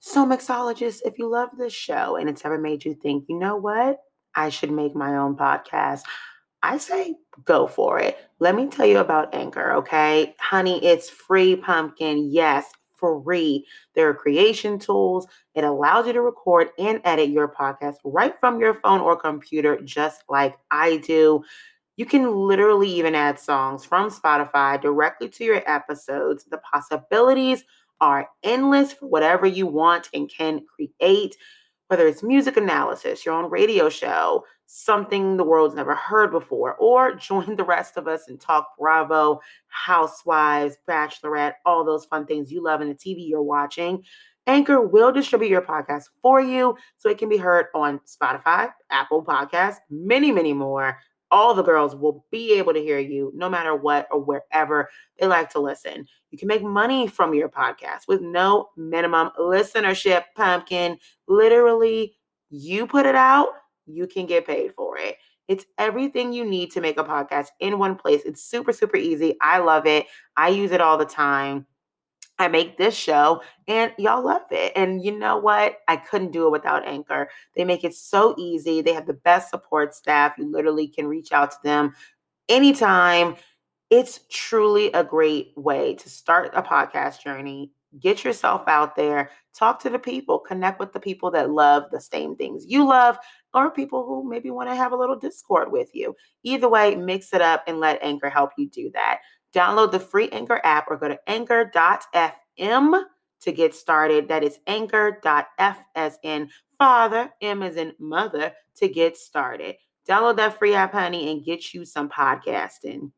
So, mixologists, if you love this show and it's ever made you think, you know what, I should make my own podcast, I say go for it. Let me tell you about Anchor, okay? Honey, it's free pumpkin. Yes, free. There are creation tools. It allows you to record and edit your podcast right from your phone or computer, just like I do. You can literally even add songs from Spotify directly to your episodes. The possibilities are endless for whatever you want and can create, whether it's music analysis, your own radio show, something the world's never heard before, or join the rest of us and talk Bravo, Housewives, Bachelorette, all those fun things you love in the TV you're watching. Anchor will distribute your podcast for you so it can be heard on Spotify, Apple Podcasts, many, many more all the girls will be able to hear you no matter what or wherever they like to listen. You can make money from your podcast with no minimum listenership, pumpkin. Literally, you put it out, you can get paid for it. It's everything you need to make a podcast in one place. It's super, super easy. I love it. I use it all the time. I make this show and y'all love it. And you know what? I couldn't do it without Anchor. They make it so easy. They have the best support staff. You literally can reach out to them anytime. It's truly a great way to start a podcast journey. Get yourself out there, talk to the people, connect with the people that love the same things you love, or people who maybe want to have a little discord with you. Either way, mix it up and let Anchor help you do that. Download the free Anchor app or go to anchor.fm to get started. That is anchor.f as in father, M as in mother to get started. Download that free app, honey, and get you some podcasting.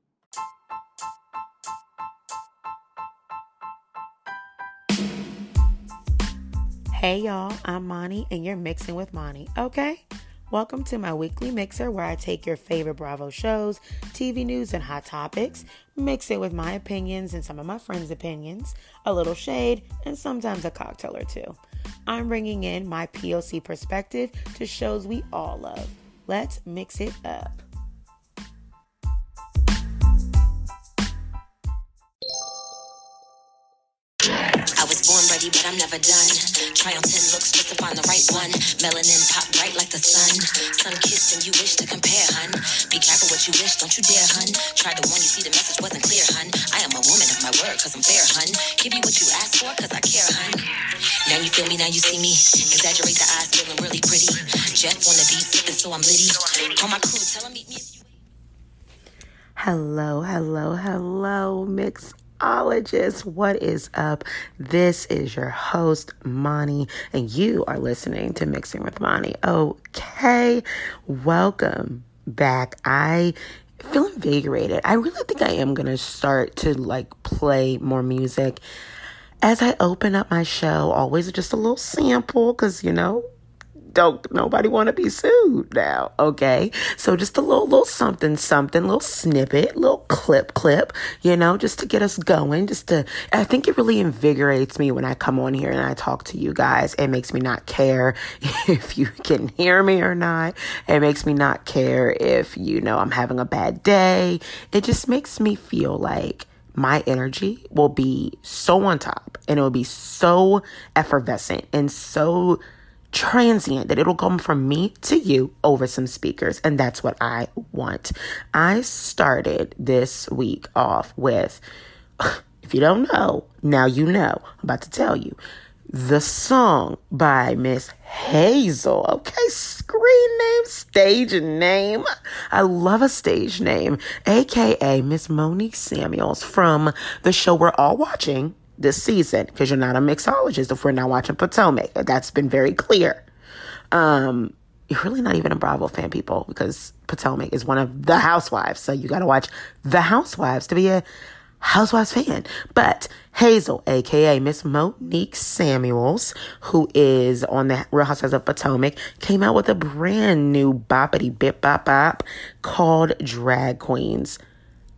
Hey y'all, I'm Mani and you're mixing with Mani, okay? Welcome to my weekly mixer where I take your favorite Bravo shows, TV news, and hot topics, mix it with my opinions and some of my friends' opinions, a little shade, and sometimes a cocktail or two. I'm bringing in my POC perspective to shows we all love. Let's mix it up. But I'm never done. Try on 10 looks just to find the right one. Melanin pop bright like the sun. Sun kissed and you wish to compare, hun. Be careful what you wish, don't you dare, hun. Try to warn you, see the message wasn't clear, hun. I am a woman of my word, cause I'm fair, hun. Give you what you ask for, cause I care, hun. Now you feel me, now you see me. Exaggerate the eyes, feeling really pretty. Jeff the beat, sipping, so I'm litty. Call my crew, tell them meet me. Hello, hello, hello, mix Ologist, what is up? This is your host, Mani, and you are listening to Mixing with Mani. Okay, welcome back. I feel invigorated. I really think I am gonna start to like play more music as I open up my show. Always just a little sample, because you know don't nobody want to be sued now, okay? So just a little little something something, little snippet, little clip clip, you know, just to get us going, just to I think it really invigorates me when I come on here and I talk to you guys. It makes me not care if you can hear me or not. It makes me not care if you know I'm having a bad day. It just makes me feel like my energy will be so on top and it will be so effervescent and so transient that it'll come from me to you over some speakers and that's what I want. I started this week off with if you don't know, now you know. I'm about to tell you. The song by Miss Hazel. Okay, screen name, stage name. I love a stage name, aka Miss Monique Samuels from the show we're all watching, this season because you're not a mixologist if we're not watching Potomac. That's been very clear. Um, you're really not even a Bravo fan, people, because Potomac is one of the housewives. So you got to watch the housewives to be a housewives fan. But Hazel, aka Miss Monique Samuels, who is on the Real Housewives of Potomac, came out with a brand new boppity bip bop bop called Drag Queens.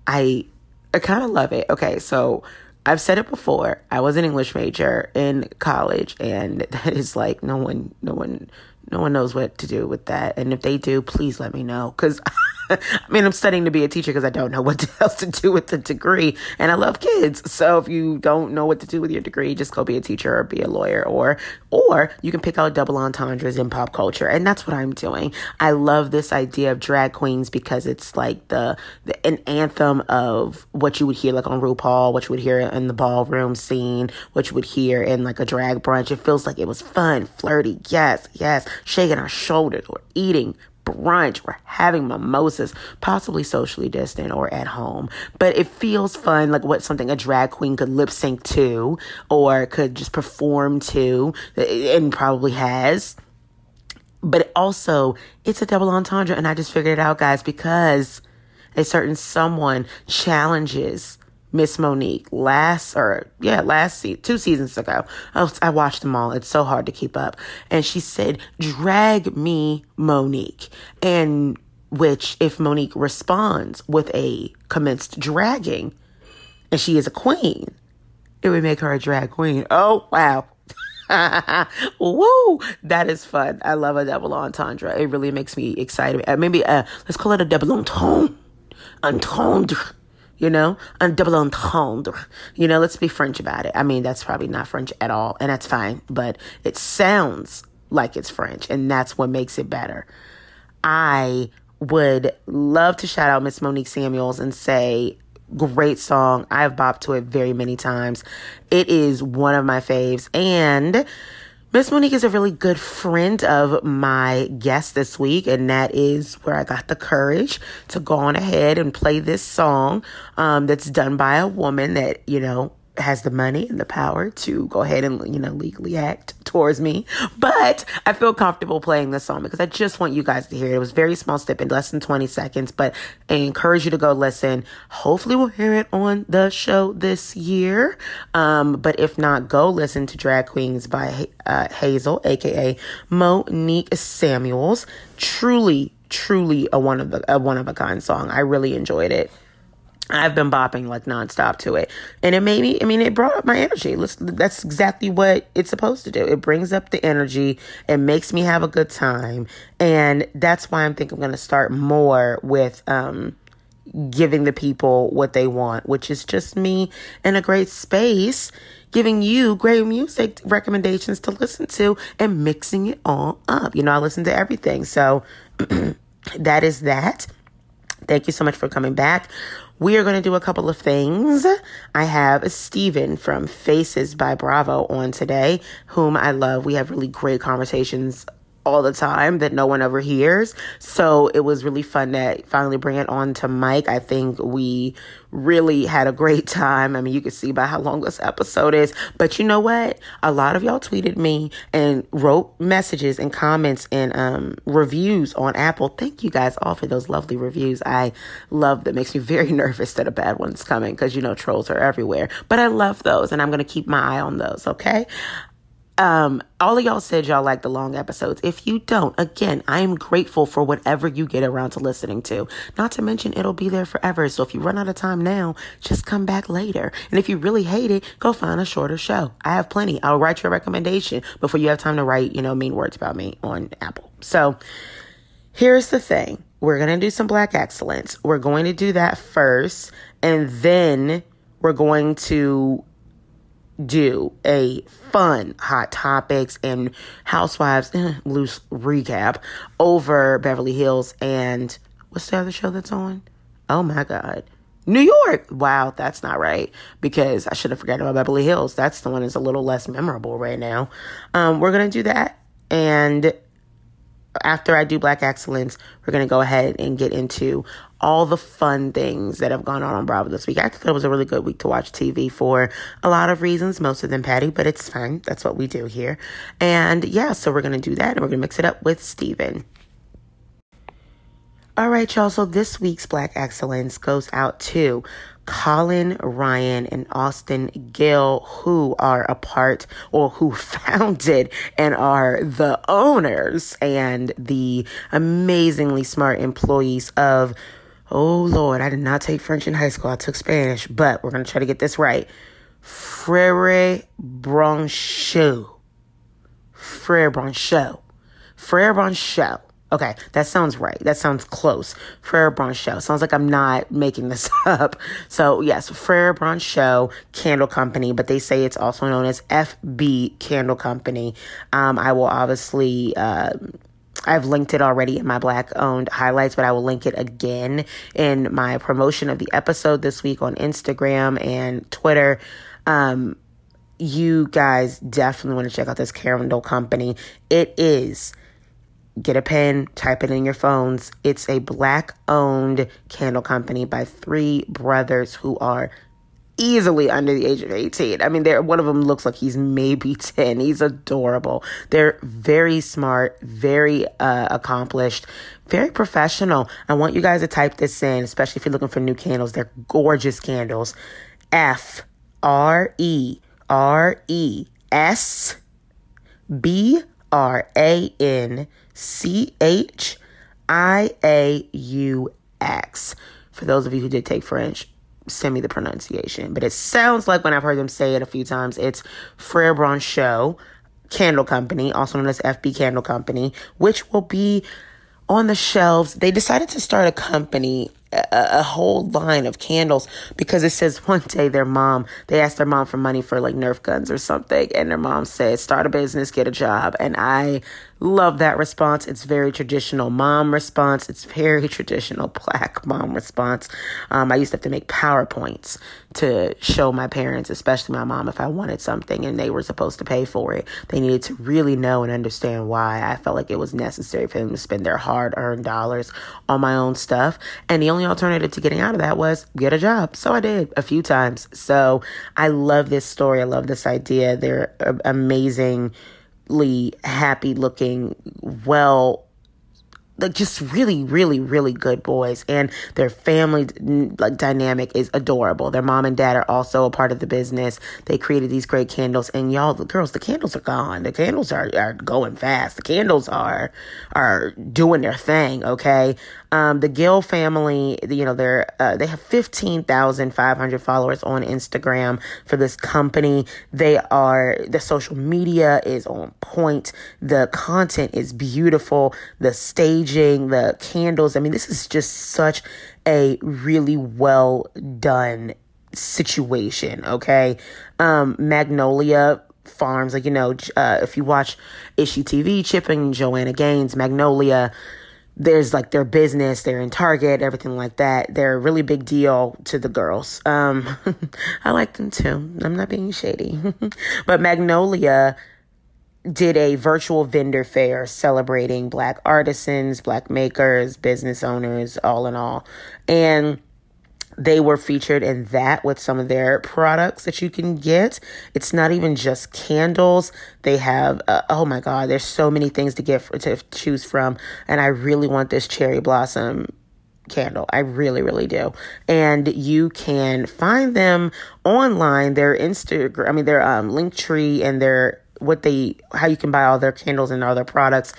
I I kind of love it. Okay, so I've said it before. I was an English major in college, and that is like no one, no one, no one knows what to do with that. And if they do, please let me know because I mean, I'm studying to be a teacher because I don't know what else to do with the degree, and I love kids. So if you don't know what to do with your degree, just go be a teacher or be a lawyer, or or you can pick out double entendres in pop culture, and that's what I'm doing. I love this idea of drag queens because it's like the, the an anthem of what you would hear like on RuPaul, what you would hear in the ballroom scene, what you would hear in like a drag brunch. It feels like it was fun, flirty, yes, yes, shaking our shoulders or eating brunch or having mimosas, possibly socially distant or at home. But it feels fun, like what something a drag queen could lip sync to or could just perform to, eh, and probably has. But also, it's a double entendre, and I just figured it out, guys, because a certain someone challenges Miss Monique last or yeah last se- two seasons ago. I, I watched them all. It's so hard to keep up. And she said, "Drag me, Monique," and which if Monique responds with a commenced dragging, and she is a queen, it would make her a drag queen. Oh wow. Woo! That is fun. I love a double entendre. It really makes me excited. Uh, maybe uh, let's call it a double entendre. Entendre you know, un double entendre. You know, let's be French about it. I mean, that's probably not French at all, and that's fine, but it sounds like it's French, and that's what makes it better. I would love to shout out Miss Monique Samuels and say, great song. I've bopped to it very many times. It is one of my faves, and Miss Monique is a really good friend of my guest this week, and that is where I got the courage to go on ahead and play this song um, that's done by a woman that, you know, has the money and the power to go ahead and, you know, legally act towards me. But I feel comfortable playing this song because I just want you guys to hear it. It was very small step in less than 20 seconds, but I encourage you to go listen. Hopefully we'll hear it on the show this year. Um, but if not, go listen to Drag Queens by uh, Hazel, aka Monique Samuels. Truly, truly a one of the a one of a kind song. I really enjoyed it. I've been bopping like nonstop to it. And it made me, I mean, it brought up my energy. That's exactly what it's supposed to do. It brings up the energy. It makes me have a good time. And that's why I'm thinking I'm going to start more with, um, giving the people what they want, which is just me in a great space, giving you great music recommendations to listen to and mixing it all up. You know, I listen to everything. So that is that. Thank you so much for coming back. We are going to do a couple of things. I have Stephen from Faces by Bravo on today, whom I love. We have really great conversations all the time that no one ever hears. So it was really fun to finally bring it on to mic. I think we really had a great time. I mean, you can see by how long this episode is. But you know what? A lot of y'all tweeted me and wrote messages and comments and um, reviews on Apple. Thank you guys all for those lovely reviews. I love that. Makes me very nervous that a bad one's coming because you know trolls are everywhere. But I love those and I'm to keep my eye on those. Okay. Um, all of y'all said y'all like the long episodes. If you don't, again, I am grateful for whatever you get around to listening to. Not to mention, it'll be there forever. So if you run out of time now, just come back later. And if you really hate it, go find a shorter show. I have plenty. I'll write you a recommendation before you have time to write, you know, mean words about me on Apple. So here's the thing. We're going to do some black excellence. We're going to do that first. And then we're going to do a fun hot topics and housewives eh, loose recap over Beverly Hills and what's the other show that's on? Oh my god. New York. Wow, that's not right because I should have forgotten about Beverly Hills. That's the one that's a little less memorable right now. Um, we're gonna do that and after I do Black Excellence, we're going to go ahead and get into all the fun things that have gone on on Bravo this week. I thought it was a really good week to watch TV for a lot of reasons, most of them petty, but it's fine. That's what we do here. And yeah, so we're going to do that and we're going to mix it up with Stephen. All right, y'all. So this week's Black Excellence goes out to Colin Ryan and Austin Gill, who are a part or who founded and are the owners and the amazingly smart employees of, oh Lord, I did not take French in high school. I took Spanish, but we're going to try to get this right. Frere Branchot. Frere Branchot. Frere Branchot Okay, that sounds right. That sounds close. Frere Bronchot. Sounds like I'm not making this up. So, yes, Frere Bronchot Candle Company, but they say it's also known as FB Candle Company. Um, I will obviously. Uh, I've linked it already in my black owned highlights, but I will link it again in my promotion of the episode this week on Instagram and Twitter. Um, you guys definitely want to check out this candle company. It is get a pen, type it in your phones. It's a black owned candle company by three brothers who are easily under the age of 18. I mean, they're, one of them looks like he's maybe 10. He's adorable. They're very smart, very uh, accomplished, very professional. I want you guys to type this in, especially if you're looking for new candles. They're gorgeous candles. F R E R E S B R A N C H I A U X. For those of you who did take French, send me the pronunciation. But it sounds like when I've heard them say it a few times, it's Frere Bronchot Candle Company, also known as FB Candle Company, which will be on the shelves. They decided to start a company a, a, whole line of candles because it says one day their mom they asked their mom for money for like nerf guns or something and their mom said start a business get a job and i love that response it's very traditional mom response it's very traditional black mom response um, i used to have to make powerpoints to show my parents, especially my mom, if I wanted something and they were supposed to pay for it. They needed to really know and understand why I felt like it was necessary for them to spend their hard earned dollars on my own stuff. And the only alternative to getting out of that was get a job. So I did a few times. So I love this story. I love this idea. They're amazingly happy looking, well like just really really really good boys and their family like dynamic is adorable their mom and dad are also a part of the business they created these great candles and y'all the girls the candles are gone the candles are, are going fast the candles are are doing their thing okay um, the Gill family, you know, they're uh, they have fifteen thousand five hundred followers on Instagram for this company. They are the social media is on point. The content is beautiful. The staging, the candles. I mean, this is just such a really well done situation. Okay, um, Magnolia Farms, like you know, uh, if you watch HGTV, Chip and Joanna Gaines, Magnolia there's like their business, they're in Target, everything like that. They're a really big deal to the girls. Um, I like them too. I'm not being shady. but Magnolia did a virtual vendor fair celebrating black artisans, black makers, business owners, all in all. And they were featured in that with some of their products that you can get. It's not even just candles. They have, uh, oh my God, there's so many things to get for, to choose from. And I really want this cherry blossom candle. I really, really do. And you can find them online. Their Instagram, I mean, their um, Linktree and their what they, how you can buy all their candles and all their products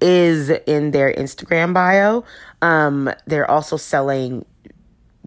is in their Instagram bio. Um, they're also selling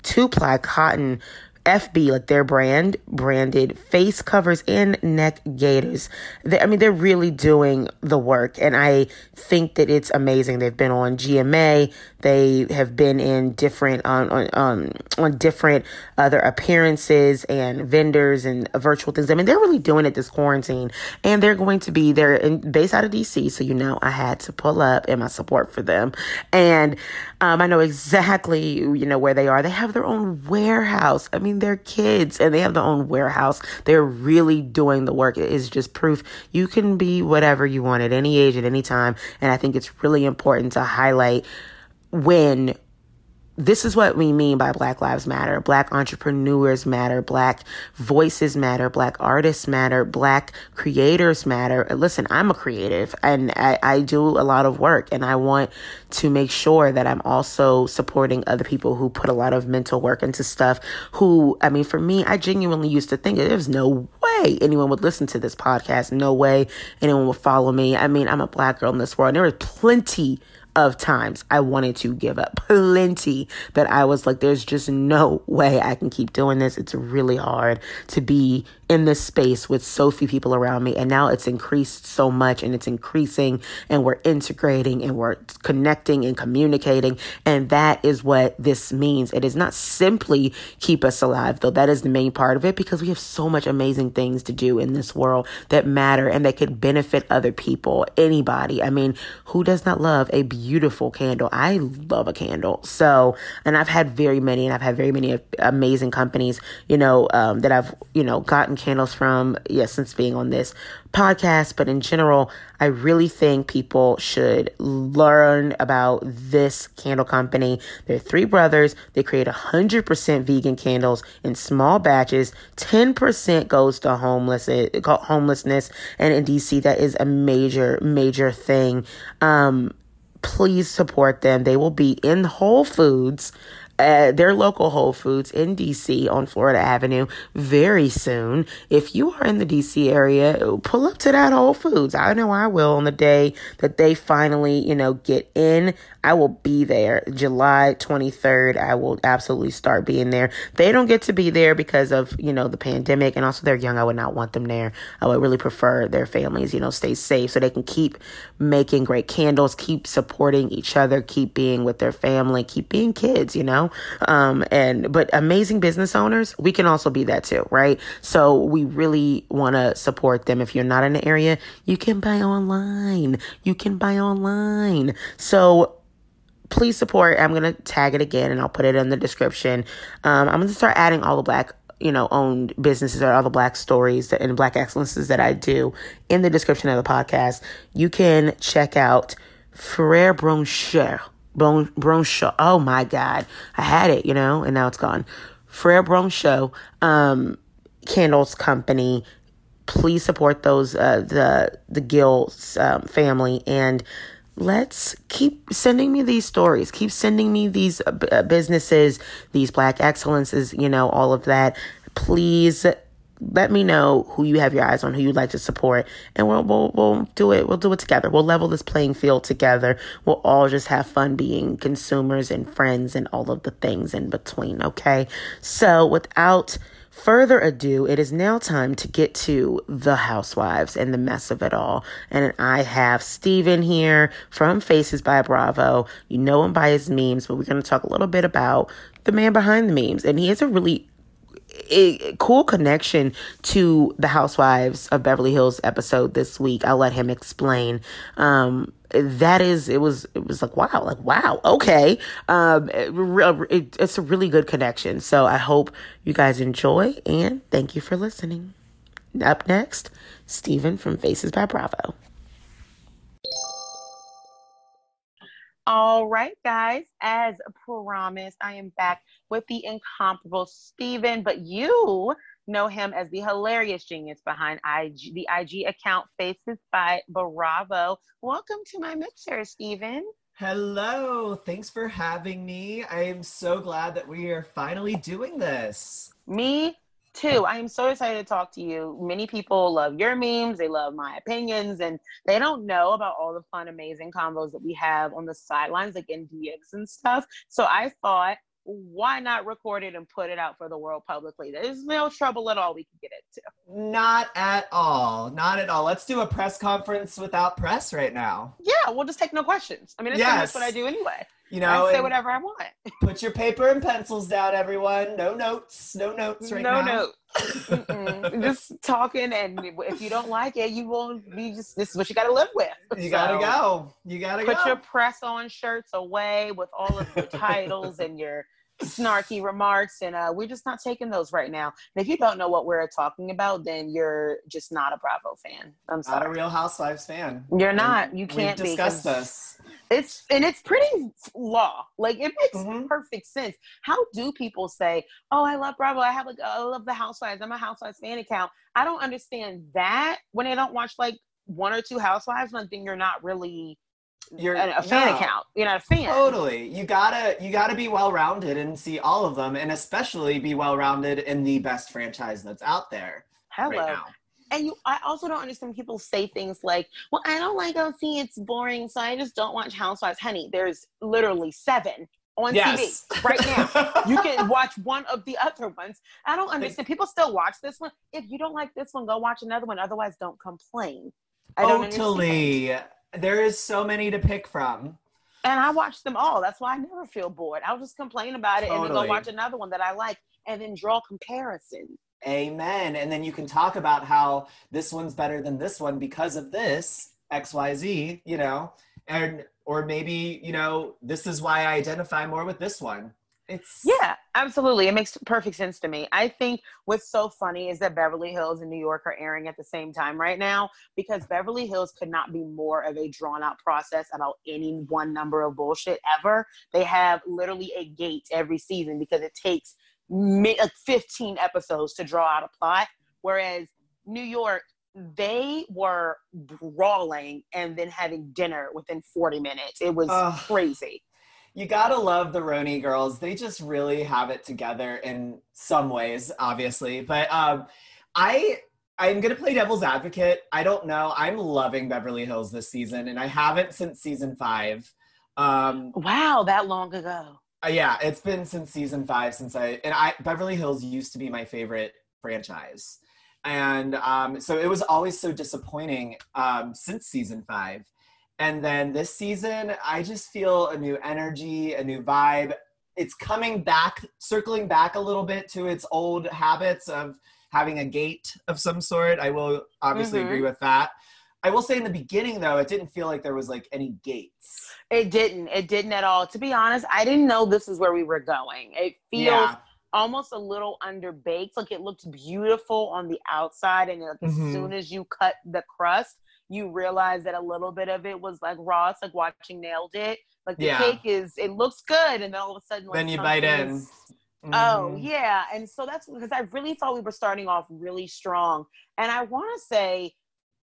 two ply cotton FB, like their brand, branded face covers and neck gaiters. They, I mean, they're really doing the work, and I think that it's amazing. They've been on GMA. They have been in different on on um, on different other appearances and vendors and virtual things. I mean, they're really doing it this quarantine, and they're going to be there in based out of DC. So you know, I had to pull up in my support for them, and um, I know exactly you know where they are. They have their own warehouse. I mean, they're kids, and they have their own warehouse. They're really doing the work. It is just proof you can be whatever you want at any age, at any time, and I think it's really important to highlight when this is what we mean by Black Lives Matter. Black entrepreneurs matter. Black voices matter. Black artists matter. Black creators matter. Listen, I'm a creative and I, I, do a lot of work and I want to make sure that I'm also supporting other people who put a lot of mental work into stuff who, I mean, for me, I genuinely used to think there's no way anyone would listen to this podcast. No way anyone would follow me. I mean, I'm a black girl in this world and there is plenty of times I wanted to give up. Plenty that I was like, there's just no way I can keep doing this. It's really hard to be in this space with so few people around me. And now it's increased so much and it's increasing and we're integrating and we're connecting and communicating. And that is what this means. It is not simply keep us alive, though that is the main part of it because we have so much amazing things to do in this world that matter and that could benefit other people, anybody. I mean, who does not love a beautiful candle? I love a candle. So, and I've had very many and I've had very many amazing companies, you know, um, that I've, you know, gotten candles from, yes, since being on this podcast. But in general, I really think people should learn about this candle company. They're three brothers. They create 100% vegan candles in small batches. 10% goes to homeless, homelessness. And in DC, that is a major, major thing. Um, please support them. They will be in Whole Foods at their local Whole Foods in DC on Florida Avenue very soon. If you are in the DC area, pull up to that Whole Foods. I know I will on the day that they finally, you know, get in. I will be there July 23rd. I will absolutely start being there. They don't get to be there because of, you know, the pandemic and also they're young. I would not want them there. I would really prefer their families, you know, stay safe so they can keep making great candles, keep supporting each other, keep being with their family, keep being kids, you know? Um, and, but amazing business owners, we can also be that too, right? So we really want to support them. If you're not in the area, you can buy online. You can buy online. So please support. I'm to tag it again and I'll put it in the description. Um, I'm to start adding all the black you know, owned businesses or all the black stories and black excellences that I do in the description of the podcast. You can check out Frere Broncher. Bron. Oh my God. I had it, you know, and now it's gone. Frere Broncher, um, candles company. Please support those, uh, the, the Gill, um, family and, let's keep sending me these stories. Keep sending me these uh, uh, businesses, these black excellences, you know, all of that. Please let me know who you have your eyes on, who you'd like to support, and we'll we'll we'll do it. We'll do it together. We'll level this playing field together. We'll all just have fun being consumers and friends and all of the things in between. Okay, so without further ado, it is now time to get to the housewives and the mess of it all. And I have Stephen here from Faces by Bravo. You know him by his memes, but we're going to talk a little bit about the man behind the memes. And he has a really a cool connection to the Housewives of Beverly Hills episode this week. I'll let him explain. Um, that is it was it was like wow like wow okay. Um it, it, it's a really good connection. So i hope you guys enjoy and thank you for listening. Up next stephen from faces by bravo. All right guys as promised i am back with the incomparable stephen but you know him as the hilarious genius behind IG, the IG account Faces by Bravo. Welcome to my mixer, Stephen. Hello, thanks for having me. I am so glad that we are finally doing this. Me too. I am so excited to talk to you. Many people love your memes, they love my opinions, and they don't know about all the fun, amazing combos that we have on the sidelines, like in DX and stuff. So I thought why not record it and put it out for the world publicly? There's no trouble at all we can get into. Not at all. Not at all. Let's do a press conference without press right now. Yeah, we'll just take no questions. I mean, that's yes. what I do anyway. You know, I say whatever I want. put your paper and pencils down, everyone. No notes. No notes right no now. No notes. just talking, and if you don't like it, you will. You just this is what you got to live with. You so, gotta go. You gotta put go. your press on shirts away with all of your titles and your snarky remarks and uh, we're just not taking those right now. And if you don't know what we're talking about then you're just not a bravo fan. I'm sorry not a real housewives fan. You're not. You can't we've discussed this. it's and it's pretty law. Like it makes mm-hmm. perfect sense. How do people say oh i love bravo. I have like i love the housewives. I'm a housewives fan account. I don't understand that. When they don't watch like one or two housewives then you're not really you're a, fan no, account. You're not a fan. Totally. You gotta you gotta be well rounded and see all of them, and especially be well rounded in the best franchise that's out there. Hello. Right And you, I also don't understand people say things like, "Well, I don't like OC; it's boring, so I just don't watch Housewives." Honey, there's literally seven on Yes. TV right now. you can watch one of the other ones. I don't understand. People still watch this one. If you don't like this one, go watch another one. Otherwise, don't complain. I don't understand. Totally. There is so many to pick from. And I watch them all. That's why I never feel bored. I'll just complain about it and then go watch another one that I like and then draw comparisons. Amen. And then you can talk about how this one's better than this one because of this XYZ, you know, and or maybe, you know, this is why I identify more with this one. It's Yeah, absolutely. It makes perfect sense to me. I think what's so funny is that Beverly Hills and New York are airing at the same time right now because Beverly Hills could not be more of a drawn out process about any one number of bullshit ever. They have literally a gate every season because it takes 15 episodes to draw out a plot. Whereas New York, they were brawling and then having dinner within 40 minutes. It was Ugh. crazy. You gotta love the RHONY girls. They just really have it together in some ways, obviously. But um, I I'm gonna play devil's advocate. I don't know. I'm loving Beverly Hills this season, and I haven't since season five. Um, Wow, that long ago. uh, yeah, it's been since season five since I and I Beverly Hills used to be my favorite franchise, and um, so it was always so disappointing um, since season five. And then this season, I just feel a new energy, a new vibe. It's coming back, circling back a little bit to its old habits of having a gate of some sort. I will obviously Mhm. agree with that. I will say in the beginning, though, it didn't feel like there was like any gates. It didn't. It didn't at all. To be honest, I didn't know this is where we were going. It feels Yeah. almost a little underbaked. Like it looks beautiful on the outside, and like, Mhm. as soon as you cut the crust, you realize that a little bit of it was like raw. It's like watching Nailed It. Like the Yeah. cake is, it looks good, and then all of a sudden, like Then you bite in. something's- mm-hmm. Oh yeah, and so that's because I really thought we were starting off really strong, and I want to say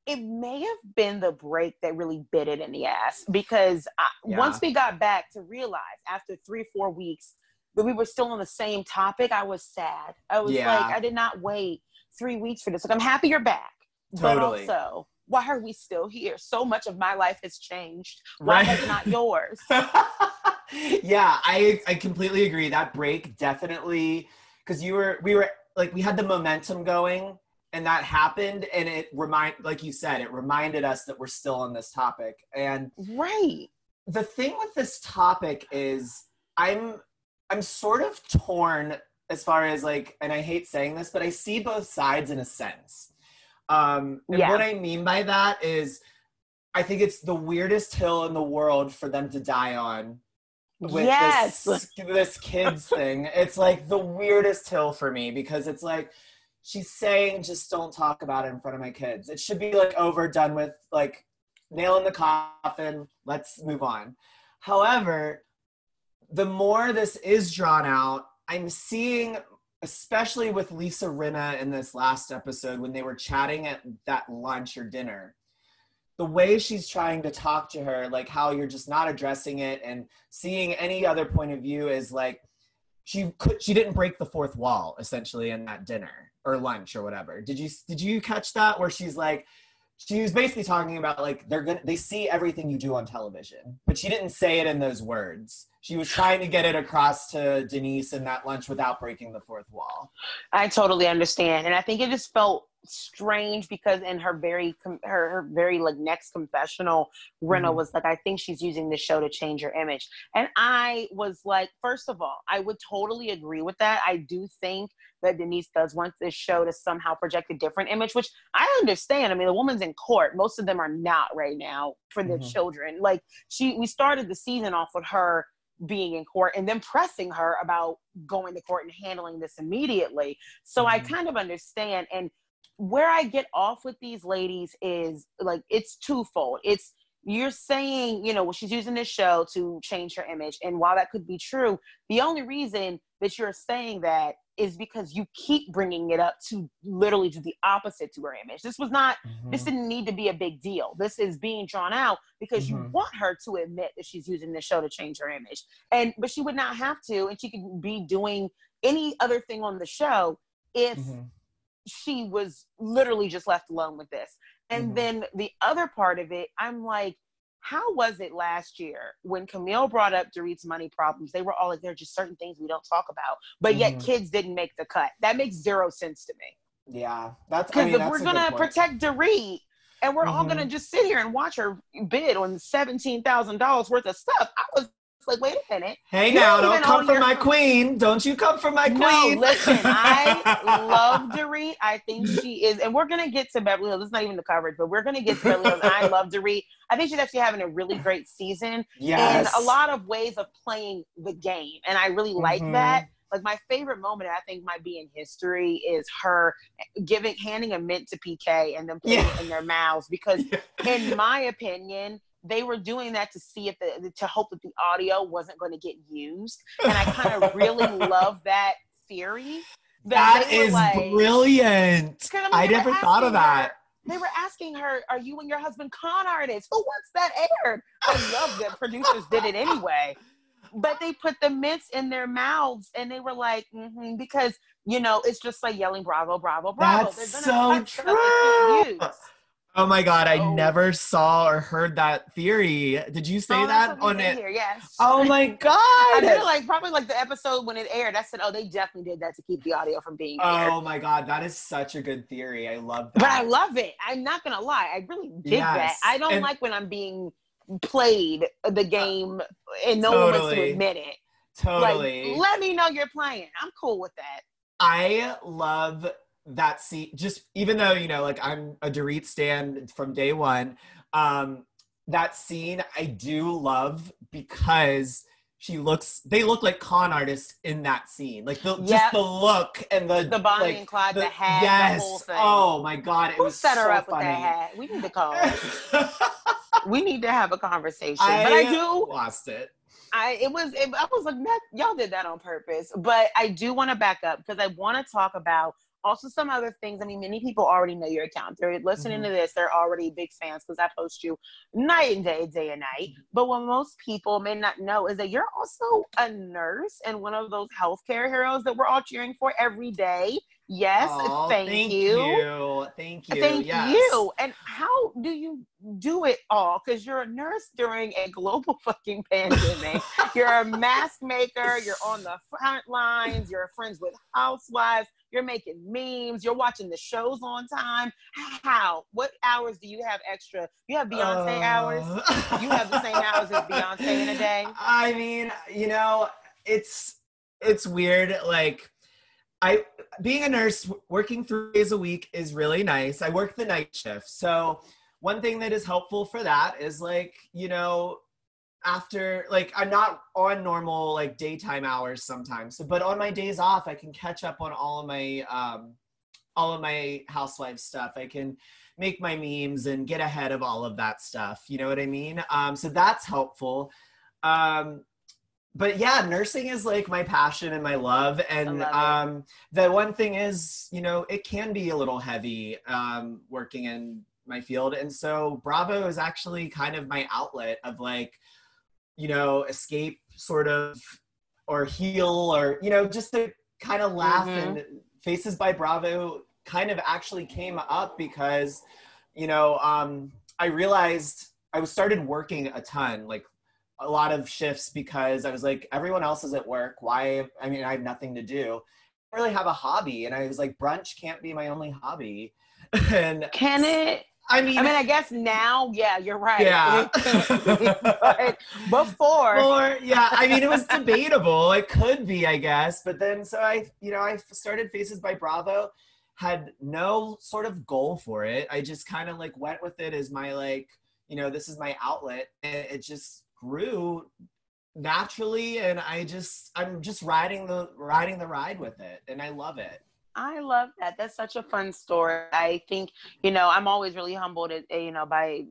it may have been the break that really bit it in the ass because I, Yeah. once we got back to realize after three four weeks that we were still on the same topic, I was sad. I was Yeah. like, I did not wait three weeks for this. Like I'm happy you're back, Totally. but also. Why are we still here? So much of my life has changed. Why Right. has not yours? yeah, I I completely agree. That break definitely because you were we were like we had the momentum going and that happened and it remind like you said it reminded us that we're still on this topic and right. the thing with this topic is i'm i'm sort of torn as far as like and i hate saying this but i see both sides in a sense um and Yeah. what i mean by that is i think it's the weirdest hill in the world for them to die on with yes. this, this kids thing it's like the weirdest hill for me because it's like she's saying just don't talk about it in front of my kids it should be like over done with like nail in the coffin let's move on however the more this is drawn out i'm seeing especially with lisa rinna in this last episode when they were chatting at that lunch or dinner. The way she's trying to talk to her like how you're just not addressing it and seeing any other point of view is like she could she didn't break the fourth wall essentially in that dinner or lunch or whatever. Did you did you catch that? Where she's like she was basically talking about like they're gonna they see everything you do on television but she didn't say it in those words. She was trying to get it across to denise in that lunch without breaking the fourth wall. I totally understand, and I think it just felt strange because in her very her, her very like next confessional, Rinna Mhm. was like, "I think she's using this show to change her image," and I was like, first of all, I would totally agree with that. I do think that Denise does want this show to somehow project a different image, which I understand. I mean, the woman's in court; most of them are not right now for their Mhm. children. Like she, we started the season off with her being in court and then pressing her about going to court and handling this immediately. So I Mhm. kind of understand. And where I get off with these ladies is like it's twofold. It's you're saying, you know, well, she's using this show to change her image. And while that could be true, the only reason that you're saying that is because you keep bringing it up to literally do the opposite to her image. This was not this Mm-hmm. didn't need to be a big deal. This is being drawn out because you Mhm. want her to admit that she's using this show to change her image. And but she would not have to, and she could be doing any other thing on the show if Mhm. She was literally just left alone with this. And Mhm. then the other part of it, I'm like, how was it last year when Camille brought up Dorit's money problems? They were all like, there are just certain things we don't talk about, but yet Mhm. kids didn't make the cut. That makes zero sense to me. Yeah, that's I Because mean, if we're gonna protect Dorit and we're all Mhm. gonna just sit here and watch her bid on seventeen thousand dollars worth of stuff, I was like, wait a minute. Hey You now, don't come for your- my queen. Don't you come for my No, queen. listen, I love Dorit. I think she is, and we're gonna get to Beverly Hills. It's not even the coverage, but we're gonna get to Beverly Hills. I love Dorit. I think she's actually having a really great season Yes. and a lot of ways of playing the game, and I really like Mhm. that. Like my favorite moment, I think might be in history, is her giving handing a mint to PK and then putting Yeah. it in their mouths because in my opinion, they were doing that to see if the to hope that the audio wasn't going to get used. And I kind of really love that theory. that were is like- brilliant. I mean, I never thought of asking her- that. They were asking her, "Are you and your husband con artists?" Who wants that aired? I love that producers did it anyway. But they put the mints in their mouths, and they were like, mm-hmm, because you know it's just like yelling "Bravo, Bravo, Bravo." That's They're so gonna cut stuff they can't true. Oh my god, I So- never saw or heard that theory. Did you say Oh, that on it? Here, yes. Oh my god. I did like probably like the episode when it aired. I said, "Oh, they definitely did that to keep the audio from being aired." Oh my god, that is such a good theory. I love that. But I love it. I'm not gonna lie. I really dig that. I don't and- like when I'm being played the uh, game and no one wants to admit it. totally. Like, let me know you're playing. I'm cool with that. I love that scene. Just even though you know, like I'm a Dorit stan from day one, um, that scene I do love because she looks. They look like con artists in that scene. Like the Yep. just the look and the The Bonnie like, and Clyde, the, the- hat, yes. the whole thing. Oh my god, it Who was set her so up with that hat? We need to call. we need to have a conversation. I, but I do. lost it. I it was it, I was like y'all did that on purpose. But I do want to back up because I want to talk about also some other things. I mean, many people already know your account. They're listening Mhm. to this. They're already big fans because I post you night and day, day and night. But what most people may not know is that you're also a nurse and one of those healthcare heroes that we're all cheering for every day. Yes, Aw, thank, thank you. you. Thank you. Thank yes. you. And how do you do it all? Because you're a nurse during a global fucking pandemic. you're a mask maker. You're on the front lines. You're friends with housewives. You're making memes. You're watching the shows on time. How? What hours do you have extra? You have Beyonce hours. Uh, You have the same hours as Beyonce in a day? I mean, you know, it's it's weird. Like, I being a nurse, working three days a week is really nice. I work the night shift, so one thing that is helpful for that is like, you know, after like I'm not on normal like daytime hours sometimes, so, but on my days off, I can catch up on all of my um, all of my housewife stuff. I can make my memes and get ahead of all of that stuff. You know what I mean? Um, so that's helpful. Um, but yeah, nursing is like my passion and my love. And love um, the one thing is, you know, it can be a little heavy um, working in my field. And so Bravo is actually kind of my outlet of like, you know, escape sort of or heal or, you know, just to kind of laugh Mhm. and Faces by Bravo kind of actually came up because, you know, um, I realized I was started working a ton, like a lot of shifts because I was like, everyone else is at work. Why? I mean, I have nothing to do. I really have a hobby. And I was like, brunch can't be my only hobby. and Can it? I mean, I mean, I guess now, yeah, you're right. Yeah. but before, or yeah, I mean, it was debatable. It could be, I guess. But then, so I, you know, I started Faces by Bravo, had no sort of goal for it. I just kind of like went with it as my like, you know, this is my outlet, and it just grew naturally. And I just, I'm just riding the riding the ride with it, and I love it. I love that. That's such a fun story. I think, you know, I'm always really humbled, at, you know, by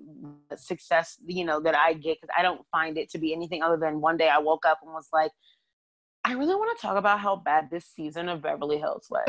success, you know, that I get because I don't find it to be anything other than one day I woke up and was like, I really want to talk about how bad this season of Beverly Hills was.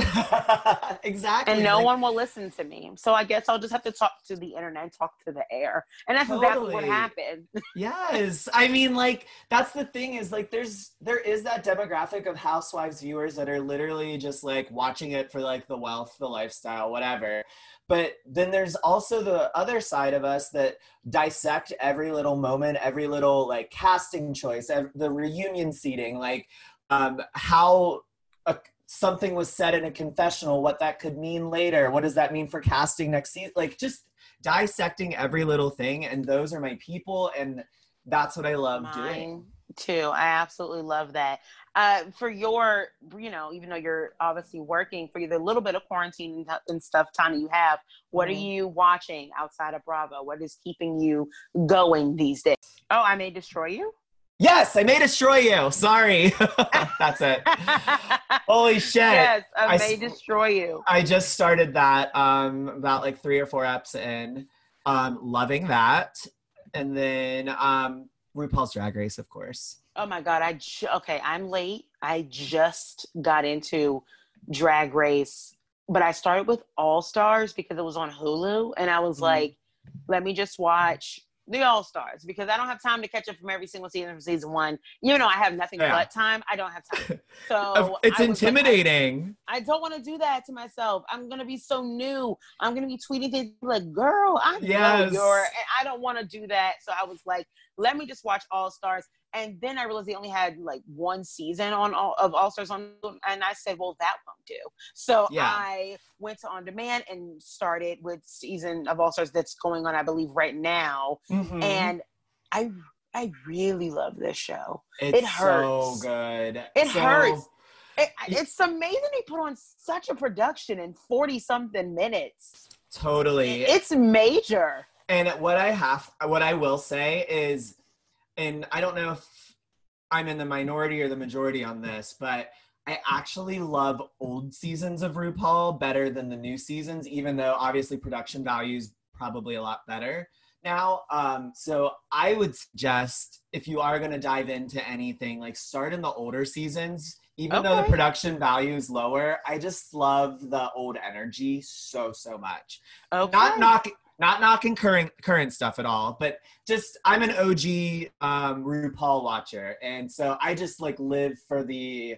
exactly. and no like- one will listen to me. So I guess I'll just have to talk to the internet talk to the air. And that's exactly what Totally. happened. Yes. I mean, like, that's the thing is like there's there is that demographic of housewives viewers that are literally just like watching it for like the wealth, the lifestyle, whatever. But then there's also the other side of us that dissect every little moment, every little like casting choice, the reunion seating, like um, how a, something was said in a confessional, what that could mean later. What does that mean for casting next season? Like just dissecting every little thing. And those are my people. And that's what I love doing. Too. I absolutely love that. Uh, for your, you know, even though you're obviously working for the little bit of quarantine and, stuff time you have, what Mhm. are you watching outside of Bravo? What is keeping you going these days? Oh, I may destroy you. Yes, I may destroy you. Sorry. that's it. Holy shit. yes, I, I may destroy you. I just started that um about like three or four eps in. Um, loving that. And then um RuPaul's Drag Race, of course. Oh my god, I ju- okay, I'm late. I just got into Drag Race, but I started with All Stars because it was on Hulu and I was Mhm. like, let me just watch the All Stars because I don't have time to catch up from every single season from season 1. You know, I have nothing Yeah. but time. I don't have time. So it's I was like, I- intimidating. I don't want to do that to myself. I'm gonna be so new. I'm gonna be tweeting things like, "Girl, I know you're." And I don't want to do that. So I was like, "Let me just watch All Stars." And then I realized they only had like one season on all of All Stars on, and I said, "Well, that won't do." So Yeah. I went to on demand and started with season of All Stars that's going on, I believe, right now. Mhm. And I, I really love this show. it's it hurts. so good. It So- hurts. It, it's amazing they put on such a production in 40 something minutes. Totally. It's major. And what I have, what I will say is, and I don't know if I'm in the minority or the majority on this, but I actually love old seasons of RuPaul better than the new seasons, even though obviously production values probably a lot better now. Um, so I would suggest if you are going to dive into anything, like start in the older seasons. Even though the production value is lower, I just love the old energy so so much Okay. not knocking not knocking current current stuff at all but just i'm an og um rupaul watcher. And so i just like live for the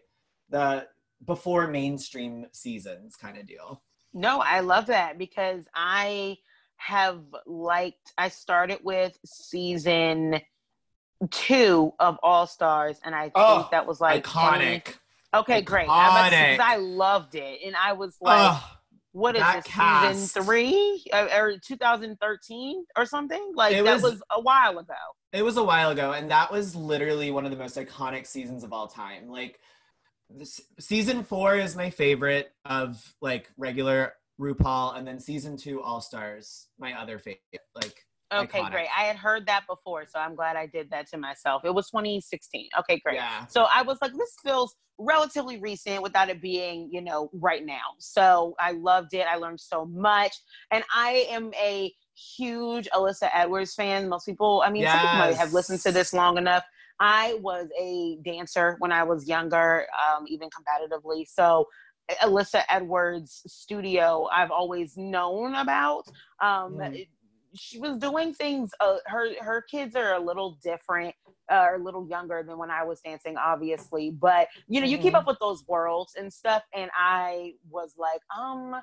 the before mainstream seasons kind of deal. No, I love that because I have liked, I started with season two of All Stars, and I think Oh, that was like 20 iconic. Okay, great. I, was about to say, 'cause Iconic. I loved it, and I was like, Ugh, "What is that this cast. season three Uh, or 2013 or something?" Like It that was- was a while ago. it was a while ago and that was literally one of the most iconic seasons of all time like this, season four is my favorite of like regular rupaul and then season two all stars my other favorite like Okay, Iconic. great. I had heard that before, so I'm glad I did that to myself. It was 2016. Okay, great. yeah So I was like, this feels relatively recent without it being, you know, right now. So I loved it. I learned so much. And I am a huge Alyssa Edwards fan. Most people, I mean, some people might have listened to this long enough. I was a dancer when I was younger, um, even competitively. So Alyssa Edwards studio, I've always known about. Um, Mhm. She was doing things. Uh, her her kids are a little different, uh, a little younger than when I was dancing, obviously. But you know, you keep Mhm. up with those worlds and stuff. And I was like, um,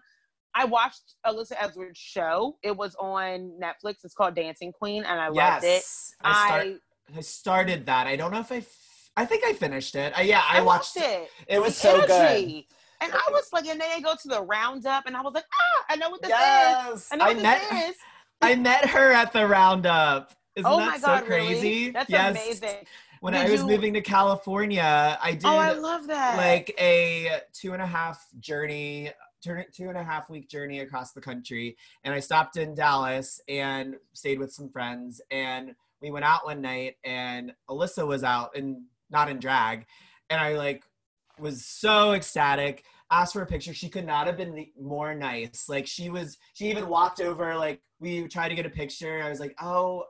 I watched Alyssa Edwards' show. It was on Netflix. It's called Dancing Queen, and I loved it. I, start, I I started that i don't know if i f- i think i finished it uh, yeah i, I watched watched it. it was so good. And I was like, and then they go to the roundup, and I was like, ah, I know what this is. yes I know i what this met is. I met her at the roundup. Isn't oh that my so god, crazy? Really? That's yes. amazing. when Did i was you- moving to california i did Oh, I love that. like a two and a half journey two two and a half week journey across the country. And i stopped in dallas and stayed with some friends. And we went out one night and alyssa was out and not in drag. And i like was so ecstatic asked for a picture she could not have been more nice like she was she even walked over like we tried to get a picture i was like oh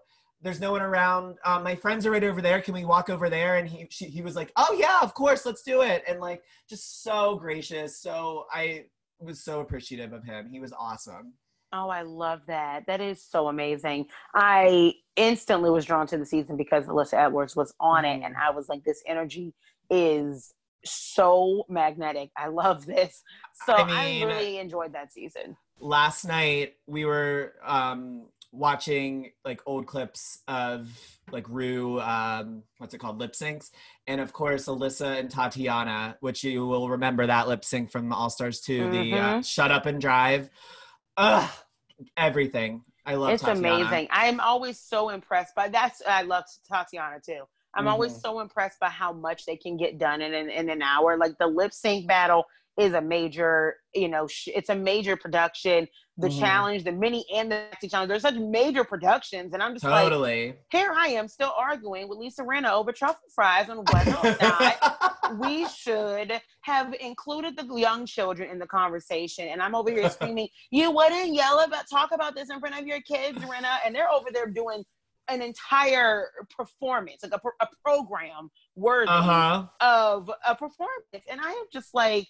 there's no one around. Um, my friends are right over there. Can we walk over there? And he she, he was like, oh yeah, of course, let's do it. And like just so gracious. So I was so appreciative of him. He was awesome. Oh, I love that. That is so amazing. I instantly was drawn to the season because Alyssa Edwards was on it, and I was like, this energy is so magnetic. I love this. So I, mean, I really enjoyed that season. Last night we were um, watching like old clips of like Ru, um, what's it called, lip syncs, and of course Alyssa and Tatiana, which you will remember that lip sync from All Stars 2, mm-hmm. the uh, mm-hmm. "Shut Up and Drive." Ugh, everything. I love. It's Tatiana. amazing. I'm always so impressed by that's. I love Tatiana too. I'm mm-hmm. always so impressed by how much they can get done in an, in an hour. Like the lip sync battle is a major, you know, sh- it's a major production. The mm-hmm. challenge, the mini and the challenge, there's such major productions, and I'm just totally like, here I am still arguing with Lisa Rinna over truffle fries on whether or not we should have included the young children in the conversation. And I'm over here screaming, "You wouldn't yell about talk about this in front of your kids, Rinna," and they're over there doing an entire performance, like a, a program worthy uh-huh. of a performance. And I am just like,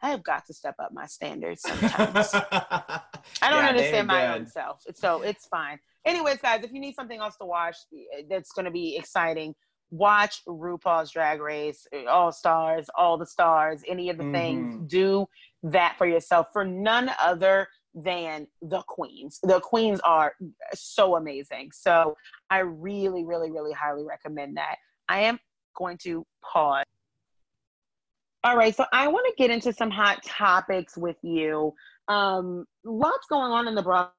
I have got to step up my standards sometimes. I don't yeah, understand my own self. So it's fine. Anyways, guys, if you need something else to watch eh, that's going to be exciting, watch RuPaul's Drag Race, eh, All Stars, All the Stars, any of the mm-hmm. things. Do that for yourself for none other than the queens. The queens are so amazing. So I really, really, really highly recommend that. I am going to pause all right, so I want to get into some hot topics with you. Um, lots going on in the Bravo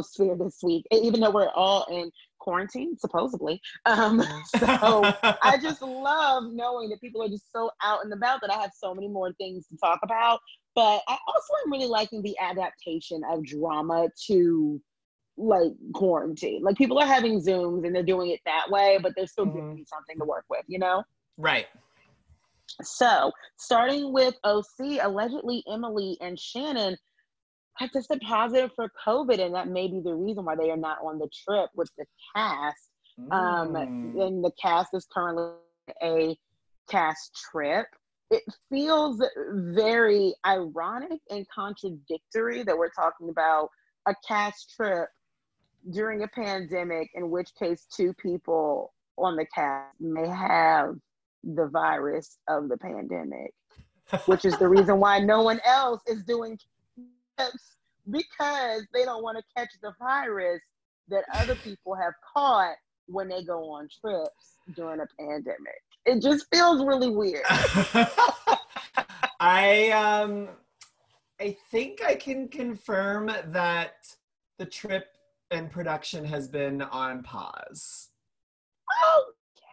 sphere this week, even though we're all in quarantine, supposedly. Um, so I just love knowing that people are just so out and about that I have so many more things to talk about. But I also am really liking the adaptation of drama to like quarantine. Like people are having Zooms and they're doing it that way, but they're still mm-hmm. giving me something to work with, you know? Right. So, starting with OC, allegedly Emily and Shannon have tested positive for COVID, and that may be the reason why they are not on the trip with the cast. Um, mm. Um, and the cast is currently a cast trip. It feels very ironic and contradictory that we're talking about a cast trip during a pandemic, in which case two people on the cast may have the virus of the pandemic, which is the reason why no one else is doing trips because they don't want to catch the virus that other people have caught when they go on trips during a pandemic. It just feels really weird. I um I think I can confirm that the trip and production has been on pause.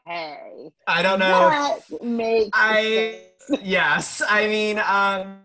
Okay. I don't know. That makes I sense. yes. I mean, um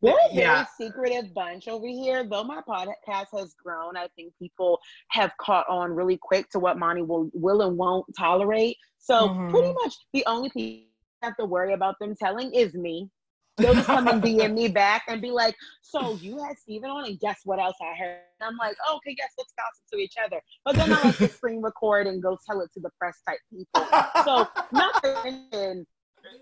we're a very yeah. secretive bunch over here. Though my podcast has grown, I think people have caught on really quick to what Mani will will and won't tolerate. So mm-hmm. pretty much the only people I have to worry about them telling is me. They'll just come and DM me back and be like, "So you had Stephen on, and guess what else I heard?" And I'm like, oh, "Okay, yes, let's gossip to each other." But then I like to screen record and go tell it to the press type people. So not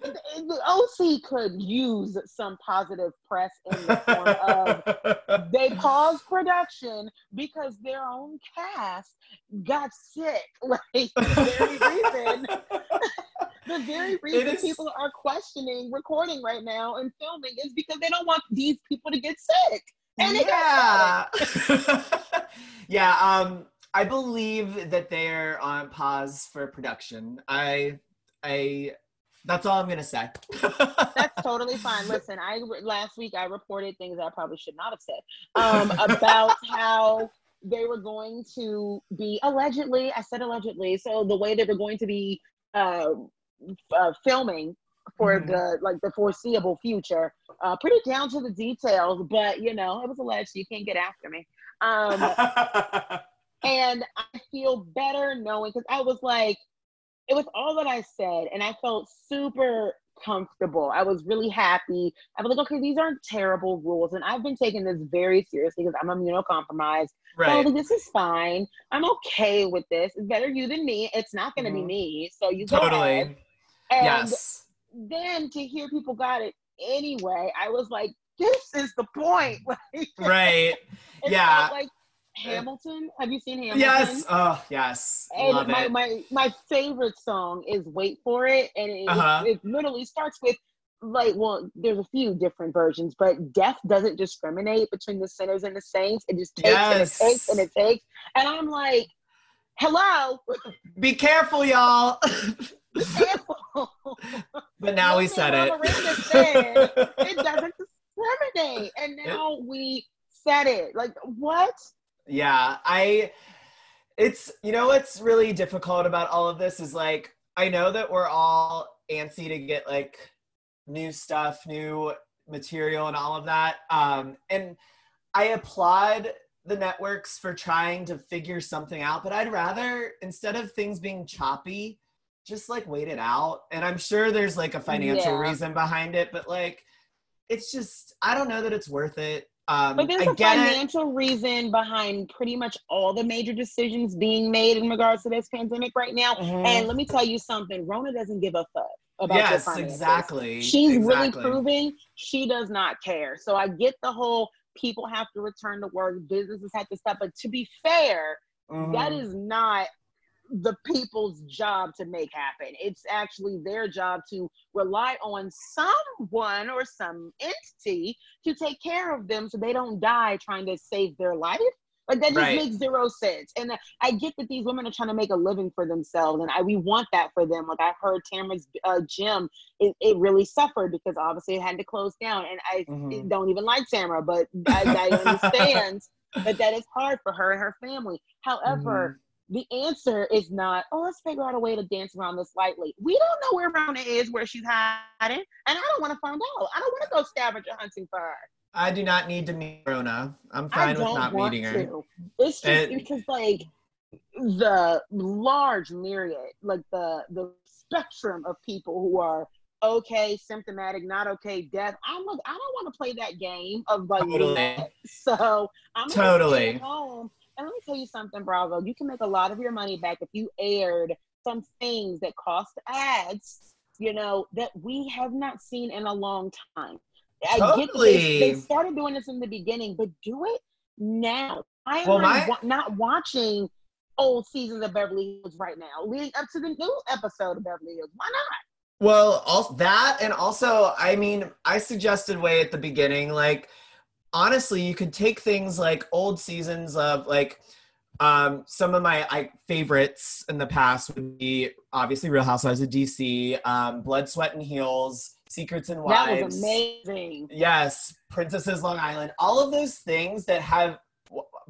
the OC could use some positive press in the form of they paused production because their own cast got sick. Like the very reason the very reason is, people are questioning recording right now and filming is because they don't want these people to get sick. And yeah. yeah, um, I believe that they're on pause for production. I I that's all I'm gonna say. that's totally fine. Listen, I last week I reported things I probably should not have said um, about how they were going to be allegedly. I said allegedly. So the way they were going to be uh, uh, filming for mm-hmm. the like the foreseeable future. Uh, pretty down to the details, but you know, it was alleged. You can't get after me. Um, and I feel better knowing because I was like, it was all that I said, and I felt super comfortable. I was really happy. I was like, okay, these aren't terrible rules. And I've been taking this very seriously because I'm immunocompromised. Right. So like, this is fine. I'm okay with this. It's better you than me. It's not going to Mhm. be me. So you go ahead. totally. And yes. then to hear people got it anyway, I was like, this is the point. Right. Yeah. Like Hamilton. Have you seen Hamilton? Yes. Oh, yes. And Love my, it. my my favorite song is "Wait for It," and it, Uh-huh. it, it literally starts with like, well, there's a few different versions, but death doesn't discriminate between the sinners and the saints. It just takes Yes. and it takes and it takes, and I'm like, hello, Be careful, y'all. be careful. but now we said it. Said it doesn't discriminate, and now we said it. Like what? Yeah i it's you know what's really difficult about all of this is like i know that we're all antsy to get like new stuff new material and all of that um and i applaud the networks for trying to figure something out but i'd rather instead of things being choppy just like wait it out and i'm sure there's like a financial Yeah. reason behind it but like it's just i don't know that it's worth it um But there's I a it. financial reason behind pretty much all the major decisions being made in regards to this pandemic right now. Mhm. And let me tell you something, Rona doesn't give a fuck about your yes, finances. exactly. She's really exactly. proving she does not care. So I get the whole people have to return to work, businesses have to stop. But to be fair, that Mhm. is not the people's job to make happen. It's actually their job to rely on someone or some entity to take care of them so they don't die trying to save their life. Like that just Right. makes zero sense. And I get that these women are trying to make a living for themselves, and I we want that for them. Like I heard Tamra's uh, gym, it, it really suffered because obviously it had to close down, and I Mhm. don't even like Tamra, but I, I understand that that is hard for her and her family. However, Mm-hmm. The answer is not, oh, let's figure out a way to dance around this lightly. We don't know where Rona is, where she's hiding, and I don't want to find out. I don't want to go scavenger hunting for her. I do not need to meet Rona. I'm fine with not meeting her. to. It's just And- because like the large myriad, like the the spectrum of people who are okay, symptomatic, not okay, death. I'm like, I don't want to play that game of like Totally. So I'm Totally. home. And let me tell you something, Bravo. You can make a lot of your money back if you aired some things that cost ads, you know, that we have not seen in a long time. I get they, they started doing this in the beginning, but do it now. I am Well, not, my- wa- not watching old seasons of Beverly Hills right now, leading up to the new episode of Beverly Hills. Why not? Well, also that, and also, I mean, I suggested way at the beginning, like, honestly, you could take things like old seasons of like, um, some of my I, favorites in the past would be obviously Real Housewives of DC, um, Blood, Sweat, and Heels, Secrets and Wives. That was amazing. Yes, Princesses Long Island. All of those things that have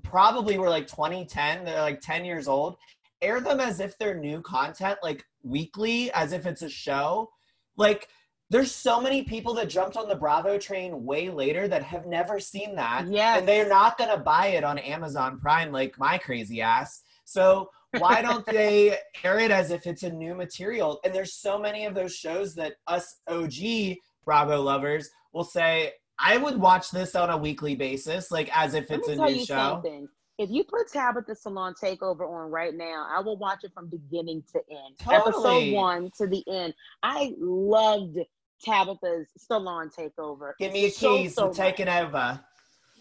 probably were like 2010, they're like 10 years old. Air them as if they're new content, like weekly, as if it's a show. Like, there's so many people that jumped on the Bravo train way later that have never seen that. Yes. And they're not going to buy it on Amazon Prime like my crazy ass. So, why don't they air it as if it's a new material? And there's so many of those shows that us OG Bravo lovers will say, I would watch this on a weekly basis, like as if it's a new show. something. If you put Tabatha Salon Takeover on right now, I will watch it from beginning to end. Episode one to the end. I loved Tabatha's Salon Takeover. Give me a so, keys, so I'm taking over.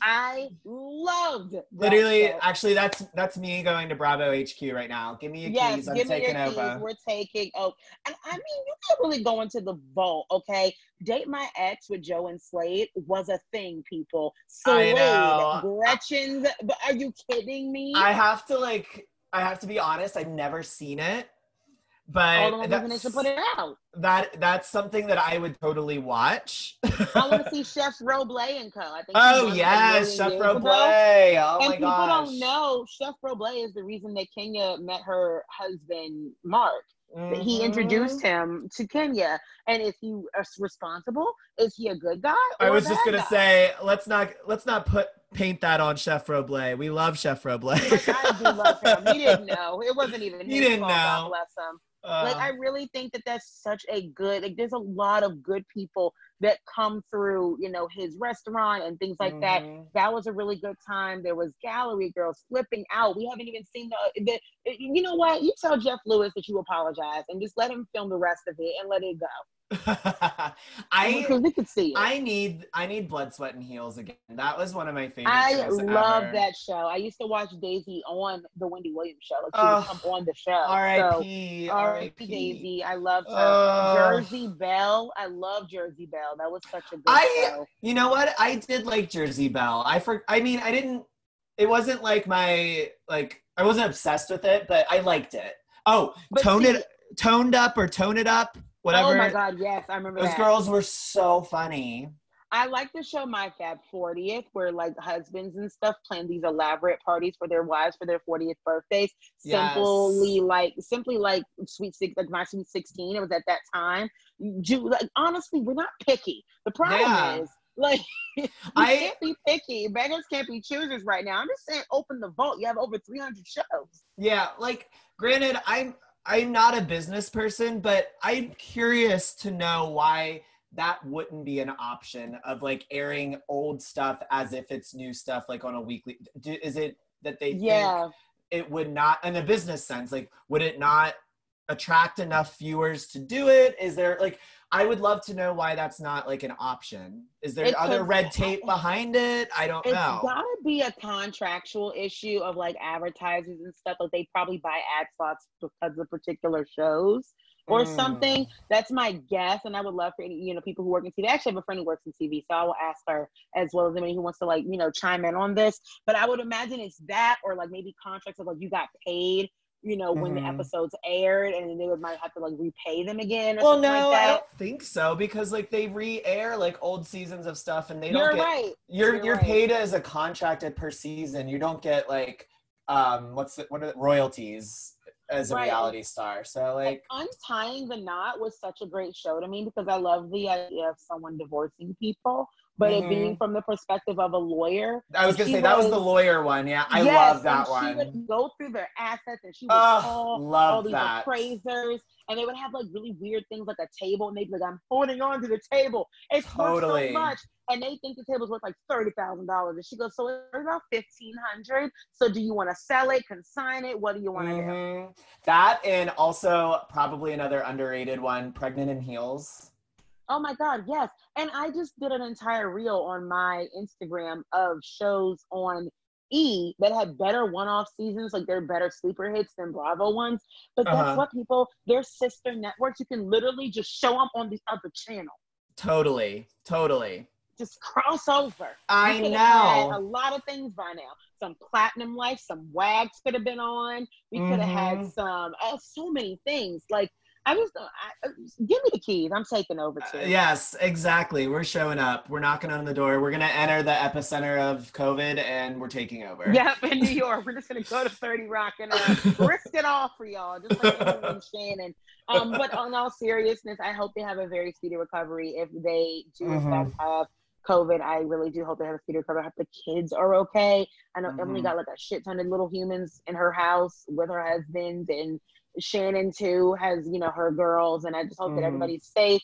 I loved that Literally, show. actually, that's that's me going to Bravo HQ right now. Give me a Yes, keys, I'm give me taking your keys. over. We're taking. Oh, and I mean, you can really go into the vault. Okay, date my ex with Jo and Slade was a thing. People, I Slade, know. Gretchen's. But are you kidding me? I have to like, I have to be honest. I've never seen it, but that's, put it out. that that's something that I would totally watch. I want to see Chef Roble and Co. I think. oh won it a yes, Chef Roble. Oh and my people gosh. don't know Chef Roble is the reason that Kenya met her husband Marc. That He introduced mm-hmm. him to Kenya, and is he responsible? Is he a good guy? I was just gonna guy? say, let's not let's not put paint that on Chef Roble. We love Chef Roble. I do love him. He didn't know. It wasn't even He didn't fault. God know. bless him. Uh, like I really think that that's such a good like there's a lot of good people that come through, you know, his restaurant and things like that. Mhm. That was a really good time. There was gallery girls flipping out. We haven't even seen the, the you know what? You tell Jeff Lewis that you apologize and just let him film the rest of it and let it go. I because we could see it. I need I need blood, sweat, and heels again. That was one of my favorite. I love ever. that show. I used to watch Daisy on the Wendy Williams show. Like she Ugh. would come on the show. R.I.P. So, R.I.P. Daisy. I loved her. Ugh. Jersey Belle. I love Jersey Belle. That was such a good I- show. You know what? I did like Jersey Belle. I for I mean I didn't. It wasn't like my like I wasn't obsessed with it, but I liked it. Oh, But tone see- it, toned up or tone it up, whatever. Oh my God, yes, I remember Those that. girls were so funny. I like the show My Fab 40th, where like husbands and stuff plan these elaborate parties for their wives for their 40th birthdays. Yes. Simply like, simply like sweet six, like my sweet 16. It was at that time. Ju- like, honestly, we're not picky. The problem Yeah. is, like, you I- can't be picky. Beggars can't be choosers right now. I'm just saying, open the vault. You have over 300 shows. Yeah, like granted, I'm I'm not a business person, but I'm curious to know why that wouldn't be an option of like airing old stuff as if it's new stuff like on a weekly do, is it that they think Yeah. it would not in a business sense like would it not attract enough viewers to do it is there like i would love to know why that's not like an option is there It's other red tape behind it i don't It's know It's gotta be a contractual issue of like advertisers and stuff. Like they probably buy ad slots because of particular shows or Mm. something. That's my guess. And I would love for any, you know, people who work in TV. I actually have a friend who works in TV, so I will ask her as well as anybody who wants to like, you know, chime in on this. But I would imagine it's that or like maybe contracts of like you got paid, you know, when the Mhm. episodes aired and then they would might have to like repay them again or well no like i don't think so because like they re-air like old seasons of stuff and they don't You're get right. you're You're you're right. paid as a contracted per season. You don't get like um what's the, what are the, royalties as a Right. reality star. So like Untying the Knot was such a great show to me because I love the idea of someone divorcing people, but it being from the perspective of a lawyer. I was gonna say that was was- the lawyer one. Yeah, I Yes, love that and She would go through their assets and she would Oh, call all these that. appraisers and they would have like really weird things like a table and they'd be like, I'm holding on to the table. It's Totally. worth so much. And they think the table's worth like thirty thousand dollars. And she goes, So it's about fifteen hundred. So do you want to sell it, consign it? What do you want to do? Mhm. That and also probably another underrated one, Pregnant in Heels. Oh my God, yes. And I just did an entire reel on my Instagram of shows on E that had better one off seasons, like they're better sleeper hits than Bravo ones. But that's Uh-huh. what people, they're sister networks. You can literally just show up on the other channel, Totally, totally. just cross over. I You could've had know. a lot of things by now. Some platinum life, some wags could have been on. We could have had Mhm. some, oh, so many things. Like, I just, I, uh, give me the keys. I'm taking over too. Uh, yes, exactly. We're showing up. We're knocking on the door. We're gonna enter the epicenter of COVID, and we're taking over. Yep, in New York. We're just gonna go to 30 Rock and uh, risk it all for y'all, just like Shannon. Um, but on all seriousness, I hope they have a very speedy recovery. If they do Mhm. fact have COVID, I really do hope they have a speedy recovery. I hope the kids are okay. I know Emily Mhm. got like a shit ton of little humans in her house with her husband, and Shannon too has you know her girls, and I just hope that Mhm. everybody's safe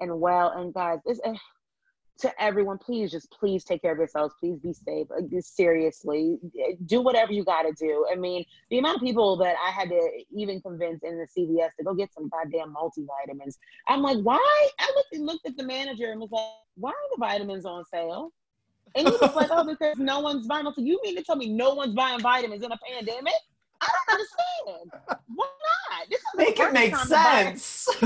and well. And guys, this. Uh, to everyone, please just please take care of yourselves. Please be safe. Seriously, do whatever you got to do. I mean, the amount of people that I had to even convince in the CVS to go get some goddamn multivitamins. I'm like, why? I looked and looked at the manager and was like, why are the vitamins on sale? And he was like, oh, because no one's buying. them. So you mean to tell me no one's buying vitamins in a pandemic? I don't understand. Why not? This is Make it make time to buy- sense.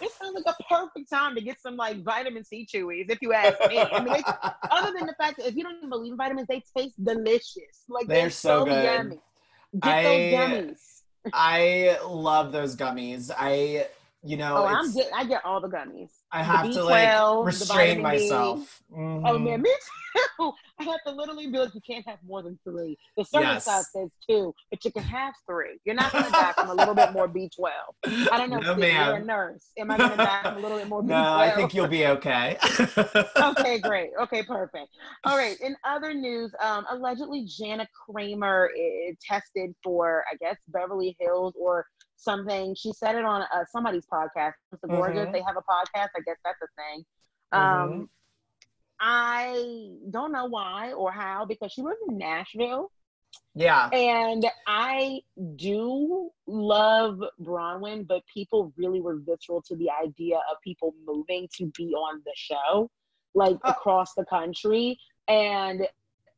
This sounds like a perfect time to get some like vitamin C chewies, if you ask me. I mean, other than the fact that if you don't even believe in vitamins, they taste delicious. Like They're they're, so so, good. yummy. Get I- those gummies. I love those gummies. I, you know, Oh, I'm get I get all the gummies. I have to B12, like restrain myself. Oh Mhm. man, me too. I have to literally be like, you can't have more than three. The service Yes. side says two, but you can have three. You're not going to die from a little bit more B12. I don't know. No, Steve, You're a nurse. Am I going to die from a little bit more B12? No, I think you'll be okay. okay, great. Okay, perfect. All right. In other news, um, allegedly Jana Kramer is tested for, I guess, Beverly Hills or something. She said it on uh, somebody's podcast. The. Mhm. They have a podcast. I guess that's a thing. Um, Mhm. I don't know why or how because she lives in Nashville. Yeah. And I do love Braunwyn, but people really were visceral to the idea of people moving to be on the show, like Oh. across the country. And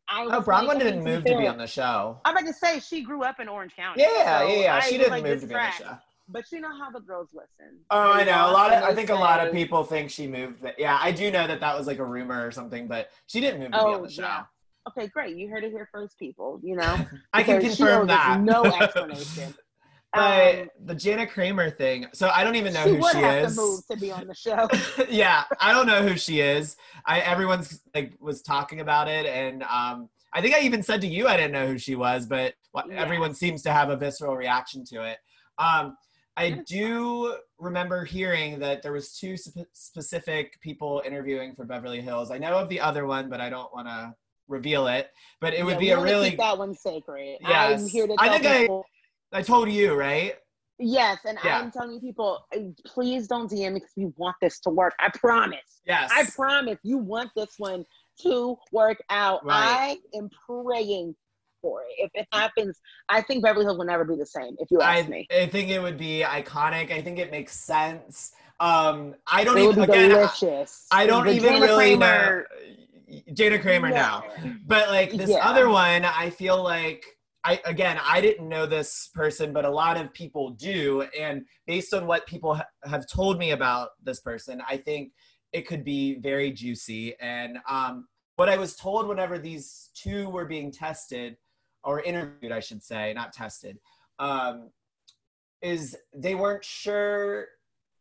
I Oh, Braunwyn like, I didn't move to be on the show. I'm about to say she grew up in Orange County. Yeah, so yeah, yeah. She was didn't like, move to be on the show. But you know how the girls listen. Oh, I know. A lot of I think a lot of people think she moved. That, yeah, I do know that that was like a rumor or something, but she didn't move to be oh, on Oh, the show. yeah. Okay, great. You heard it here first, people. You know, I can confirm that. No explanation. But Um, the Jana Kramer thing. So I don't even know she who would she have is. to move to be on the show. yeah, I don't know who she is. I everyone's like was talking about it, and um, I think I even said to you I didn't know who she was, but Yeah. everyone seems to have a visceral reaction to it. Um, I do remember hearing that there was two spe- specific people interviewing for Beverly Hills. I know of the other one, but I don't want to reveal it. But it would Yeah, be a really. keep that one sacred. I'm Yes. here to I tell think I- people. I told you, right? Yes, and Yeah. I'm telling you, people, uh, please don't DM me because we want this to work. I promise. Yes. I promise you want this one to work out. Right. I am praying for it. If it happens, I think Beverly Hills will never be the same. If you ask I, me, I think it would be iconic. I think it makes sense. Um, I don't it even again. I- delicious. I don't The even Jana really Kramer- know. Jada Kramer Yeah. now. But like this Yeah. other one, I feel like I again I didn't know this person, but a lot of people do, and based on what people ha- have told me about this person, I think it could be very juicy. And um, what I was told whenever these two were being tested or interviewed, I should say, not tested, um, is they weren't sure.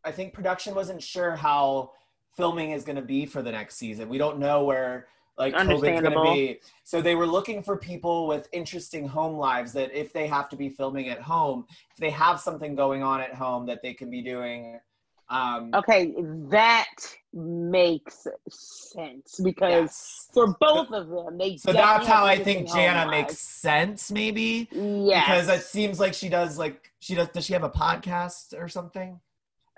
I think production wasn't sure how filming is going to be for the next season. We don't know where like COVID's going to be. So they were looking for people with interesting home lives that if they have to be filming at home, if they have something going on at home that they can be doing. Um, Okay, that makes sense because yes. for both of them, they. So that's how I think Jana makes sense, maybe Yeah. because it seems like she does like she does. Does she have a podcast or something?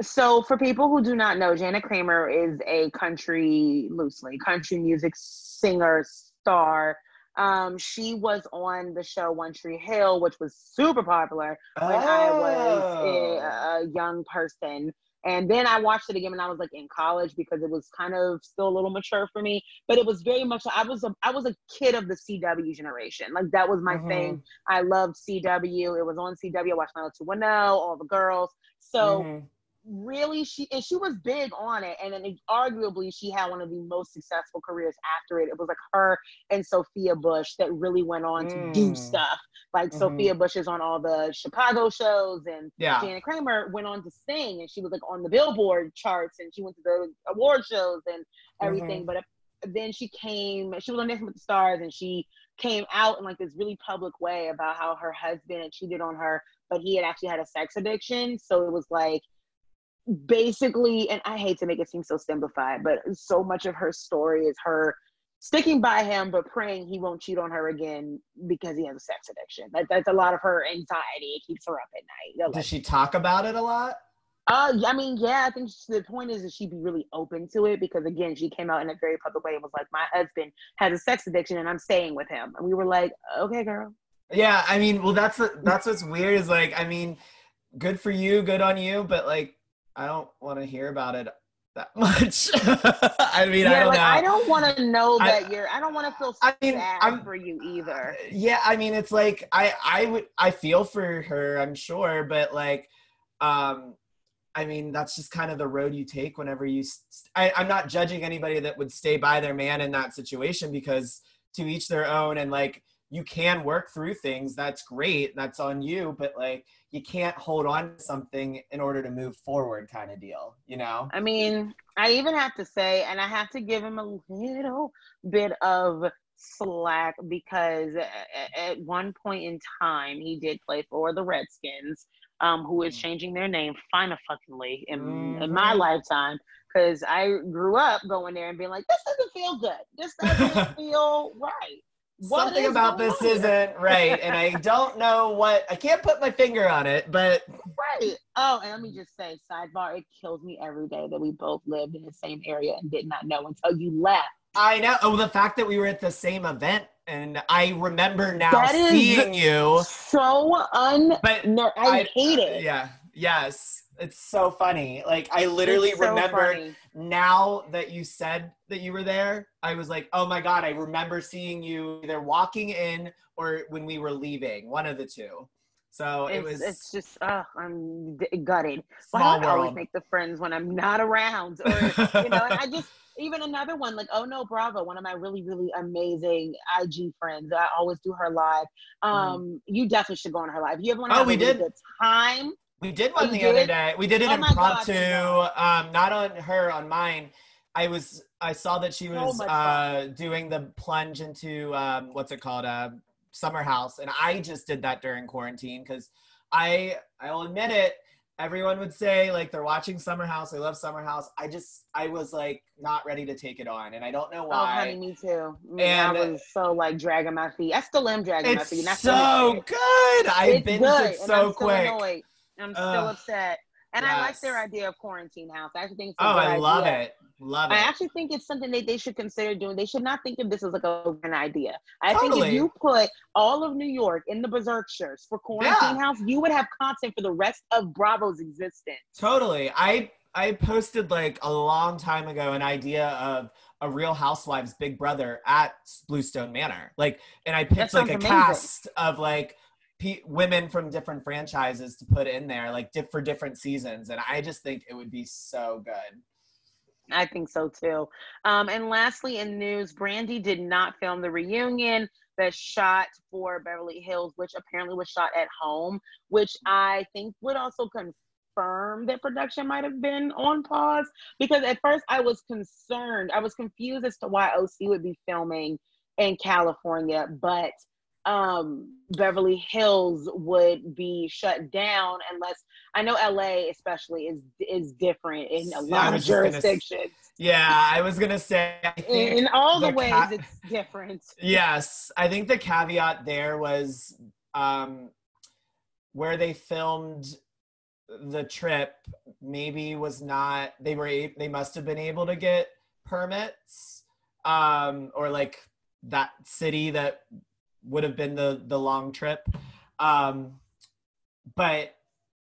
So, for people who do not know, Jana Kramer is a country, loosely, country music singer, star. Um, she was on the show One Tree Hill, which was super popular when I was Oh. a, a young person. And then I watched it again when I was like in college because it was kind of still a little mature for me. But it was very much I was a I was a kid of the CW generation. Like that was my Mhm. thing. I loved CW. It was on CW. I watched 90210, all the girls. So Mhm. Really she and she was big on it and then arguably she had one of the most successful careers after it it was like her and sophia bush that really went on to do Mm. stuff like Mhm. sophia bush is on all the chicago shows and yeah. Janet Kramer went on to sing and she was like on the billboard charts and she went to the award shows and everything Mhm. but uh, then she came she was on Dancing with the Stars and she came out in like this really public way about how her husband had cheated on her but he had actually had a sex addiction so it was like basically and I hate to make it seem so simplified but so much of her story is her sticking by him but praying he won't cheat on her again because he has a sex addiction that, that's a lot of her anxiety it keeps her up at night Does she talk about it a lot? uh, I mean, yeah, I think the point is that she'd be really open to it because again, she came out in a very public way and was like, "My husband has a sex addiction and I'm staying with him," and we were like, "Okay, girl." Yeah, I mean, well, that's that's what's weird is like, I mean, good for you, good on you, but like, I don't want to hear about it that much. I mean, I don't like know. I don't want to know I- that you're. I don't want to feel I mean, sad I'm- for you either. yeah, I mean, it's like I I would I feel for her, I'm sure, but like, um, I mean, that's just kind of the road you take whenever you. I'm not judging anybody that would stay by their man in that situation because to each their own, and like you can work through things. That's great. That's on you. But like, you can't hold on to something in order to move forward, kind of deal. You know? I mean, I even have to say, and I have to give him a little bit of slack because at one point in time he did play for the Redskins, um, who is mm. changing their name finally in, mm-hmm. in my mm-hmm. lifetime. Because I grew up going there and being like, this doesn't feel good. This doesn't feel right. What Something about this isn't right, and I don't know what. I can't put my finger on it, but right. Oh, and let me just say, sidebar: it kills me every day that we both lived in the same area and did not know until you left I know. Oh, the fact that we were at the same event and I remember now seeing you. So un. But I, I, hate it. Yeah. Yes. It's so funny. Like I literally so remember now that you said that you were there. I was like, oh my god! I remember seeing you either walking in or when we were leaving. One of the two. So it's, it was. It's just, oh, I'm gutted. Why do I always make the friends when I'm not around? Or you know, I just even another one like oh no bravo one of my really really amazing ig friends i always do her live mm-hmm. um mm-hmm. you definitely should go on her live you have one oh we did good time we did one the other day we did it oh impromptu um not on her on mine i was i saw that she was so uh doing the plunge into um what's it called uh summer house and i just did that during quarantine because i i'll admit it everyone would say like they're watching Summer House. I love Summer House. I just I was like not ready to take it on, and I don't know why. Oh, honey, me too. and I was so like dragging my feet. I still am dragging my feet. It's so good. I've been it so quick. I'm still upset. And yes. I like their idea of quarantine house. I actually think it's oh, I love it. Love it. I actually think it's something that they should consider doing. They should not think of this as like a an idea. I totally. think if you put all of New York in the Berkshires for Quarantine yeah. House, you would have content for the rest of Bravo's existence. Totally. I I posted like a long time ago an idea of a Real Housewives Big Brother at Bluestone Manor. Like, and I picked like a amazing. cast of like women from different franchises to put in there, like for different seasons, and I just think it would be so good. I think so too. Um, and lastly, in news, Brandi did not film the reunion that shot for Beverly Hills, which apparently was shot at home, which I think would also confirm that production might have been on pause. Because at first I was concerned, I was confused as to why OC would be filming in California, but um, Beverly Hills would be shut down unless I know LA especially is is different in a lot of jurisdictions. Gonna, yeah, I was gonna say in, in, all the, the ways ca- it's different. Yes, I think the caveat there was um, where they filmed the trip maybe was not they were they must have been able to get permits um, or like that city that would have been the the long trip. Um, but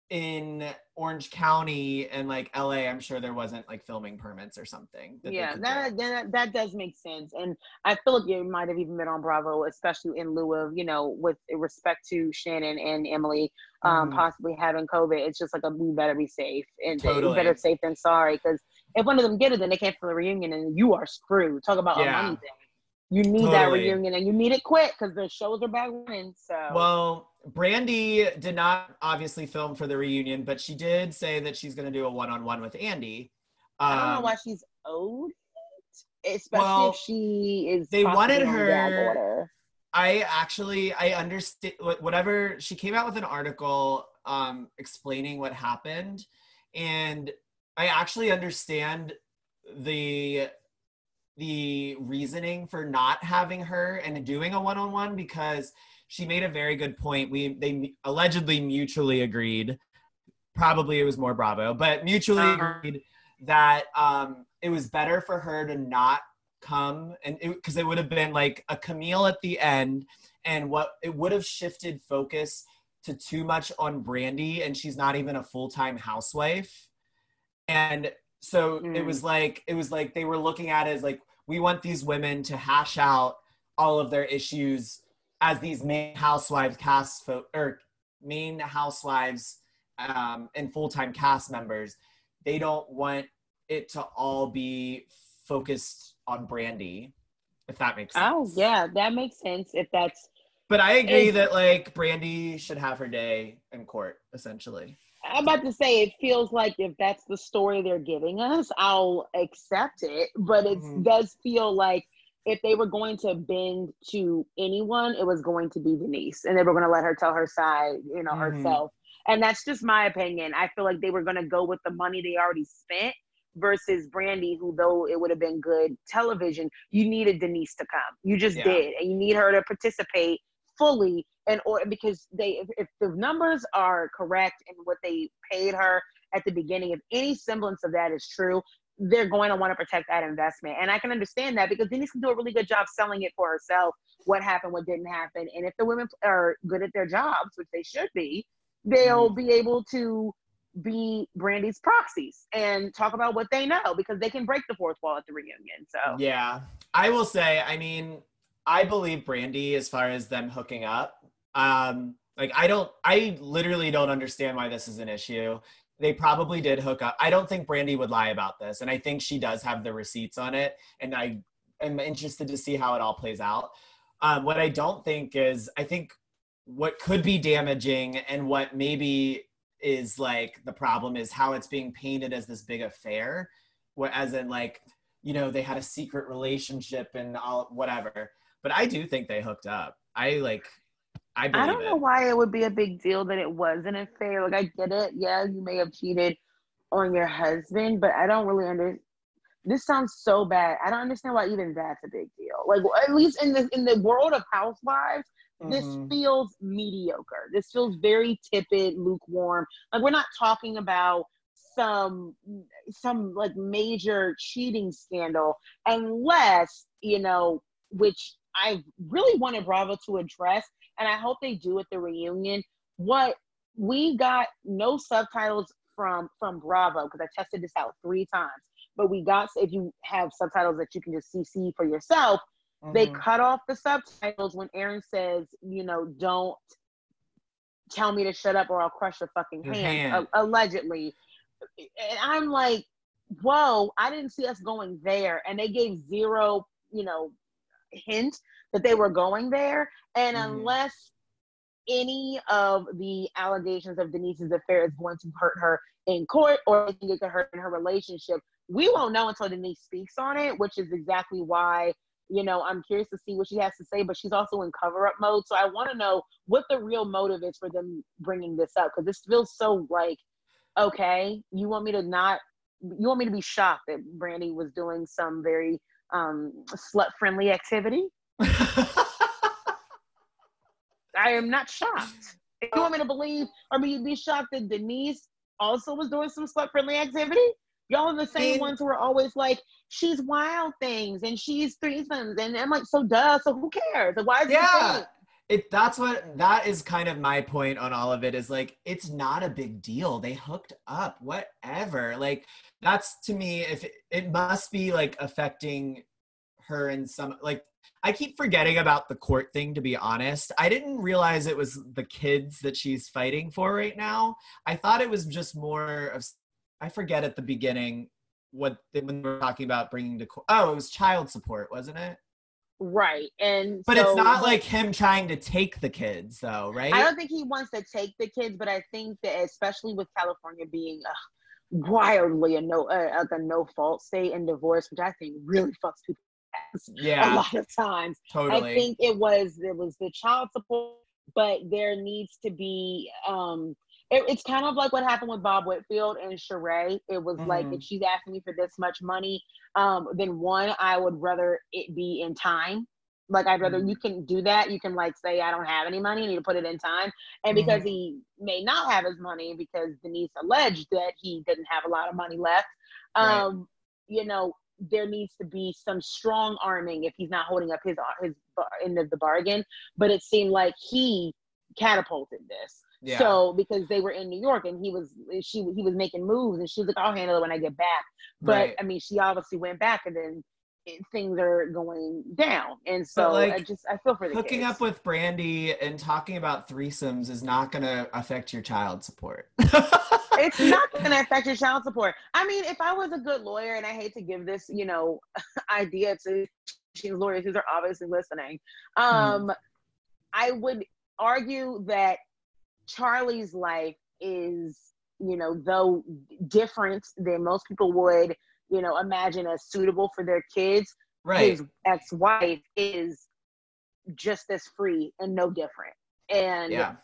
in Orange County and like LA, I'm sure there wasn't like filming permits or something. That yeah, that, that that does make sense, and I feel like it might have even been on Bravo, especially in lieu of you know with respect to Shannon and Emily um, mm. possibly having COVID. It's just like a we better be safe and totally. better safe than sorry because if one of them get it, then they can't for the reunion, and you are screwed. Talk about yeah. a money thing you need totally. that reunion and you need it quick because the shows are back running. So well, Brandi did not obviously film for the reunion, but she did say that she's going to do a one-on-one with Andy. Um, I don't know um, why she's owed it, especially well, if she is. They wanted her. I actually I understand whatever she came out with an article um, explaining what happened, and I actually understand the the reasoning for not having her and doing a one-on-one because she made a very good point. We they allegedly mutually agreed. Probably it was more Bravo, but mutually uh-huh. agreed that um, it was better for her to not come and because it, it would have been like a Camille at the end, and what it would have shifted focus to too much on Brandi, and she's not even a full time housewife, and so mm. it was mm. like it was like they were looking at it as like we want these women to hash out all of their issues as these main housewives cast fo- or main housewives um, and full-time cast members. They don't want it to all be focused on Brandi, if that makes sense. Oh yeah, that makes sense. If that's But I agree that like Brandi should have her day in court, essentially. I'm about to say it feels like if that's the story they're giving us, I'll accept it. But it Mhm. does feel like if they were going to bend to anyone, it was going to be Denise, and they were going to let her tell her side, you know, Mhm. herself. And that's just my opinion. I feel like they were going to go with the money they already spent versus Brandi, who though it would have been good television, you needed Denise to come. You just Yeah. did, and you need her to participate fully and or because they if, if the numbers are correct and what they paid her at the beginning if any semblance of that is true they're going to want to protect that investment and i can understand that because denise can do a really good job selling it for herself what happened what didn't happen and if the women are good at their jobs which they should be they'll mm-hmm. be able to be brandi's proxies and talk about what they know because they can break the fourth wall at the reunion so Yeah. I will say, I mean, I believe Brandi as far as them hooking up. Um, like I don't I literally don't understand why this is an issue. They probably did hook up. I don't think Brandi would lie about this, and I think she does have the receipts on it. And I am interested to see how it all plays out. Um, what I don't think is, I think what could be damaging and what maybe is like the problem is how it's being painted as this big affair, as in like you know they had a secret relationship and all whatever. But I do think they hooked up. I like. I I don't it. know why it would be a big deal that it wasn't a fair. Like I get it. Yeah, you may have cheated on your husband, but I don't really understand. This sounds so bad. I don't understand why even that's a big deal. Like at least in the in the world of housewives, this Mhm. feels mediocre. This feels very tepid, lukewarm. Like we're not talking about some some like major cheating scandal unless, you know, which I really wanted Bravo to address and I hope they do at the reunion. What we got no subtitles from from Bravo because I tested this out 3 times. But we got if you have subtitles that you can just see for yourself, they Mhm. cut off the subtitles when Aaron says, you know, don't tell me to shut up or I'll crush your fucking Your hand, hand. a- allegedly. And I'm like, whoa, I didn't see us going there. And they gave zero, you know, hint that they were going there. And Mhm. unless any of the allegations of Denise's affair is going to hurt her in court or it could hurt in her relationship, we won't know until Denise speaks on it, which is exactly why you know i'm curious to see what she has to say but she's also in cover up mode so i want to know what the real motive is for them bringing this up because this feels so like okay you want me to not you want me to be shocked that Brandi was doing some very um slut friendly activity? I am not shocked. If you want me to believe or be, be shocked that denise also was doing some slut friendly activity? Y'all are the same mean- ones who are always like she's wild things and she's threesomes and I'm like so duh so who cares? Like, why is yeah? It that's what that is kind of my point on all of it is like it's not a big deal. They hooked up whatever. Like that's to me if it, it must be like affecting her in some like i keep forgetting about the court thing to be honest. I didn't realize it was the kids that she's fighting for right now. I thought it was just more of i forget at the beginning what when we were talking about bringing to court. Oh it was child support wasn't it right and but so- it's not like him trying to take the kids, though, right? I don't think he wants to take the kids, but I think that especially with California being uh, wildly a no uh, like a no fault state and divorce, which I think really fucks people ass a lot of times. totally. I think it was it was the child support, but there needs to be um it, it's kind of like what happened with Bob Whitfield and Sheree. It was like Mhm. if she's asking me for this much money, um, then one, I would rather it be in time. Like I'd rather Mhm. you can do that. You can like say I don't have any money, I need to put it in time. And because Mhm. he may not have his money because Denise alleged that he didn't have a lot of money left, Right. um, you know, there needs to be some strong arming if he's not holding up his his bar- end of the bargain. But it seemed like he catapulted this. Yeah. So because they were in New York and he was she he was making moves and she was like I'll handle it when I get back. But right. I mean she obviously went back and then it, things are going down and so like, I just I feel for the hooking kids. up with Brandi and talking about threesomes is not going to affect your child support. it's not going to affect your child support. I mean, if I was a good lawyer, and I hate to give this, you know, idea to she's lawyers who are obviously listening, um, I would argue that Charlie's life is, you know, though different than most people would, you know, imagine as suitable for their kids. Right. His ex-wife is just as free and no different. And Yeah.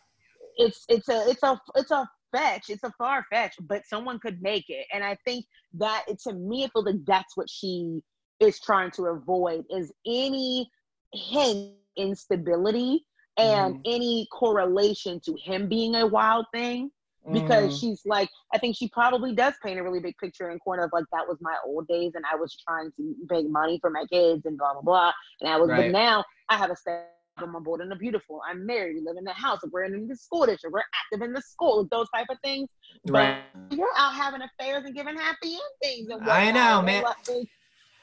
it's it's a it's a it's a fetch it's a far fetch but someone could make it and i think that to me i feel like that's what she is trying to avoid is any hint instability and Mhm. any correlation to him being a wild thing because Mm, she's like i think she probably does paint a really big picture in corner of like that was my old days and i was trying to make money for my kids and blah blah blah and i was Right. but now i have a step I'm on board and a beautiful. I'm married. We live in the house. We're in the school district. We're active in the school. Those type of things. But right. you're out having affairs and giving happy endings. And I know, man. like,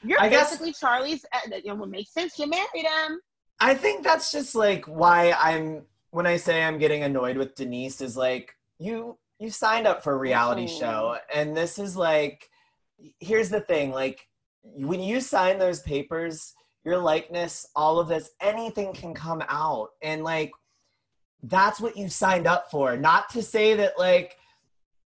You're I guess- basically Charlie's. Uh, you know, what makes sense. You married him. I think that's just like why I'm when I say I'm getting annoyed with Denise is like you you signed up for a reality Mhm. show and this is like here's the thing like when you sign those papers your likeness all of this anything can come out and like that's what you signed up for not to say that like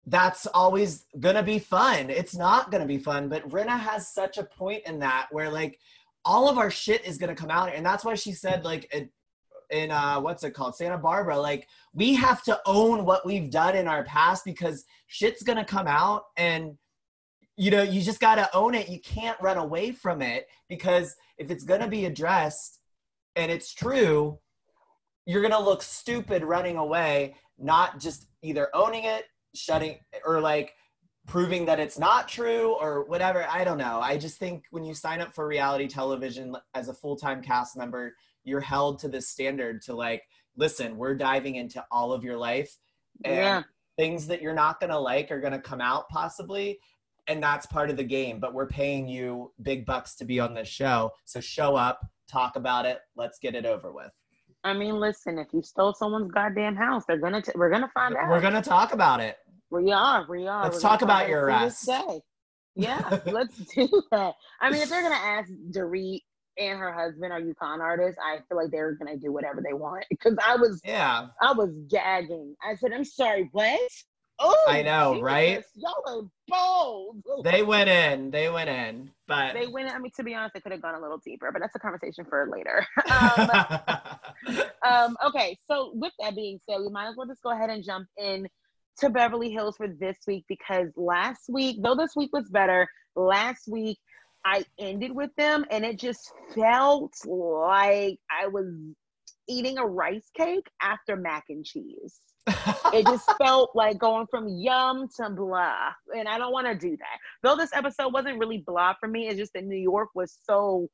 that's always gonna be fun it's not gonna be fun but Rinna has such a point in that where like all of our shit is gonna come out and that's why she said like in, in uh what's it called? Santa barbara like we have to own what we've done in our past because shit's gonna come out and you know you just gotta own it. You can't run away from it because if it's gonna be addressed and it's true you're gonna look stupid running away not just either owning it shutting or like proving that it's not true or whatever. I don't know. I just think when you sign up for reality television as a full time cast member, you're held to this standard to like, listen, we're diving into all of your life and Yeah. things that you're not going to like are going to come out possibly. And that's part of the game, but we're paying you big bucks to be on this show. So show up, talk about it, let's get it over with. I mean, listen. If you stole someone's goddamn house, they're gonna. T- we're gonna find out. We're going to talk about it. We are. We are. Let's We're talk about your arrest. day. Yeah, let's do that. I mean, if they're gonna ask Dorit and her husband, "Are you con artists?" I feel like they're gonna do whatever they want because I was, Yeah. I was gagging. I said, "I'm sorry, what?" Oh, I know, right? Y'all are bold. They went in. They went in. But They went. I mean, to be honest, they could have gone a little deeper, but that's a conversation for later. um, um, okay, so with that being said, we might as well just go ahead and jump in to Beverly Hills for this week because last week, though this week was better, last week I ended with them and it just felt like I was eating a rice cake after mac and cheese. It just felt like going from yum to blah. And I don't want to do that. Though this episode wasn't really blah for me, it's just that New York was so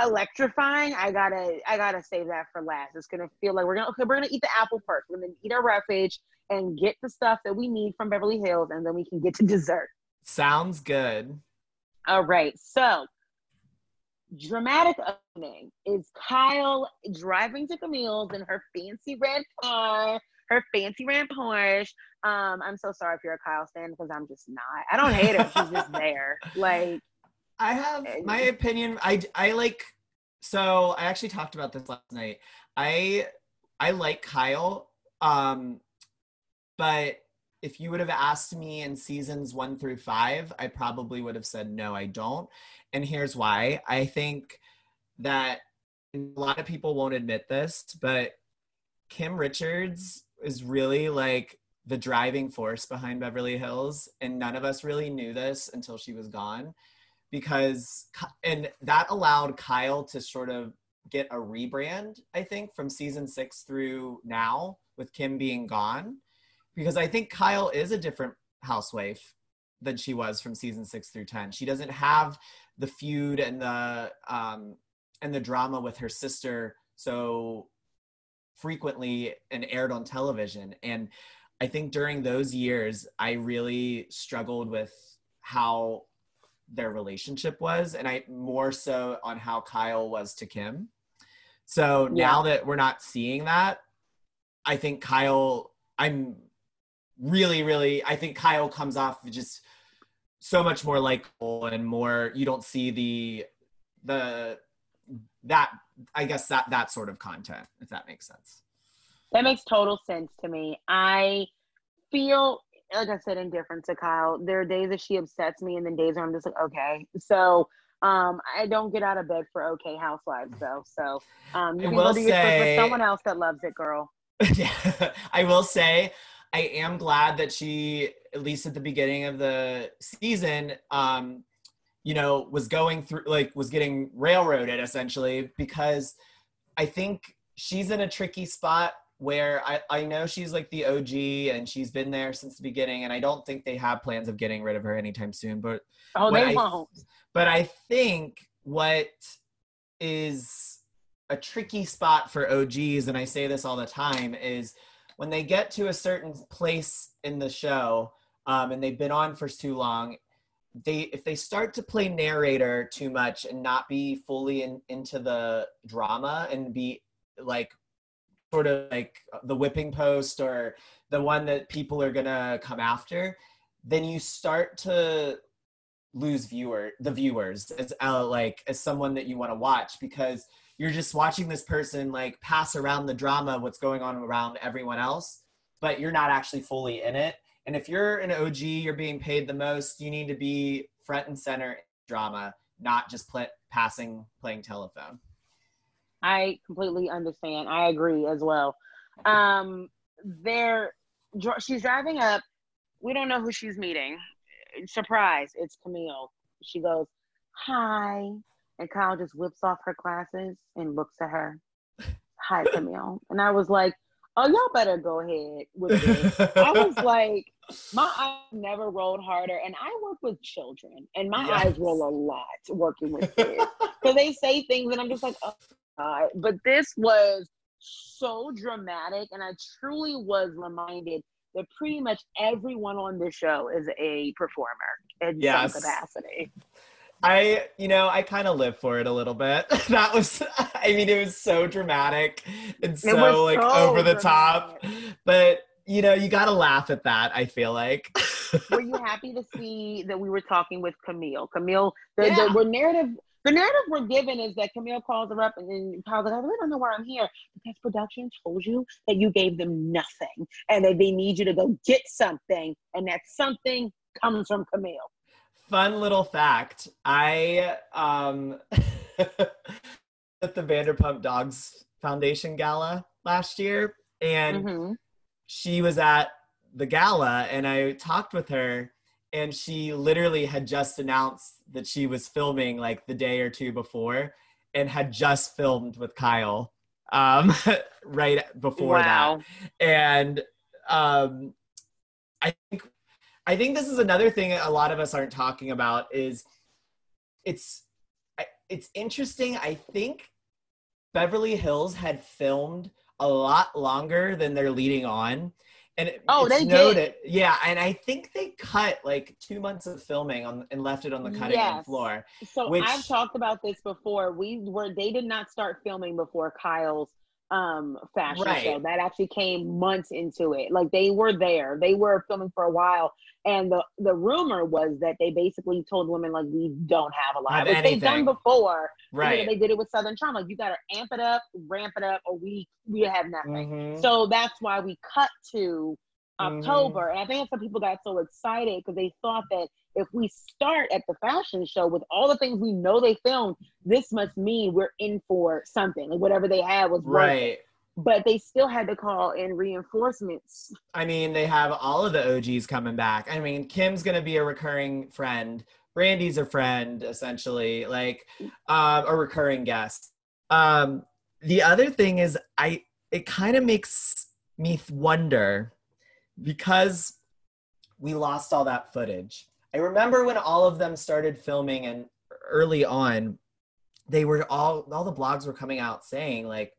electrifying. I gotta I gotta save that for last. It's gonna feel like we're gonna okay, we're gonna eat the apple first. We're gonna eat our roughage and get the stuff that we need from Beverly Hills, and then we can get to dessert. Sounds good. All right. So dramatic opening is Kyle driving to Camille's in her fancy red car, her fancy red Porsche. Um, I'm so sorry if you're a Kyle fan because I'm just not. I don't hate her. She's just there. Like, I have my opinion. I I like. So I actually talked about this last night. I I like Kyle. Um, but if you would have asked me in seasons one through five, I probably would have said no, I don't. And here's why. I think that a lot of people won't admit this, but Kim Richards is really like the driving force behind Beverly Hills, and none of us really knew this until she was gone because and that allowed Kyle to sort of get a rebrand, I think, from season six through now with Kim being gone. Because I think Kyle is a different housewife than she was from season six through ten. She doesn't have the feud and the um and the drama with her sister so frequently and aired on television. And I think during those years, I really struggled with how their relationship was, and I more so on how Kyle was to Kim. So now that we're not seeing that, I think Kyle, I'm really, really, I think Kyle comes off just so much more likable and more. You don't see the the that I guess that that sort of content, if that makes sense. That makes total sense to me. I feel like I said, indifferent to Kyle. There are days that she upsets me, and then days where I'm just like, okay. So um, I don't get out of bed for okay housewives though. So um, you I can will go do your say- with someone else that loves it, girl. yeah, I will say I am glad that she, at least at the beginning of the season, um, you know, was going through like was getting railroaded essentially because I think she's in a tricky spot where I, I know she's like the OG and she's been there since the beginning and I don't think they have plans of getting rid of her anytime soon, but Oh, they I- won't. but I think what is a tricky spot for OGs, and I say this all the time, is when they get to a certain place in the show um, and they've been on for too long, they if they start to play narrator too much and not be fully in, into the drama and be like sort of like the whipping post or the one that people are gonna come after, then you start to lose viewer the viewers as uh, like as someone that you want to watch because you're just watching this person like pass around the drama what's going on around everyone else but you're not actually fully in it and if you're an og you're being paid the most you need to be front and center in drama not just play, passing playing telephone I completely understand. I agree as well. Um, they're dr- she's driving up. We don't know who she's meeting. Surprise! It's Camille. She goes, "Hi," and Kyle just whips off her glasses and looks at her. Hi, Camille. And I was like, "Oh, y'all better go ahead with this." I was like, my eyes never rolled harder, and I work with children, and my Yes. eyes roll a lot working with kids. So they say things, and I'm just like, oh God. But this was so dramatic, and I truly was reminded that pretty much everyone on this show is a performer in Yes. some capacity. I, you know, I kind of live for it a little bit. that was, I mean, it was so dramatic and so was like so over the top. But you know, you got to laugh at that. I feel like. Were you happy to see that we were talking with Camille? Camille, the, Yeah. the we're narrative. The narrative we're given is that Camille calls her up and then Kyle's like, I really don't know why I'm here because production told you that you gave them nothing and that they need you to go get something, and that something comes from Camille. Fun little fact: I um at the Vanderpump Dogs Foundation gala last year, and Mhm. she was at the gala and I talked with her and she literally had just announced that she was filming like the day or two before and had just filmed with Kyle um right before Wow. that and um I think I think this is another thing a lot of us aren't talking about is it's it's interesting I think Beverly Hills had filmed a lot longer than they're leading on. And it- Oh, they did. noted, yeah. And I think they cut like two months of filming on and left it on the cutting room floor. So Which- I've talked about this before. We were they did not start filming before Kyle's um fashion Right. show. That actually came months into it. Like they were there. They were filming for a while. And the the rumor was that they basically told women like we don't have a lot. Have Which they've done before. You know, Right. they did it with Southern Charm. Like you gotta amp it up, ramp it up, or we we have nothing. Mhm. So that's why we cut to Mhm. October. And I think that's why people got so excited because they thought that if we start at the fashion show with all the things we know they filmed, this must mean we're in for something. Like whatever they had was. Right. But they still had to call in reinforcements. I mean, they have all of the OGs coming back. I mean, Kim's gonna be a recurring friend. Brandi's a friend, essentially, like um, a recurring guest. Um, the other thing is, I it kind of makes me wonder because we lost all that footage. I remember when all of them started filming, and early on, they were all all the blogs were coming out saying like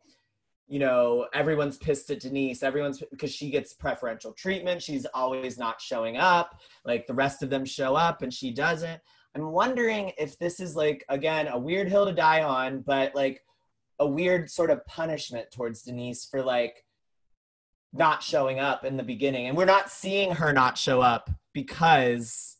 you know, everyone's pissed at Denise. Everyone's because she gets preferential treatment. She's always not showing up. Like the rest of them show up and she doesn't. I'm wondering if this is like, again, a weird hill to die on, but like a weird sort of punishment towards Denise for like not showing up in the beginning. And we're not seeing her not show up because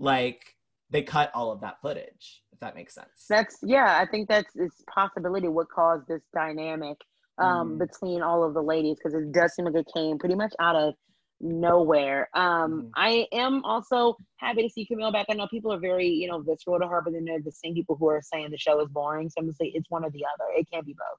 like they cut all of that footage, if that makes sense. That's yeah, I think that's it's possibility what caused this dynamic um Mhm. between all of the ladies because it does seem like it came pretty much out of nowhere. Um Mhm. I am also happy to see Camille back. I know people are very, you know, visceral to her, but then there's the same people who are saying the show is boring. So I'm gonna say it's one or the other. It can't be both.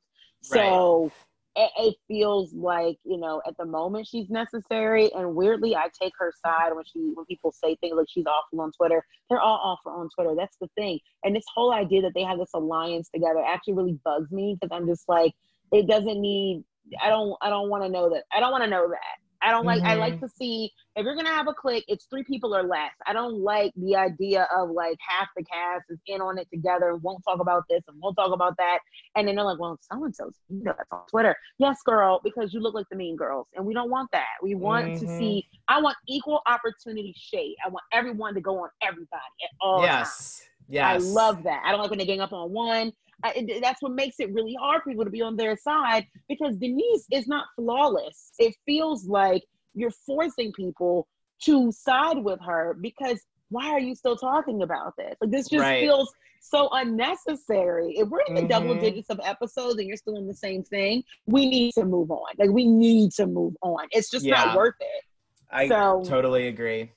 Right. So it, feels like you know at the moment she's necessary and weirdly i take her side when she when people say things like she's awful on twitter. They're all awful on twitter. That's the thing. And this whole idea that they have this alliance together actually really bugs me because i'm just like it doesn't need i don't i don't want to know that i don't want to know that i don't like i like to see if you're gonna have a click it's three people or less i don't like the idea of like half the cast is in on it together won't talk about this and won't talk about that and then they're like, well, so and so's you know that's on Twitter. Yes, girl, because you look like the mean girls. And we don't want that. We want to Mhm. see, I want equal opportunity shade. I want everyone to go on everybody at all times. yes. Yes. I love that. I don't like when they gang up on one. I, it, that's what makes it really hard for people to be on their side because Denise is not flawless. It feels like you're forcing people to side with her because why are you still talking about this? Like this just Right. feels so unnecessary. If we're in the double Mhm. digits of episodes and you're still in the same thing, we need to move on. Like we need to move on. It's just Yeah. not worth it. I So- totally agree.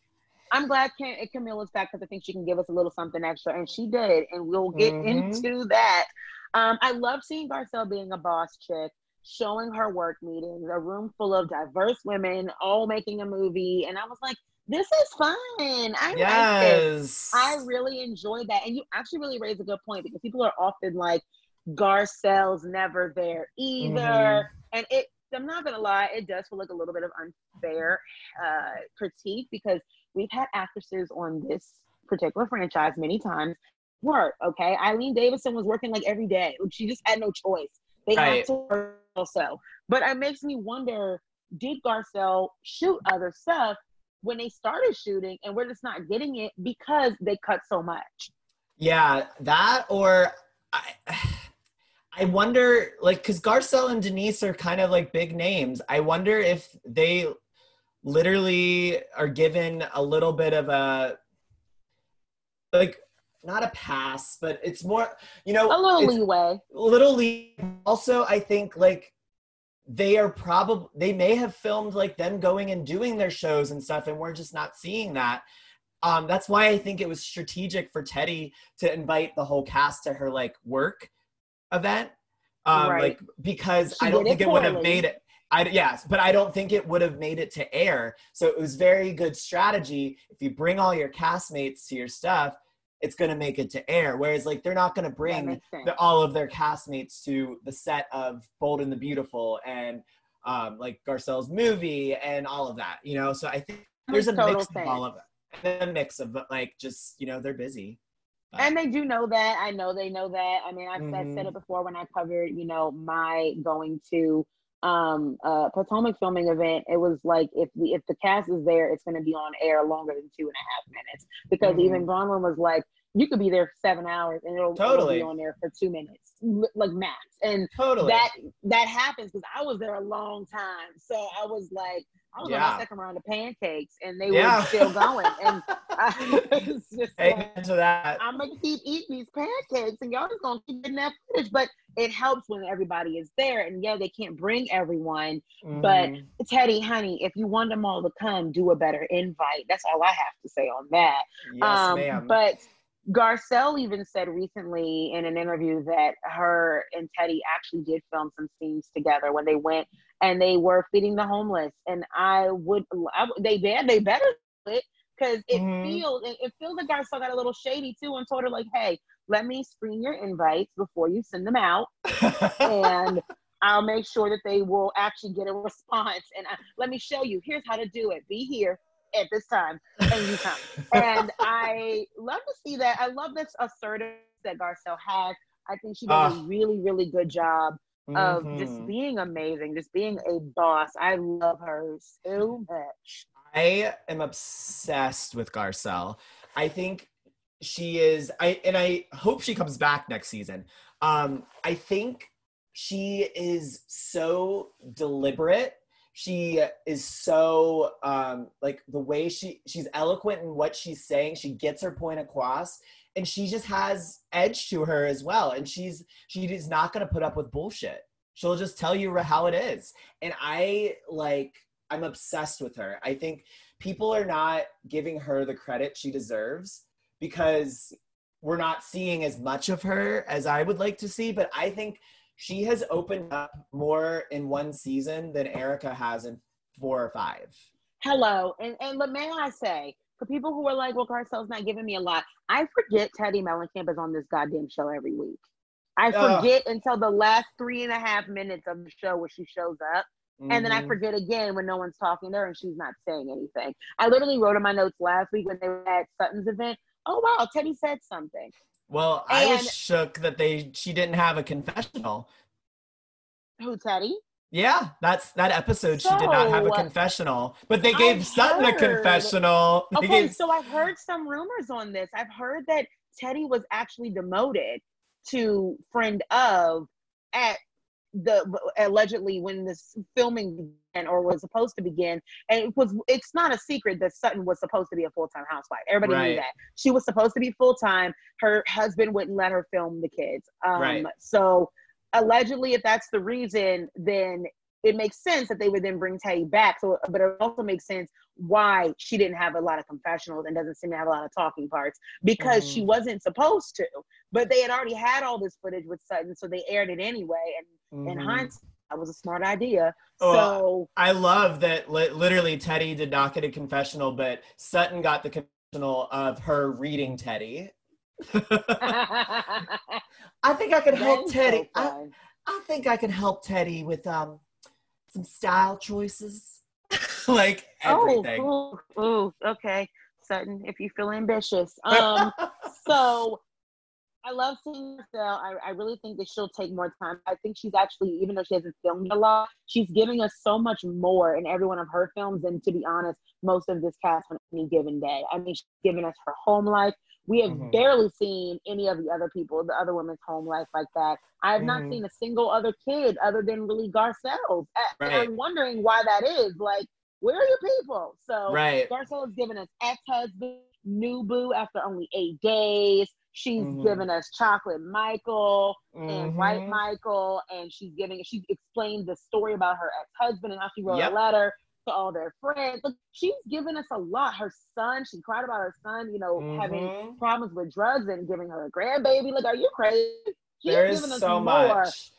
I'm glad Cam- Camilla's back because I think she can give us a little something extra, and she did, and we'll get Mhm. into that. Um, I love seeing Garcelle being a boss chick, showing her work meetings, a room full of diverse women, all making a movie, and I was like, "This is fun. I like this. Yes. I really enjoyed that." And you actually really raised a good point because people are often like, "Garcelle's never there either," Mhm. and it. I'm not gonna lie, it does feel like a little bit of unfair uh, critique because we've had actresses on this particular franchise many times work. Okay, Eileen Davidson was working like every day. She just had no choice. They Right. had to work also. But it makes me wonder: Did Garcelle shoot other stuff when they started shooting, and we're just not getting it because they cut so much? Yeah, that or I I wonder like cuz Garcelle and Denise are kind of like big names. I wonder if they literally are given a little bit of a like not a pass, but it's more, you know, A little leeway. little league also i think like they are probably they may have filmed like them going and doing their shows and stuff and we're just not seeing that um that's why i think it was strategic for Teddi to invite the whole cast to her like work event um Right. like because She i don't did it think it would have made it I, yes, but I don't think it would have made it to air. So it was very good strategy. If you bring all your castmates to your stuff, it's going to make it to air. Whereas, like, they're not going to bring the, all of their castmates to the set of Bold and the Beautiful and um, like Garcelle's movie and all of that, you know. So I think there's a mix of all of it, and a mix of like just you know they're busy. But- and they do know that. I know they know that. I mean, I've said, said Mhm. it before when I covered, you know, my going to um uh Potomac filming event. It was like if the if the cast is there, it's going to be on air longer than two and a half minutes because Mhm. even Braunwyn was like, you could be there for seven hours and it'll, it'll Totally. be on there for two minutes, like max. And totally. that that happens because I was there a long time, so I was like. I was on Yeah. my second round of pancakes, and they Yeah. were still going, and I was just like, Amen to that. I'm gonna keep eating these pancakes, and y'all just gonna keep getting that footage. But it helps when everybody is there, and yeah, they can't bring everyone. But Mhm. Teddi, honey, if you want them all to come, do a better invite. That's all I have to say on that. yes, um, ma'am. But Garcelle even said recently in an interview that her and Teddi actually did film some scenes together when they went and they were feeding the homeless. And I would, I, they did, they better do it because it Mhm. feels, it, it feels like Garcelle got a little shady too and told her like, hey, let me screen your invites before you send them out and I'll make sure that they will actually get a response. And I, let me show you. Here's how to do it. Be here at this time, and you come. and I love to see that. I love this assertiveness that Garcelle has. I think she does a Ah. really, really good job of just Mhm. being amazing, just being a boss. I love her so much. I am obsessed with Garcelle. I think she is I and I hope she comes back next season. Um I think she is so deliberate she is so um like the way she she's eloquent in what she's saying she gets her point across and she just has edge to her as well. And she's she is not going to put up with bullshit. She'll just tell you how it is. And i like i'm obsessed with her. I think people are not giving her the credit she deserves because we're not seeing as much of her as i would like to see. But i think she has opened up more in one season than Erika has in four or five. Hello, and and but may I say, for people who are like, well, Garcelle's not giving me a lot, I forget Teddi Mellencamp is on this goddamn show every week. I forget Ugh. until the last three and a half minutes of the show where she shows up. Mm-hmm. And then I mm-hmm. forget again when no one's talking to her and she's not saying anything. I literally wrote in my notes last week when they were at Sutton's event. Oh wow, Teddi said something. Well, and I was shook that they she didn't have a confessional. Who Teddi? Yeah, that's that episode. So, she did not have a confessional, but they gave I've Sutton heard, a confessional. They okay, gave, so I've heard some rumors on this. I've heard that Teddi was actually demoted to friend of at the allegedly when this filming began or was supposed to begin and it was it's not a secret that sutton was supposed to be a full-time housewife everybody right. knew that she was supposed to be full-time her husband wouldn't let her film the kids um, right. so allegedly if that's the reason then it makes sense that they would then bring Teddi back. So, but it also makes sense why she didn't have a lot of confessionals and doesn't seem to have a lot of talking parts because mm. she wasn't supposed to. But they had already had all this footage with Sutton, so they aired it anyway. And mm. in mm-hmm. hindsight, that was a smart idea. Oh, so I love that. Li- literally, Teddi did not get a confessional, but Sutton got the confessional of her reading Teddi. I think I could help Teddi. So I, I think I can help Teddi with um some style choices, like oh, everything. Oh, oh, okay, Sutton, if you feel ambitious. Um, so I love seeing Garcelle. I, I really think that she'll take more time. I think she's actually, even though she hasn't filmed a lot, she's giving us so much more in every one of her films than, to be honest, most of this cast on any given day. I mean, she's giving us her home life. We have mm-hmm. barely seen any of the other people, the other women's home life like that. I have mm-hmm. not seen a single other kid other than really Garcelle's. Right. I'm wondering why that is. Like, where are your people? So right. Garcelle has given us ex-husband, new boo after only eight days. She's mm-hmm. given us Chocolate Michael mm-hmm. and White Michael, and she's giving she explained the story about her ex-husband and how she wrote yep. a letter to all their friends. Look, she's given us a lot. Her son, she cried about her son, you know, mm-hmm. having problems with drugs and giving her a grandbaby. Like, are you crazy? She's there is so more. much.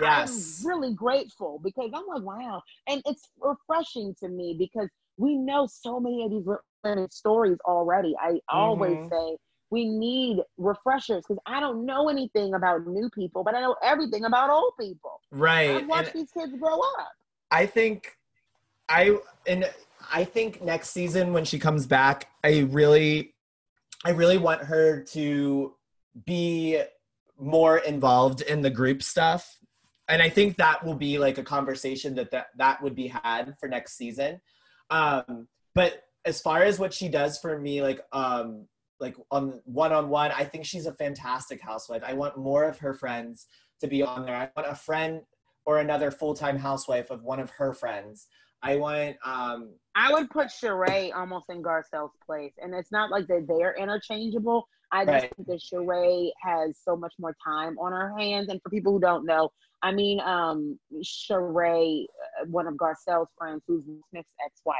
Yes. I'm really grateful because I'm like, wow. And it's refreshing to me because we know so many of these stories already. I mm-hmm. always say we need refreshers because I don't know anything about new people, but I know everything about old people. Right. I've watched and these kids grow up. I think I and I think next season when she comes back, I really I really want her to be more involved in the group stuff. And I think that will be like a conversation that that, that would be had for next season. Um, but as far as what she does for me, like um, like on one on one, I think she's a fantastic housewife. I want more of her friends to be on there. I want a friend or another full time housewife of one of her friends. I want. Um, I would put Sheree almost in Garcelle's place, and it's not like they're they're interchangeable. I just right. think that Sheree has so much more time on her hands. And for people who don't know, I mean, um, Sheree, uh, one of Garcelle's friends, who's Smith's ex-wife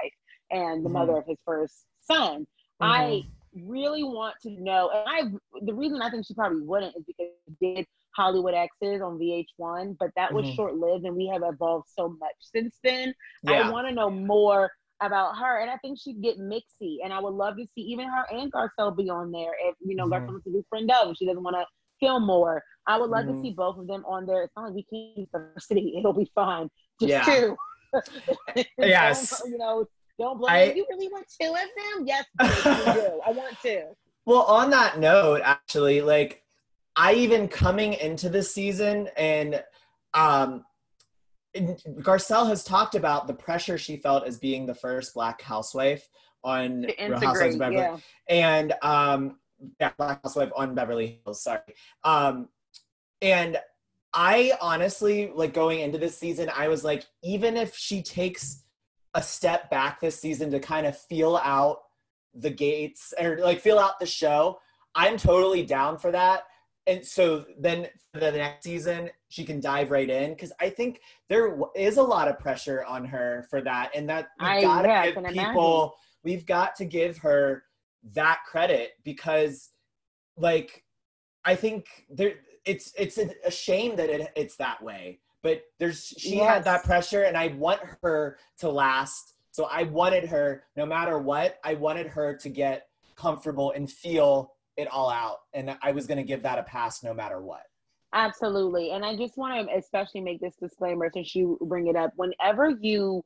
and the mm-hmm. mother of his first son. Mm-hmm. I really want to know, and I the reason I think she probably wouldn't is because she did Hollywood Exes on VH1, but that was mm-hmm. short lived, and we have evolved so much since then. Yeah. I want to know more about her, and I think she'd get mixy, and I would love to see even her and Garcelle be on there if you know mm-hmm. Garcelle wants to do friend of, she doesn't want to film more. I would love mm-hmm. to see both of them on there. It's not like we can't diversity; it'll be fine. Just yeah. two. yes. you know, don't blame. I, you really want two of them? Yes, I do. I want two. Well, on that note, actually, like I even coming into this season and um Garcelle has talked about the pressure she felt as being the first black housewife on Real Housewives of Beverly yeah. and um yeah, black housewife on Beverly Hills, sorry. Um and I honestly like going into this season, I was like, even if she takes a step back this season to kind of feel out the gates or like feel out the show, I'm totally down for that. And so then for the next season, she can dive right in because I think there is a lot of pressure on her for that, and that we've I- got to yeah, give people, we've got to give her that credit because, like, I think there it's it's a, a shame that it, it's that way, but there's she had that pressure, and I want her to last. So I wanted her, no matter what, I wanted her to get comfortable and feel it all out. And I was going to give that a pass no matter what. Absolutely. And I just want to especially make this disclaimer since you bring it up. Whenever you,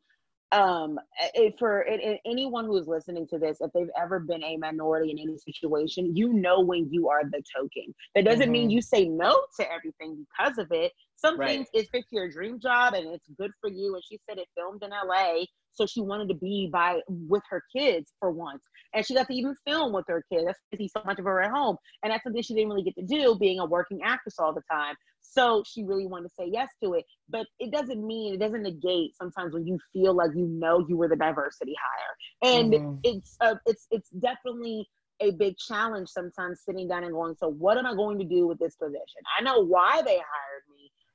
um, if for it, it- anyone who's listening to this, if they've ever been a minority in any situation, you know when you are the token. That doesn't mean Mhm. you say no to everything because of it. Some Right. things is fix your dream job and it's good for you. And she said it filmed in LA, so she wanted to be by with her kids for once, and she got to even film with her kids. That's see so much of her at home, and that's something she didn't really get to do, being a working actress all the time. So she really wanted to say yes to it, but it doesn't mean it doesn't negate sometimes when you feel like you know you were the diversity hire, and Mhm. it's uh, it's it's definitely a big challenge sometimes sitting down and going, so what am I going to do with this position? I know why they hired me,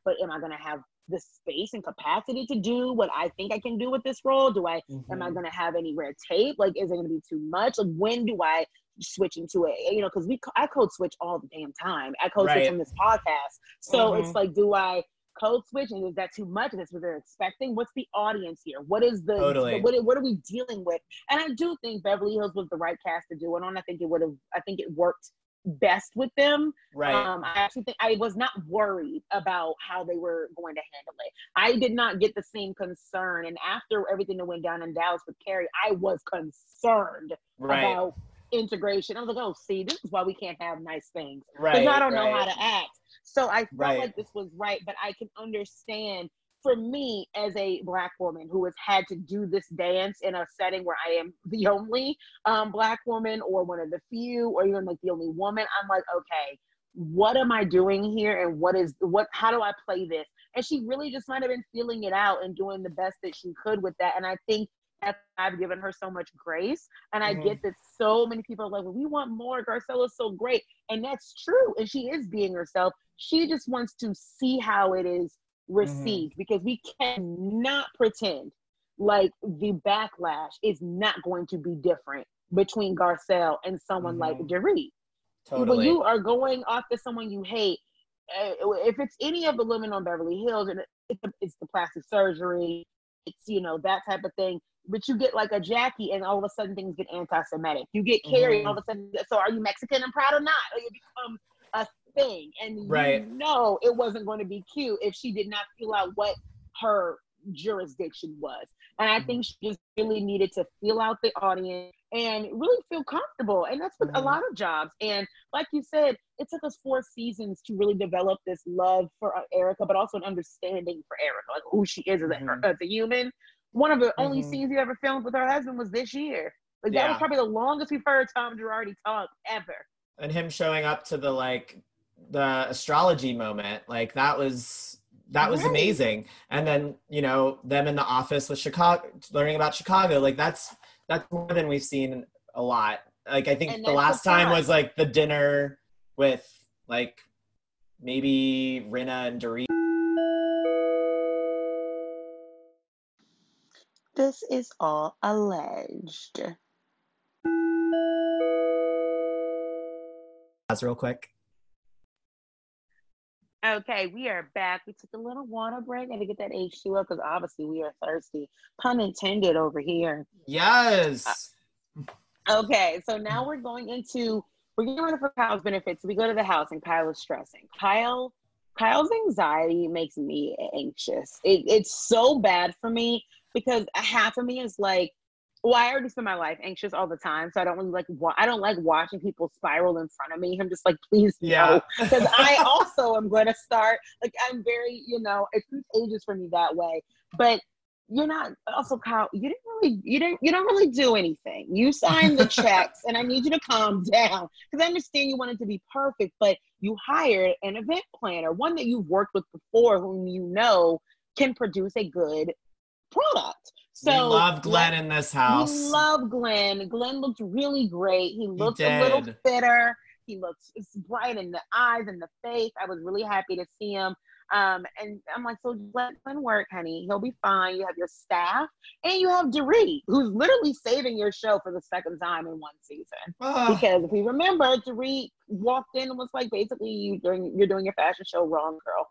but am I going to have the space and capacity to do what I think I can do with this role? Do I am I Mhm. going to have any red tape? Like, is it going to be too much? Like, when do I switch into it? You know, because we I code switch all the damn time. I code switch Right. on this podcast, so Mhm. it's like, do I code switch and is that too much? Is what they're expecting? What's the audience here? What is the Totally. what, what are we dealing with? And I do think Beverly Hills was the right cast to do it on. I think it would have. I think it worked best with them. Right. Um, I actually think I was not worried about how they were going to handle it. I did not get the same concern. And after everything that went down in Dallas with Kary, I was concerned right. about integration. I was like, oh, see, this is why we can't have nice things. right. Because I don't know how to act. So I felt Right. like this was right, but I can understand for me as a black woman who has had to do this dance in a setting where I am the only um, black woman or one of the few or even like the only woman, I'm like, okay, what am I doing here and what is what how do I play this? And she really just might have been feeling it out and doing the best that she could with that. And I think that I've given her so much grace. And I Mhm. get that so many people are like, well, we want more. Garcelle's so great. And that's true. And she is being herself. She just wants to see how it is received because we cannot pretend like the backlash is not going to be different between Garcelle and someone like Mhm. Dorit. When you are going after someone you hate, uh, if it's any of the women on Beverly Hills, and it's the, it's the plastic surgery, it's you know that type of thing. But you get like a Jackie, and all of a sudden things get anti-Semitic. You get Kary, and all of a sudden, so are you Mexican and proud or not? Like, it becomes a thing, and Right. you know it wasn't going to be cute if she did not feel out what her jurisdiction was. And I think she just really needed to feel out the audience and really feel comfortable. And that's with a Mhm. lot of jobs. And like you said, it took us four seasons to really develop this love for uh, Erika, but also an understanding for Erika, like who she is as, a, Mhm. as a human. One of the only Mhm. scenes you ever filmed with her husband was this year. Like that was probably the longest we've heard Tom Girardi talk ever. and him showing up to the like the astrology moment like that was that was Right. amazing and then you know them in the office with chicago learning about chicago like that's that's more than we've seen a lot like i think And the last the time was like the dinner with like maybe Rinna and Dorit. This is all alleged. That's real quick. Okay, we are back. We took a little water break. and to get that H2O because obviously we are thirsty. Pun intended over here. Yes. Uh, okay, so now we're going into we're getting of her Kyle's benefits. We go to the house and Kyle is stressing. Kyle Kyle's anxiety makes me anxious. It, it's so bad for me because half of me is like, well, I already spend my life anxious all the time, so I don't really like. Wa- I don't like watching people spiral in front of me. I'm just like, please, yeah. no because I also am going to start like I'm very, you know, it takes ages for me that way. But you're not also Kyle, you didn't really you didn't you don't really do anything. You signed the checks and I need you to calm down. Because I understand you wanted to be perfect, but you hired an event planner, one that you've worked with before, whom you know can produce a good product. So we love Glenn in this house. We love Glenn. Glenn looked really great. He looked a little fitter. He looks bright in the eyes and the face. I was really happy to see him. Um, and I'm like, so let Glenn work, honey. He'll be fine. You have your staff, and you have Dorit, who's literally saving your show for the second time in one season. Uh. Because if we remember, Dorit walked in and was like, basically, you doing you're doing your fashion show wrong, girl.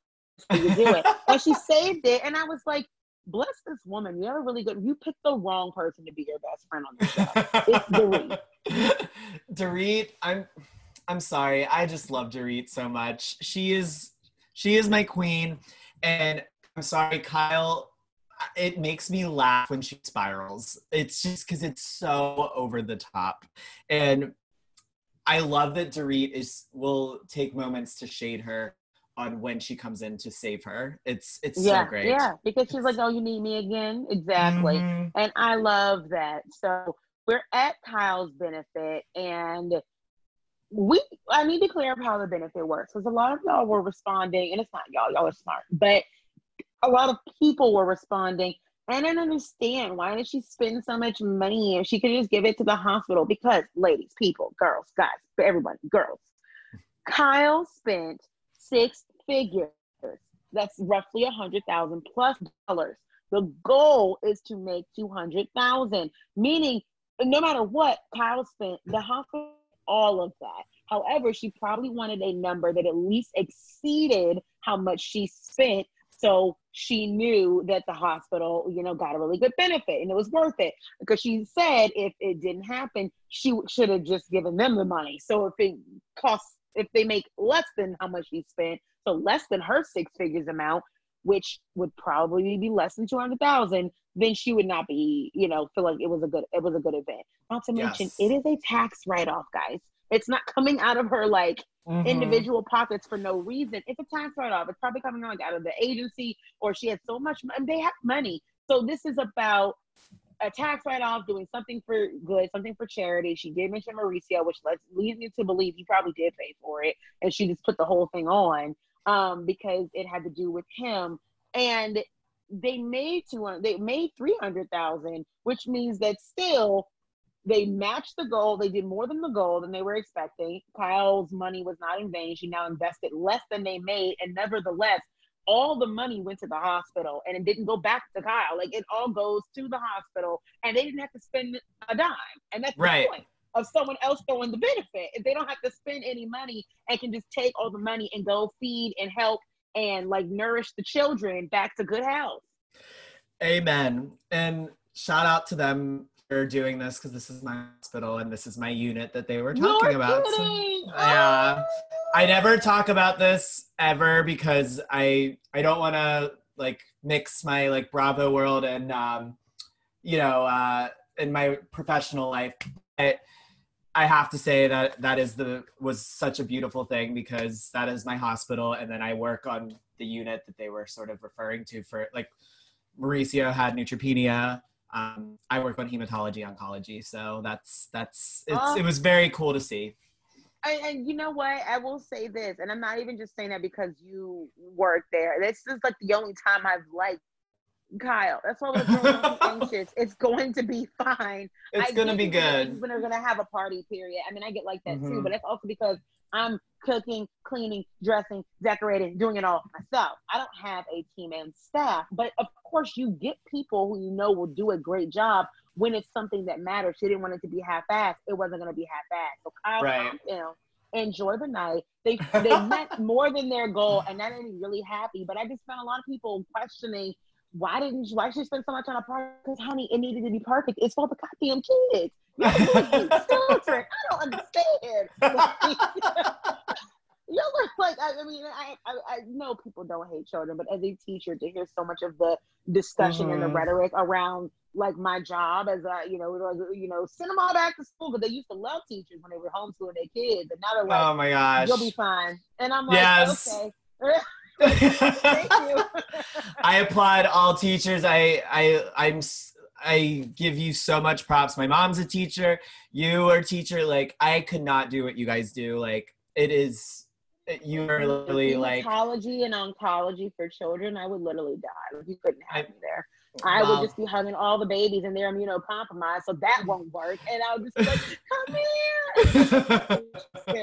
So you do it, and she saved it. And I was like, bless this woman. You have a really good. You picked the wrong person to be your best friend on the show. it's Dorit. Dorit, I'm. I'm sorry. I just love Dorit so much. She is she is my queen. And I'm sorry, Kyle, it makes me laugh when she spirals. It's just because it's so over the top. And I love that Dorit is will take moments to shade her on when she comes in to save her. It's it's yeah, so great. Yeah, because she's like, "Oh, you need me again?" Exactly, mm-hmm. and I love that. So we're at Kyle's benefit, and we I need to clear up how the benefit works because a lot of y'all were responding, and it's not y'all, y'all are smart, but a lot of people were responding. And I don't understand why did she spend so much money if she could just give it to the hospital? Because ladies, people, girls, guys, for everybody, girls. Kyle spent six figures. That's roughly a hundred thousand plus dollars. The goal is to make two hundred thousand, meaning no matter what Kyle spent, the hospital all of that. However, she probably wanted a number that at least exceeded how much she spent. So she knew that the hospital, you know, got a really good benefit and it was worth it because she said if it didn't happen, she should have just given them the money. So if it costs, if they make less than how much she spent, so less than her six figures amount, which would probably be less than 200,000, then she would not be, you know, feel like it was a good, it was a good event. Not to mention, yes. it is a tax write off, guys. It's not coming out of her like mm-hmm. individual pockets for no reason. It's a tax write off. It's probably coming like out of the agency or she had so much money. They have money. So this is about a tax write off, doing something for good, something for charity. She did mention Mauricio, which lets, leads me to believe he probably did pay for it. And she just put the whole thing on um, because it had to do with him. And they made two they made three hundred thousand, which means that still they matched the goal. They did more than the goal than they were expecting. Kyle's money was not in vain. She now invested less than they made, and nevertheless, all the money went to the hospital and it didn't go back to Kyle. Like it all goes to the hospital, and they didn't have to spend a dime. And that's right. the point of someone else throwing the benefit. If they don't have to spend any money and can just take all the money and go feed and help and like nourish the children back to good health. Amen. And shout out to them for doing this because this is my hospital and this is my unit that they were talking You're about. So, yeah. I never talk about this ever because I I don't want to like mix my like Bravo world and um you know uh in my professional life. But I have to say that that is the was such a beautiful thing because that is my hospital, and then I work on the unit that they were sort of referring to for like Mauricio had neutropenia. Um, I work on hematology oncology, so that's that's uh, it was very cool to see. And, and, you know what? I will say this, and I'm not even just saying that because you work there. This is like the only time I've liked Kyle. That's why we're anxious. It's going to be fine. It's going to be good. When they're going to have a party period. I mean, I get like that mm-hmm. too, but that's also because I'm cooking, cleaning, dressing, decorating, doing it all myself. I don't have a team and staff, but of course, you get people who you know will do a great job when it's something that matters. She didn't want it to be half-assed. It wasn't going to be half-assed. So Kyle, right. you know, enjoy the night. They they met more than their goal, and that made me really happy. But I just found a lot of people questioning why didn't you, why should you spend so much on a party? Because honey, it needed to be perfect. It's for the goddamn kids. Children. I don't understand. you look like I, mean I, I, I know people don't hate children, but as a teacher, to hear so much of the discussion mm-hmm. and the mm-hmm. rhetoric around like my job as a you know like, you know send them all back to school because they used to love teachers when they were homeschooling their kids, and now they're like, oh my gosh, you'll be fine, and I'm like, yes. okay. Thank you. I applaud all teachers. I I I'm I give you so much props. My mom's a teacher. You are a teacher. Like I could not do what you guys do. Like it is. You are literally like. Hematology and oncology for children, I would literally die. Like, you couldn't have I- me there. Oh, I wow. would just be hugging all the babies and they're immunocompromised, so that won't work. And I'll just be like, "Come here."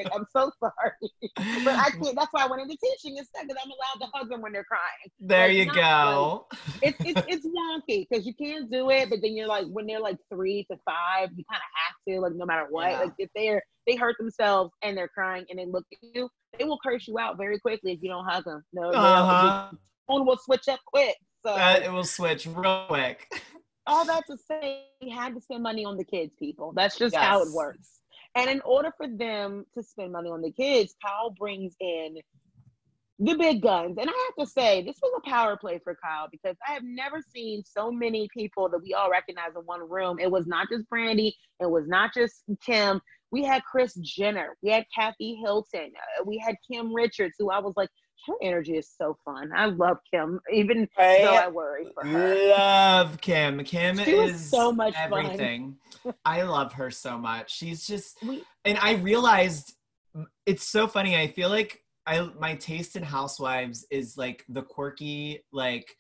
I'm so sorry, but I can't. That's why I went into teaching instead, because I'm allowed to hug them when they're crying. there like, you go. It's it's, it's wonky because you can't do it, but then you're like when they're like three to five, you kind of have to, like no matter what. Yeah. Like if they're they hurt themselves and they're crying and they look at you, they will curse you out very quickly if you don't hug them. No, no, Uh huh. phone will switch up quick. So Uh, it will switch real quick. all that to say, we had to spend money on the kids, people. That's just how it works. And in order for them to spend money on the kids, Kyle brings in the big guns. And I have to say, this was a power play for Kyle because I have never seen so many people that we all recognize in one room. It was not just Brandi, it was not just Kim. We had Kris Jenner, we had Kathy Hilton, uh, we had Kim Richards, who I was like, her energy is so fun. I love Kim, even though I worry for her. Love Kim. Kim She is so much fun. everything. I love her so much. She's just We, and I realized it's so funny. I feel like I my taste in housewives is like the quirky, like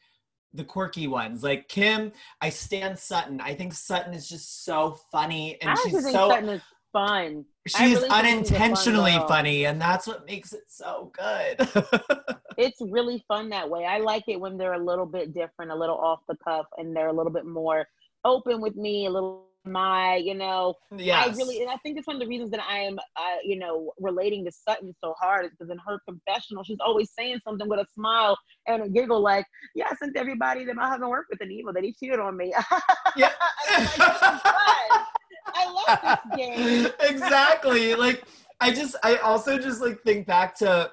the quirky ones. Like Kim, I stand Sutton. I think Sutton is just so funny and I she's so fun. I she's really she's fun unintentionally funny and that's what makes it so good. It's really fun that way. I like it when they're a little bit different, a little off the cuff, and they're a little bit more open with me, a little my, you know. yes. I really, and I think it's one of the reasons that I am, uh, you know, relating to Sutton so hard is because in her confessional, she's always saying something with a smile and a giggle, like, "Yeah, I sent everybody that my husband worked with an evil that he cheated on me." Yeah. I'm like, "This is fun. I love this game. exactly. Like I just I also just like think back to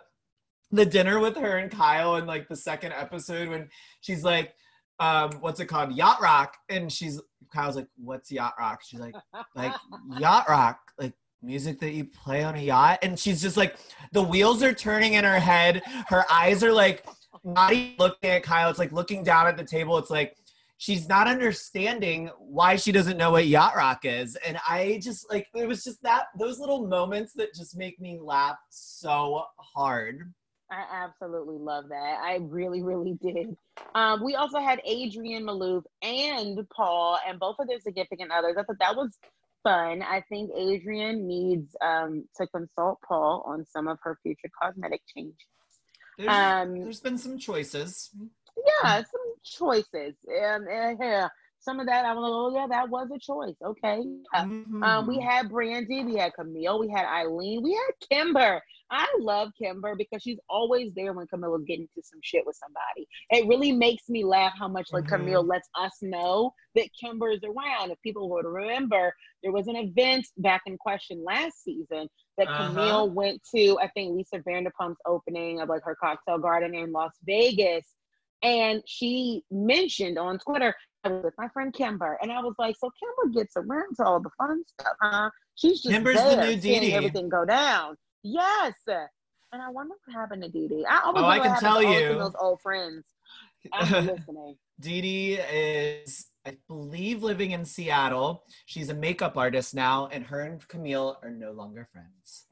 the dinner with her and Kyle in like the second episode when she's like, um, what's it called? Yacht rock. And she's Kyle's like, What's yacht rock? She's like, like yacht rock, like music that you play on a yacht. And she's just like, the wheels are turning in her head. Her eyes are like not even looking at Kyle. It's like looking down at the table. It's like she's not understanding why she doesn't know what yacht rock is. And I just like it was just that those little moments that just make me laugh so hard. I absolutely love that. I really, really did. Um, we also had Adrienne Maloof and Paul, and both of their significant others. I thought that was fun. I think Adrienne needs um, to consult Paul on some of her future cosmetic changes. There's, Um, there's been some choices. Yeah, some choices. And, and yeah, some of that, I'm like, oh, yeah, that was a choice. Okay. Yeah. Um, we had Brandi, we had Camille, we had Eileen, we had Kimber. I love Kimber because she's always there when Camilla's getting to some shit with somebody. It really makes me laugh how much like Mhm. Camille lets us know that Kimber is around. If people would remember, there was an event back in question last season that Uh-huh. Camille went to, I think Lisa Vanderpump's opening of like her cocktail garden in Las Vegas. And she mentioned on Twitter, I was with my friend Kimber, and I was like, "So Kimber gets around to all the fun stuff, huh? She's just Kimber's the new Dee. everything go down." Yes, and I wonder what happened to Dee Dee. I always Oh, I can tell you. Camille's old friends. I'm listening. Dee is, I believe, living in Seattle. She's a makeup artist now, and her and Camille are no longer friends.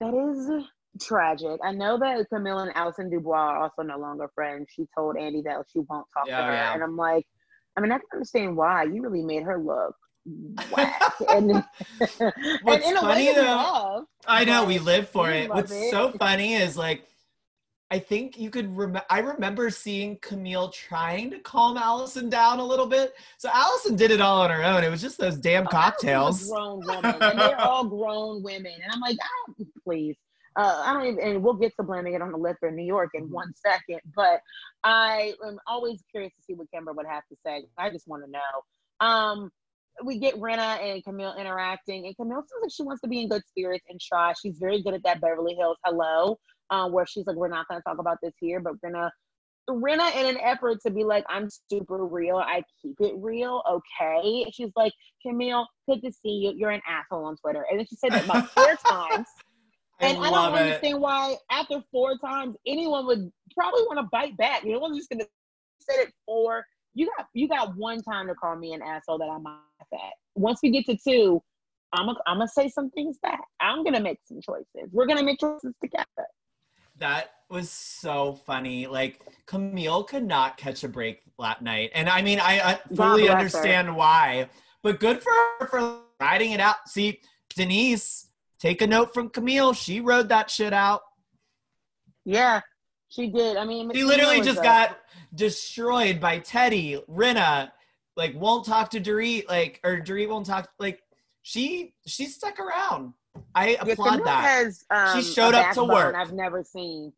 That is tragic. I know that Camille and Allison DuBois are also no longer friends. She told Andy that she won't talk Yeah, to her, yeah. and I'm like, I mean, I can understand why. You really made her look whack, and, and What's in a funny though, love. I know we live for it. What's it. so funny is like, I think you could remember. I remember seeing Camille trying to calm Allison down a little bit. So Allison did it all on her own. It was just those damn Oh, cocktails. grown woman, and they're all grown women, and I'm like, ah, please. Uh, I don't even, and we'll get to blaming it on the liquor in New York in Mhm. one second, but I am always curious to see what Kimber would have to say. I just want to know. Um, we get Rinna and Camille interacting, and Camille seems like she wants to be in good spirits and try. She's very good at that Beverly Hills hello, uh, where she's like, "We're not going to talk about this here, but we're gonna." Rinna, in an effort to be like, "I'm super real. I keep it real." Okay, she's like, "Camille, good to see you. You're an asshole on Twitter," and then she said that about four times. And I, don't it. understand why after four times anyone would probably want to bite back. You know, I'm just gonna say it four. You got you got one time to call me an asshole that I'm not at. Once we get to two, I'm gonna I'm gonna say some things back. I'm gonna make some choices. We're gonna make choices together. That was so funny. Like Camille could not catch a break that night, and I mean, I, I fully bless her. understand why. But good for her for riding it out. See, Denise, take a note from Camille. She rode that shit out. Yeah, she did. I mean, She literally just got destroyed by Teddi, Rinna, like won't talk to Dorit, like or Dorit won't talk. Like she she stuck around. I Yeah, applaud Camille that. Has, um, showed a up to work. I've never seen.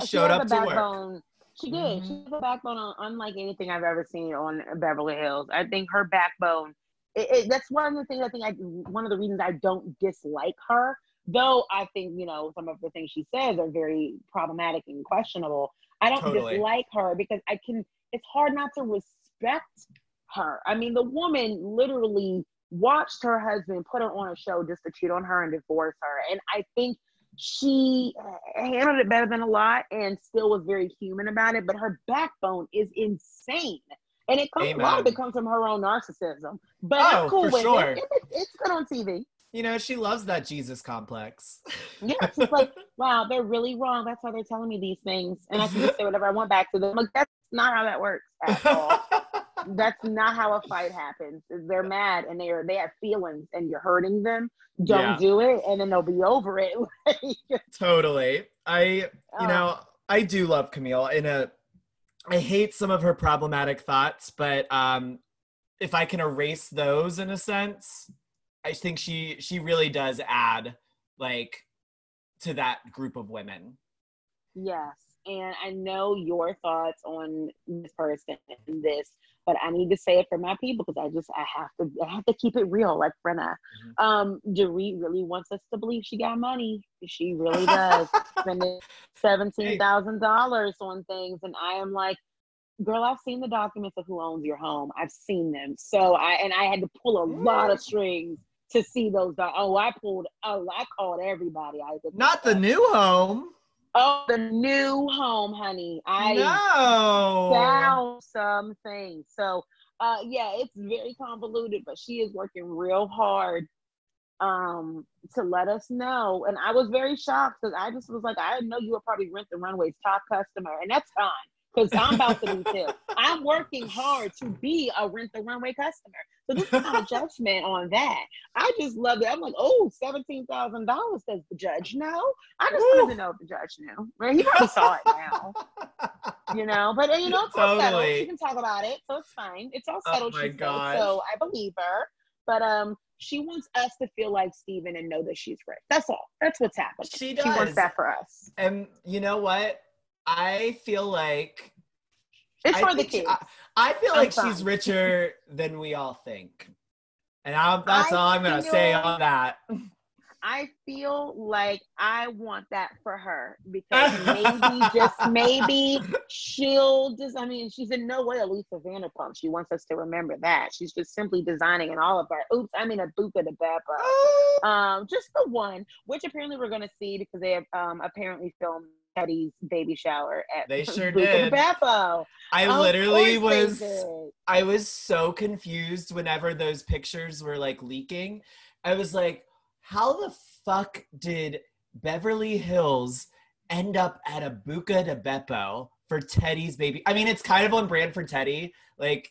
She showed has up to work. She did. She Mhm. has a backbone un- unlike anything I've ever seen on Beverly Hills. I think her backbone. It, it, that's one of the things I think. I one of the reasons I don't dislike her, though. I think you know some of the things she says are very problematic and questionable. I don't Totally. dislike her because I can. It's hard not to respect her. I mean, the woman literally watched her husband put her on a show just to cheat on her and divorce her. And I think she handled it better than a lot and still was very human about it. But her backbone is insane. And it comes, a lot of it comes from her own narcissism. But Oh, I'm cool for with sure. it. It- It's good on TV. You know, she loves that Jesus complex. Yeah, just like, wow, they're really wrong. That's why they're telling me these things. And I can just say whatever I want back to them. Like, that's not how that works at all. that's not how a fight happens. They're mad and they're they have feelings and you're hurting them. Don't Yeah. do it, and then they'll be over it. Totally. I you oh, know, I do love Camille in a I hate some of her problematic thoughts, but um if I can erase those in a sense, I think she she really does add like to that group of women. yes, and I know your thoughts on this person and this, but I need to say it for my people because I just I have to I have to keep it real, like Brenna. Mhm. Um, Dorit really wants us to believe she got money. She really does. Spending seventeen thousand dollars on things, and I am like, girl, I've seen the documents of who owns your home. I've seen them. So I and I had to pull a lot of strings to see those. doc- Oh, I pulled. Oh, I called everybody. I Not the new home. Oh, the new home, honey. I no. found some things. So uh yeah, it's very convoluted, but she is working real hard um to let us know. And I was very shocked because I just was like, I didn't know you were probably rent the runway's top customer, and that's fine. Because I'm about to be too. I'm working hard to be a rent the runway customer. So this is not a judgment on that. I just love it. I'm like, oh, $17,000. Does the judge know? I just wanted to know if the judge knew. Well, he probably saw it now you know. But you know, it's all settled. Totally. She can talk about it, so it's fine. It's all Oh settled. my she said, so I believe her. But um, she wants us to feel like Steven and know that she's rich. That's all. That's what's happening. She She does. wants that for us. And you know what? I feel like It's I for the kids. I, I feel I'm like she's richer than we all think. And I, that's I all I'm going to say on that. I feel like I want that for her because maybe, just maybe, she'll just, I mean, she's in no way a Lisa Vanderpump. She wants us to remember that. She's just simply designing an all of our, oops, I mean, a Buca de Beppo. Um, just the one, which apparently we're going to see because they have um, apparently filmed Teddi's baby shower at They sure de did. Beppo. I Of literally was. I was so confused whenever those pictures were like leaking. I was like, how the fuck did Beverly Hills end up at a Buca de Beppo for Teddi's baby? I mean, it's kind of on brand for Teddy. Like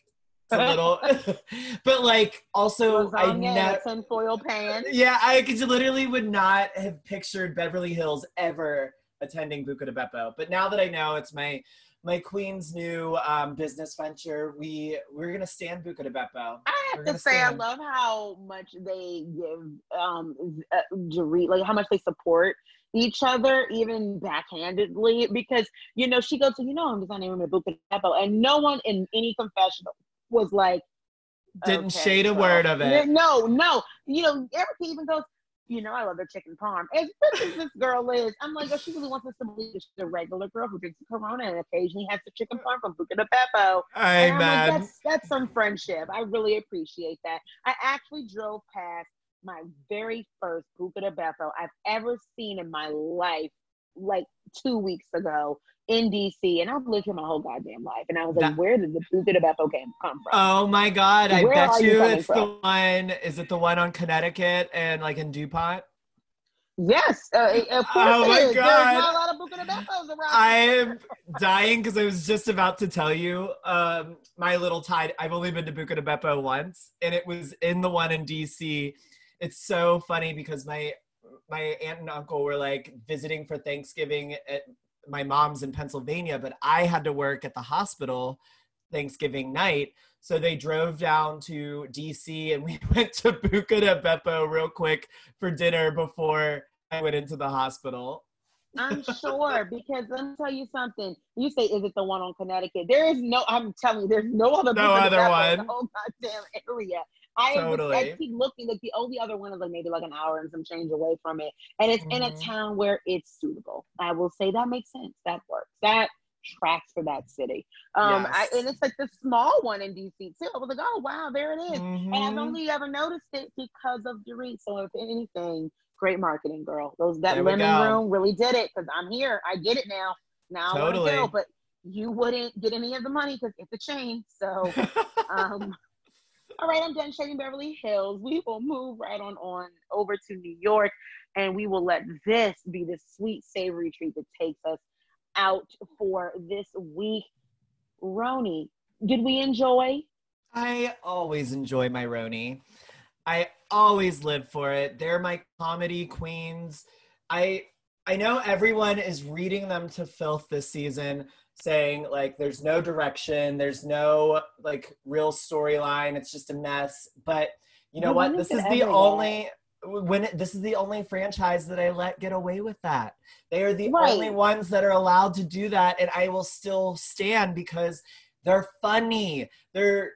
it's a little but like also I Lasagna in never tinfoil pan. Yeah, I could literally would not have pictured Beverly Hills ever attending Buca de Beppo. But now that I know it's my my queen's new um, business venture, we we're gonna stand Buca de Beppo. I have to say, I love how much they give um uh, Dorit, like how much they support each other, even backhandedly, because you know she goes, you know, I'm designing room at Buca de Beppo, and no one in any confessional was like, Didn't okay, shade a so- word of it. No, no, you know, Erika even goes. You know, I love their chicken parm. As rich as this girl is, I'm like, oh, she really wants us to believe she's a regular girl who drinks Corona and occasionally has the chicken parm from Buca de Beppo. And I'm like, that's that's some friendship. I really appreciate that. I actually drove past my very first Buca de Beppo I've ever seen in my life, like two weeks ago in DC, and I've lived here my whole goddamn life. And I was like, That- where did the de Beppo game come from? Oh my god! I Where bet you you it's the one. Is it the one on Connecticut and like in Dupont? yes, uh, of course Oh my is. God. not a lot of Buca de Beppos around. I'm dying because I was just about to tell you um, my little tide. I've only been to Buca de Beppo once, and it was in the one in DC. It's so funny because my my aunt and uncle were like visiting for Thanksgiving at my mom's in Pennsylvania, but I had to work at the hospital Thanksgiving night. So they drove down to DC and we went to Buca de Beppo real quick for dinner before I went into the hospital. I'm sure because let me tell you something. You say, is it the one on Connecticut? There is no. I'm telling you, there's no other. No other one. The whole goddamn area. I, am I keep looking. Like the only other one is like maybe like an hour and some change away from it, and it's in a Mhm. town where it's suitable. I will say that makes sense. That works. That tracks for that city. Um, I, and it's like the small one in DC too. I was like, oh wow, there it is. And I've Mhm. only ever noticed it because of Dorit. So if anything, great marketing, girl. Those that There lemon go. room really did it because I'm here. I get it now. Now I Totally. want to go, but you wouldn't get any of the money because it's a chain. So um all right, I'm done shaking Beverly Hills. We will move right on on over to New York and we will let this be the sweet savory treat that takes us out for this week. RHONY, did we enjoy? I always enjoy my RHONY. I always live for it. They're my comedy queens. I I know everyone is reading them to filth this season, saying like there's no direction, there's no like real storyline, it's just a mess. But you know what? This is the only when it, this is the only franchise that I let get away with that. They are the Right. only ones that are allowed to do that, and I will still stand because they're funny. They're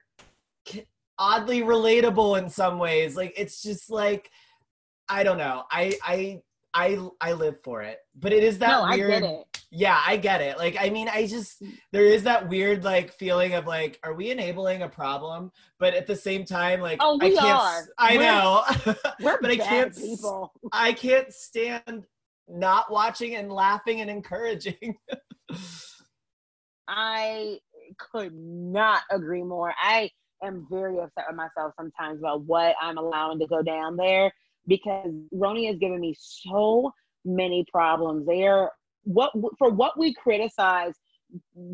oddly relatable in some ways. Like it's just like I don't know. I I I I live for it. But it is that no, weird I get it. yeah, I get it. Like, I mean, I just there is that weird like feeling of like, are we enabling a problem? But at the same time, like, Oh, I we can't. are. I We're- know, We're but I can't. people. I can't stand not watching and laughing and encouraging. I could not agree more. I am very upset with myself sometimes about what I'm allowing to go down there because RHONY has given me so many problems. There, what for what we criticize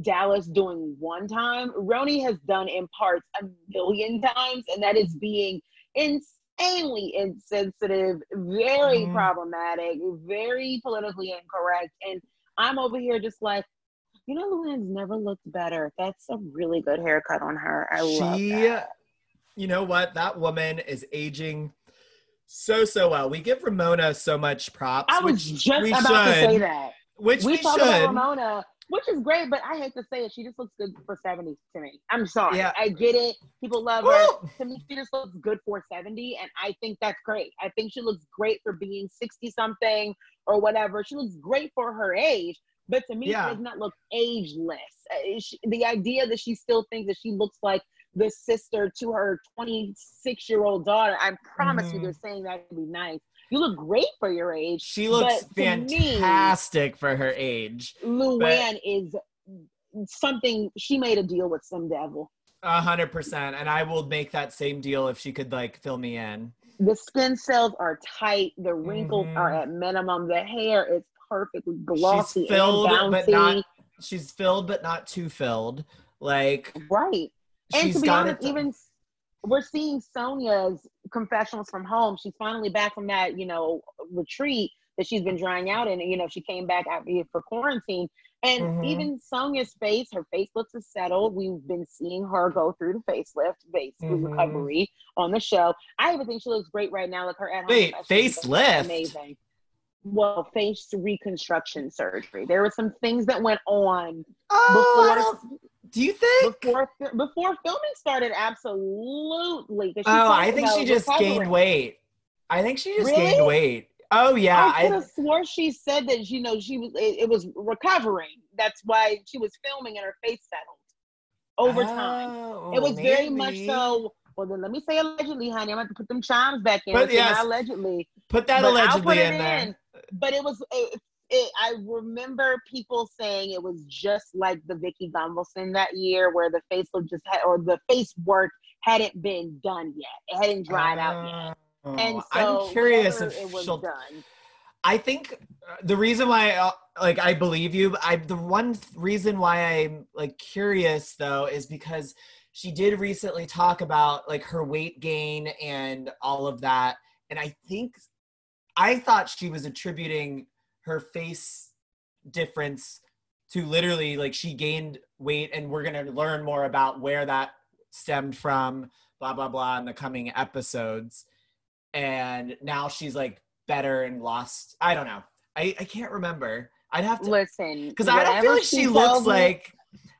Dallas doing one time, RHONY has done in parts a million times, and that is being insanely insensitive, very Mhm. problematic, very politically incorrect. And I'm over here just like, you know, Luann's never looked better. That's a really good haircut on her. I love that. you know what? That woman is aging so so well. We give Ramona so much props. I was just about should, to say that. Which we we, talk should. about Ramona, which is great, but I hate to say it, she just looks good for 70 to me. I'm sorry. Yeah. I get it. People love her. To me, she just looks good for 70, and I think that's great. I think she looks great for being 60 something or whatever. She looks great for her age, but to me, Yeah. she does not look ageless. Uh, she- The idea that she still thinks that she looks like the sister to her 26 year old daughter, I promise you, Mhm. they're saying that to be nice. You look great for your age. She looks But to me- fantastic for her age. Luann is something she made a deal with some devil. A hundred percent. And I will make that same deal if she could like fill me in. The skin cells are tight, the wrinkles Mhm. are at minimum, the hair is perfectly glossy She's filled and but not she's filled but not too filled. Like right. And to be honest, it. even we're seeing Sonja's confessionals from home. She's finally back from that, you know, retreat that she's been drying out in. You know, she came back after for quarantine. And Mhm. even Sonja's face, her face looks as settled. We've been seeing her go through the facelift, basically Mhm. recovery on the show. I even think she looks great right now. Like her at home. Wait, facelift? Amazing. Well, face reconstruction surgery. There were some things that went on oh, before do you think? before before filming started Absolutely. she Oh, I think she just gained weight. I think she just Really? gained weight. Oh yeah, I could have swore she said that you know she was it, it was recovering. That's why she was filming and her face settled over time. Oh, It was very much so Well, then let me say allegedly, honey. I'm going to put them chimes back in. But yes, allegedly. Put that But allegedly put it in there. But it was. It, it, I remember people saying it was just like the Vicki Gunvalson that year, where the face look just had, or the face work hadn't been done yet. It hadn't dried out yet. Oh, And so I'm curious if it was she'll. done. I think uh, the reason why, uh, like, I believe you. I the one th- reason why I'm like curious though is because she did recently talk about like her weight gain and all of that, and I think I thought she was attributing her face difference to literally like she gained weight, and we're gonna learn more about where that stemmed from. Blah blah blah in the coming episodes, and now she's like better and lost. I don't know. I I can't remember. I'd have to Listen, because I don't feel like she looks me- like.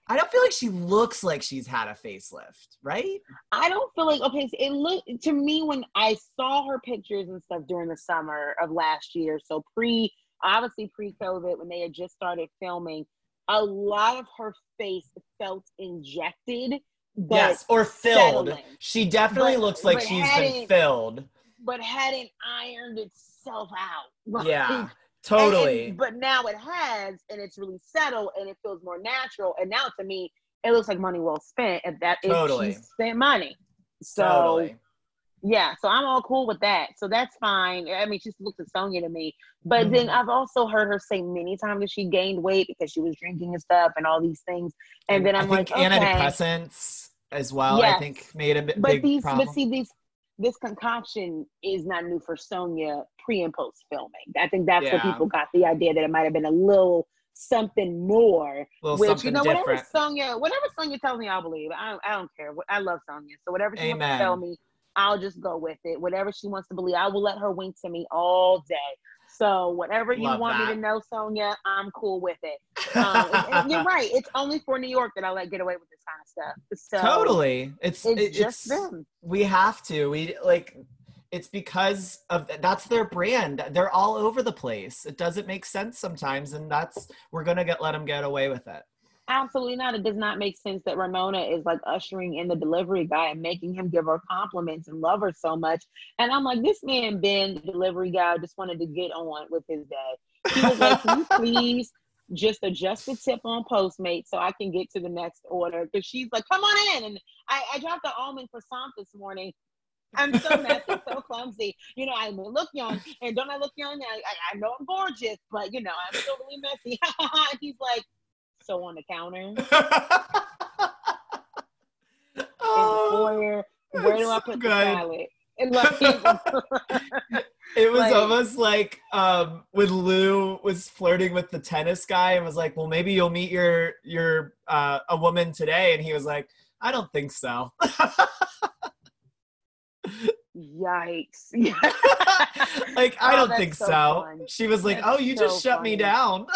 I don't feel like she looks like she's had a facelift, right? I don't feel like okay. So it looked to me when I saw her pictures and stuff during the summer of last year. So pre, obviously pre-COVID, when they had just started filming, a lot of her face felt injected. But, yes, or filled. settling. She definitely But- looks like she's been filled. but hadn't ironed itself out. Like, Yeah, totally. and- but now it has, and it's really settled, and it feels more natural. And now to me, it looks like money well spent. If that if Totally. she spent money, so totally. Yeah, so I'm all cool with that. So that's fine. I mean, she looks at Sonja to me. But then Mhm. I've also heard her say many times that she gained weight because she was drinking and stuff and all these things. And then I'm I think like, okay. antidepressants as well. I think made a bit But these, problem. but see, these this concoction is not new for Sonja pre and post filming. I think that's where people got the idea that it might have been a little something more. which something you know, different. whatever Sonja, whatever Sonja tells me, I'll believe. I don't, I don't care. I love Sonja, so whatever she wants to tell me, I'll just go with it. Whatever she wants to believe, I will let her wink to me all day. So whatever you Love want me to know, Sonja, I'm cool with it. Um, and- and you're right. It's only for New York that I let get away with this kind of stuff. So totally. It's it's it- just it's them. we have to. We like it's because of that's their brand. They're all over the place. It doesn't make sense sometimes, and that's we're gonna get let them get away with it. Absolutely not. It does not make sense that Ramona is like ushering in the delivery guy and making him give her compliments and love her so much. And I'm like, this man, Ben, the delivery guy, just wanted to get on with his day. He was like, Can you please just adjust the tip on Postmate so I can get to the next order? Because she's like, Come on in. And I, I dropped the almond croissant this morning. I'm so messy, so clumsy. You know, I may look young, and don't I look young? I, I, I know I'm gorgeous, but you know, I'm still really messy. and he's like, so on the counter oh, foyer. Where do I put so the good. salad? Like, It was Like- almost like um, when Lou was flirting with the tennis guy and was like, "Well, maybe you'll meet your your uh, a woman today," and he was like, "I don't think so." yikes! like, I Oh, don't think so. so. She was like, That's "Oh, you just so shut me down."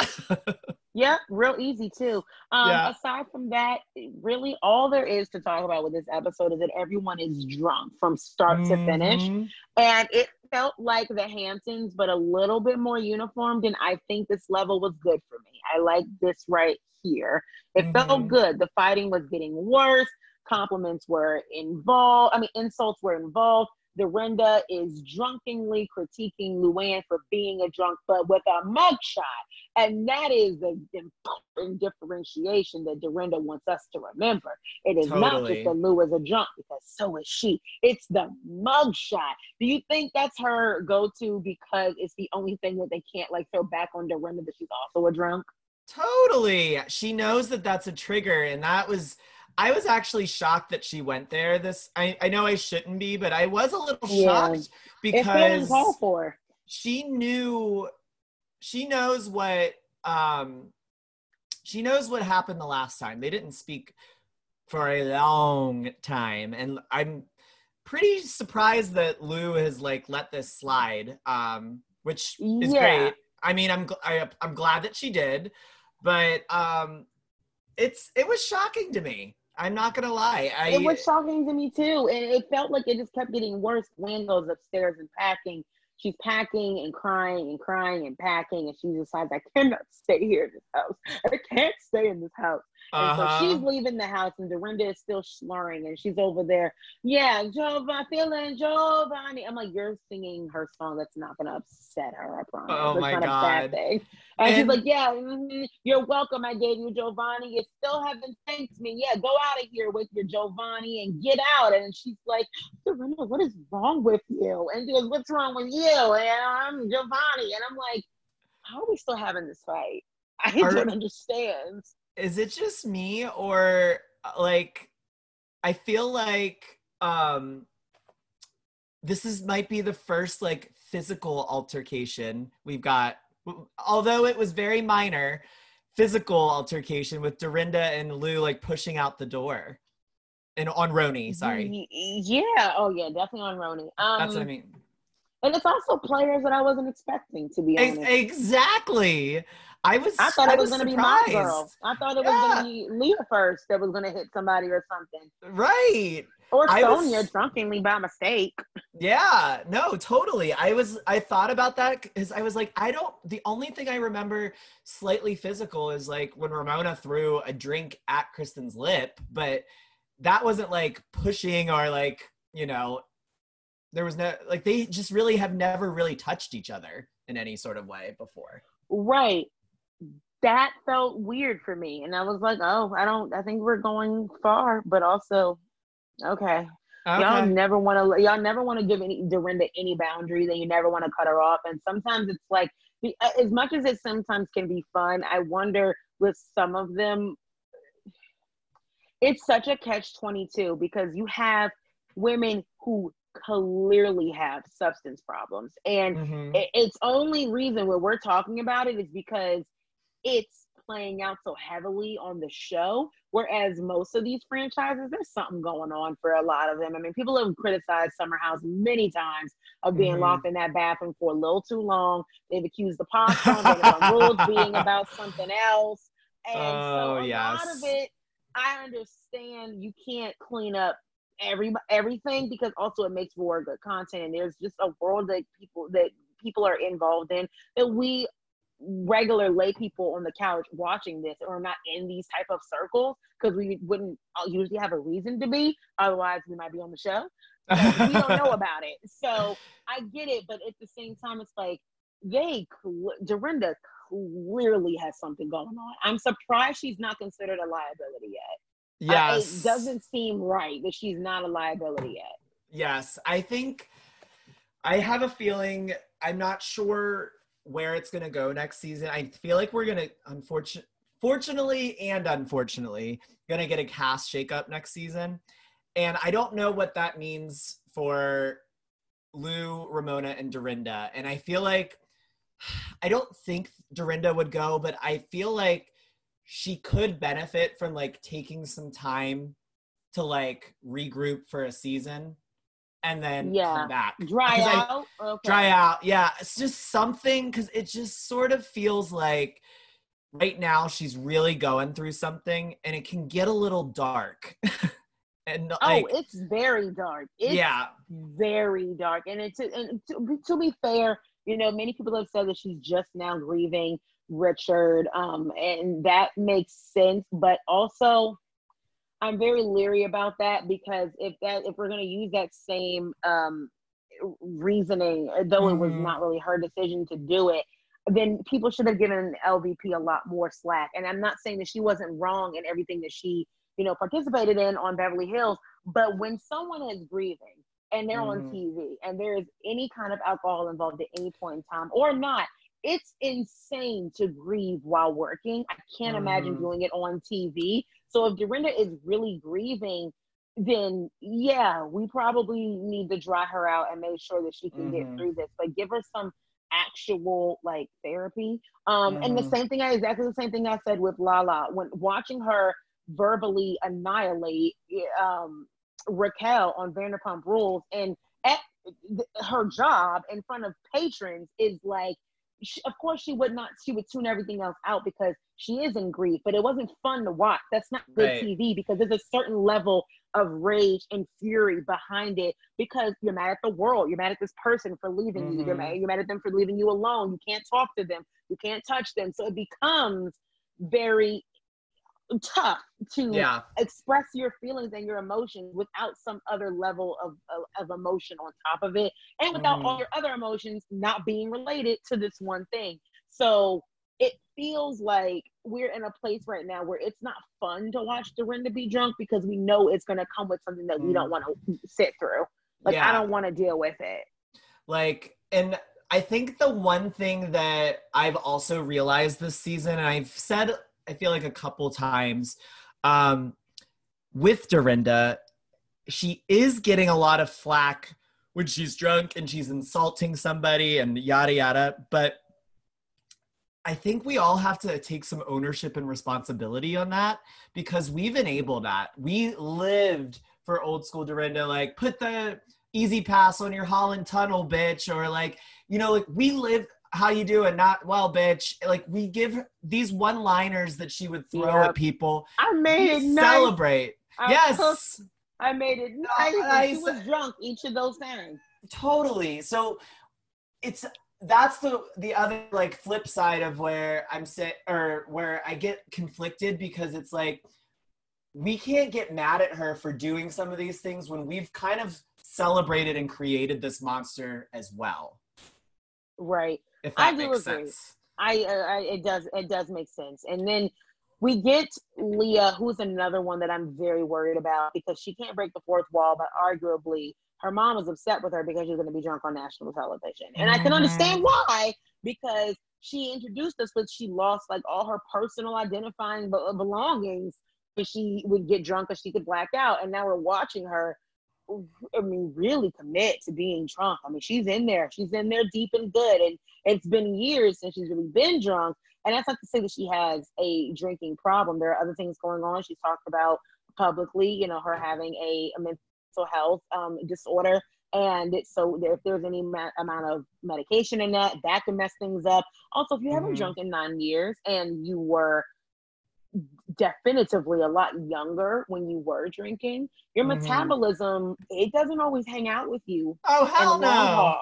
Yeah, real easy too. Um, Yeah. Aside from that, really all there is to talk about with this episode is that everyone is drunk from start to finish. Mhm. and it felt like the Hamptons, but a little bit more uniformed. And I think this level was good for me. I like this right here. It Mhm. felt good. The fighting was getting worse. Compliments were involved. I mean, insults were involved. Dorinda is drunkenly critiquing Luann for being a drunk, but with a mugshot. And that is the important differentiation that Dorinda wants us to remember. It is not just that Lou is a drunk, because so is she. It's the mugshot. Do you think that's her go-to because it's the only thing that they can't like throw back on Dorinda that she's also a drunk? Totally. She knows that that's a trigger. And that was, I was actually shocked that she went there. This, I, I know I shouldn't be, but I was a little Yeah. shocked because feeling called for. she knew, she knows what, um, she knows what happened the last time. They didn't speak for a long time. And I'm pretty surprised that Lou has like let this slide, um, which is Yeah. great. I mean, I'm, gl- I, I'm glad that she did but um it's it was shocking to me i'm not gonna lie i it was shocking to me too, and it felt like it just kept getting worse. Gwen goes upstairs and packing. She's packing and crying and crying and packing, and she decides, "I cannot stay here in this house. I can't stay in this house." And so Uh-huh. she's leaving the house, and Dorinda is still slurring, and she's over there. Yeah, Jovani, feeling Jovani. I'm like, you're singing her song. That's not gonna upset her. I promise. Oh That's my not a God. bad thing. And, she's like, yeah, mhm, you're welcome. I gave you Jovani. You still haven't thanked me. Yeah, go out of here with your Jovani and get out. And she's like, Dorinda, what is wrong with you? And she goes, what's wrong with you? And I'm Jovani. And I'm like, how are we still having this fight? I Are- don't understand. Is it just me or uh, like i feel like um this is might be the first like physical altercation we've got although it was very minor physical altercation with dorinda and lou like pushing out the door and on RHONY sorry Yeah. Oh, yeah. Definitely on RHONY. Um, that's what i mean And it's also players that I wasn't expecting, to be honest. exactly i was I thought it was, was going to be my girl. I thought it was going to be Leah first that was going to hit somebody or something. right Or I was- Sonja drunkenly by mistake. Yeah, no, totally. I was I thought about that because I was like, I don't the only thing I remember slightly physical is like when Ramona threw a drink at Kristen's lip, but that wasn't like pushing or like, you know, there was no like they just really have never really touched each other in any sort of way before. Right. That felt weird for me. And I was like, oh, I don't, I think we're going far, but also, okay. Y'all never want to. Y'all never want to give any Dorinda any boundaries, and you never want to cut her off. And sometimes it's like, as much as it sometimes can be fun, I wonder with some of them, it's such a catch twenty two because you have women who clearly have substance problems, and Mhm. it's only reason where we're talking about it is because it's playing out so heavily on the show. Whereas most of these franchises, there's something going on for a lot of them. I mean, people have criticized Summer House many times of being Mhm. locked in that bathroom for a little too long. They've accused the Vanderpump Rules being about something else. And so Oh, a lot of it, I understand you can't clean up every everything because also it makes for good content and there's just a world that people that people are involved in that we regular lay people on the couch watching this or not in these type of circles because we wouldn't usually have a reason to be otherwise we might be on the show. We don't know about it. So i get it but at the same time it's like they dorinda clearly has something going on. I'm surprised she's not considered a liability yet. Yes. it doesn't seem right that she's not a liability yet. Yes, I think I have a feeling I'm not sure where it's going to go next season. I feel like we're going to unfortunately fortunately and unfortunately going to get a cast shakeup next season. And I don't know what that means for Lou, Ramona and Dorinda. And I feel like I don't think Dorinda would go, but I feel like she could benefit from like taking some time to like regroup for a season and then Yeah. come back. dry 'Cause I- out okay. dry out. Yeah, it's just something because it just sort of feels like right now she's really going through something and it can get a little dark. and oh it's very dark it's yeah, very dark and it's and to, be- to be fair you know many people have said that she's just now grieving richard um and that makes sense but also i'm very leery about that because if that if we're going to use that same um reasoning though it was Mhm. not really her decision to do it then people should have given lvp a lot more slack and i'm not saying that she wasn't wrong in everything that she you know participated in on beverly hills but when someone is grieving and they're on Mhm. TV and there is any kind of alcohol involved at any point in time or not, it's insane to grieve while working. I can't imagine Mhm. doing it on TV. So if Dorinda is really grieving, then yeah, we probably need to dry her out and make sure that she can get Mhm. through this, but give her some actual like therapy. Um, and the Mhm. same thing, I exactly the same thing I said with Lala when watching her verbally annihilate um, Raquel on Vanderpump Rules, and at th- her job in front of patrons is like, sh of course she would not. She would tune everything else out because she is in grief. But it wasn't fun to watch. That's not good Right. TV because there's a certain level of rage and fury behind it because you're mad at the world. You're mad at this person for leaving you. You're Mhm. mad, you're mad at them for leaving you alone. You can't talk to them. You can't touch them. So it becomes very tough to Yeah. express your feelings and your emotions without some other level of, of, of emotion on top of it and without all Mhm. your other emotions not being related to this one thing so it feels like we're in a place right now where it's not fun to watch Dorinda be drunk because we know it's going to come with something that we Mm. don't want to sit through like i don't want to deal with it Like, and I think the one thing that I've also realized this season, and I've said, I feel like a couple times, um, with Dorinda, she is getting a lot of flack when she's drunk and she's insulting somebody and yada yada. But I think we all have to take some ownership and responsibility on that because we've enabled that. We lived for old school Dorinda, like put the easy pass on your Holland tunnel, bitch, or like, you know, like we live how you doing, not well, bitch. Like we give these one liners that she would throw Yeah. at people. i made it nice celebrate. I yes. i made it nice I she was drunk each of those times totally so it's that's the the other like flip side of where i'm sit or where i get conflicted because it's like we can't get mad at her for doing some of these things when we've kind of celebrated and created this monster as well right if I do makes agree. sense I, uh, I it does it does make sense. And then we get Leah, who's another one that I'm very worried about because she can't break the fourth wall, but arguably her mom is upset with her because she's going to be drunk on national television, and I can understand mm-hmm. why because she introduced us, but she lost like all her personal identifying be- uh, belongings. When she would get drunk, or she could black out, and now we're watching her. I mean, really commit to being drunk. I mean, she's in there. She's in there deep and good, and it's been years since she's really been drunk. And that's not to say that she has a drinking problem. There are other things going on. She's talked about publicly, you know, her having a, a mental health um, disorder. And so if there's any ma- amount of medication in that, that can mess things up. Also, if you haven't Mhm. drunk in nine years and you were definitively a lot younger when you were drinking, your Mhm. metabolism, it doesn't always hang out with you oh hell no.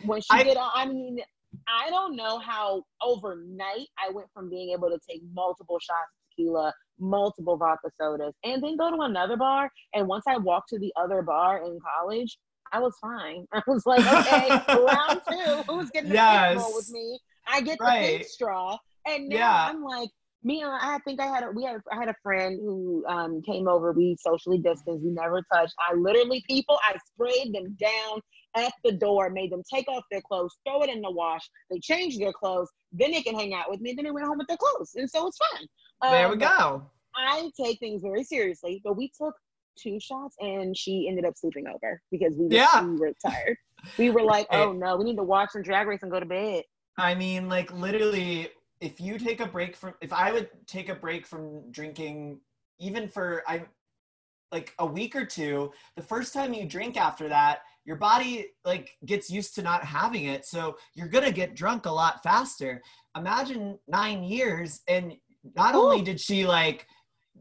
When she I- get on, I mean, I don't know how overnight I went from being able to take multiple shots tequila, multiple vodka sodas, and then go to another bar. And once I walked to the other bar in college, I was fine. I was like, okay, round two, who's getting the yes. Yes. with me? I get the Right. pink straw, and now Yeah. I'm like. Me, and I think I had a we had I had a friend who um, came over. We socially distanced. We never touched. I literally people I sprayed them down at the door, made them take off their clothes, throw it in the wash. They changed their clothes, then they can hang out with me. Then they went home with their clothes, and so it's fine. there we Um, go I take things very seriously, but we took two shots, and she ended up sleeping over because we were, Yeah. we were tired. We were like, oh no, we need to watch some Drag Race and go to bed. I mean, like literally, if you take a break from, if I would take a break from drinking, even for I, like a week or two, the first time you drink after that, your body like gets used to not having it, so you're gonna get drunk a lot faster. Imagine nine years, and not only did she like,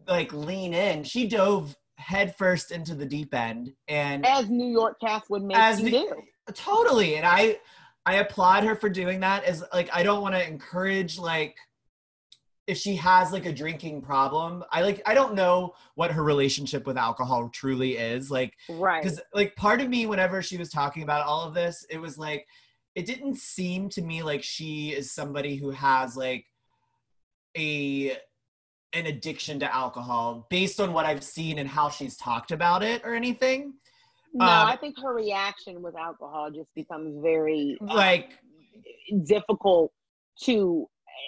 like lean in, she dove headfirst into the deep end, and As New York cast would make As you the- do. totally and i i applaud her for doing that. Is like i don't want to encourage like if she has like a drinking problem i like i don't know what her relationship with alcohol truly is like Right. because like part of me whenever she was talking about all of this it was like it didn't seem to me like she is somebody who has like a an addiction to alcohol based on what i've seen and how she's talked about it or anything No, Um, I think her reaction with alcohol just becomes very um, like difficult to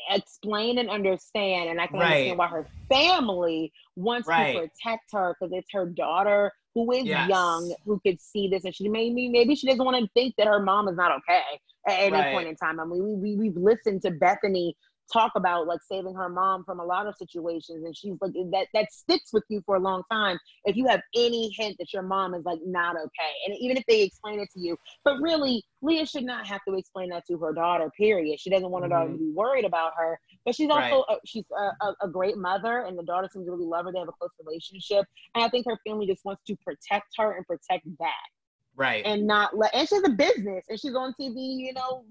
explain and understand. And I can Right. understand why her family wants Right. to protect her because it's her daughter who is Yes. young who could see this, and she maybe maybe she doesn't want to think that her mom is not okay at any Right. point in time. I mean, we, we we've listened to Bethenny talk about like saving her mom from a lot of situations and she's like that that sticks with you for a long time if you have any hint that your mom is like not okay and even if they explain it to you. But really leah should not have to explain that to her daughter period. She doesn't want her daughter to mm-hmm. be worried about her but she's also a, she's a, a, a great mother and the daughter seems to really love her. They have a close relationship and i think her family just wants to protect her and protect that. Right. And not let and she has a business and she's on tv you know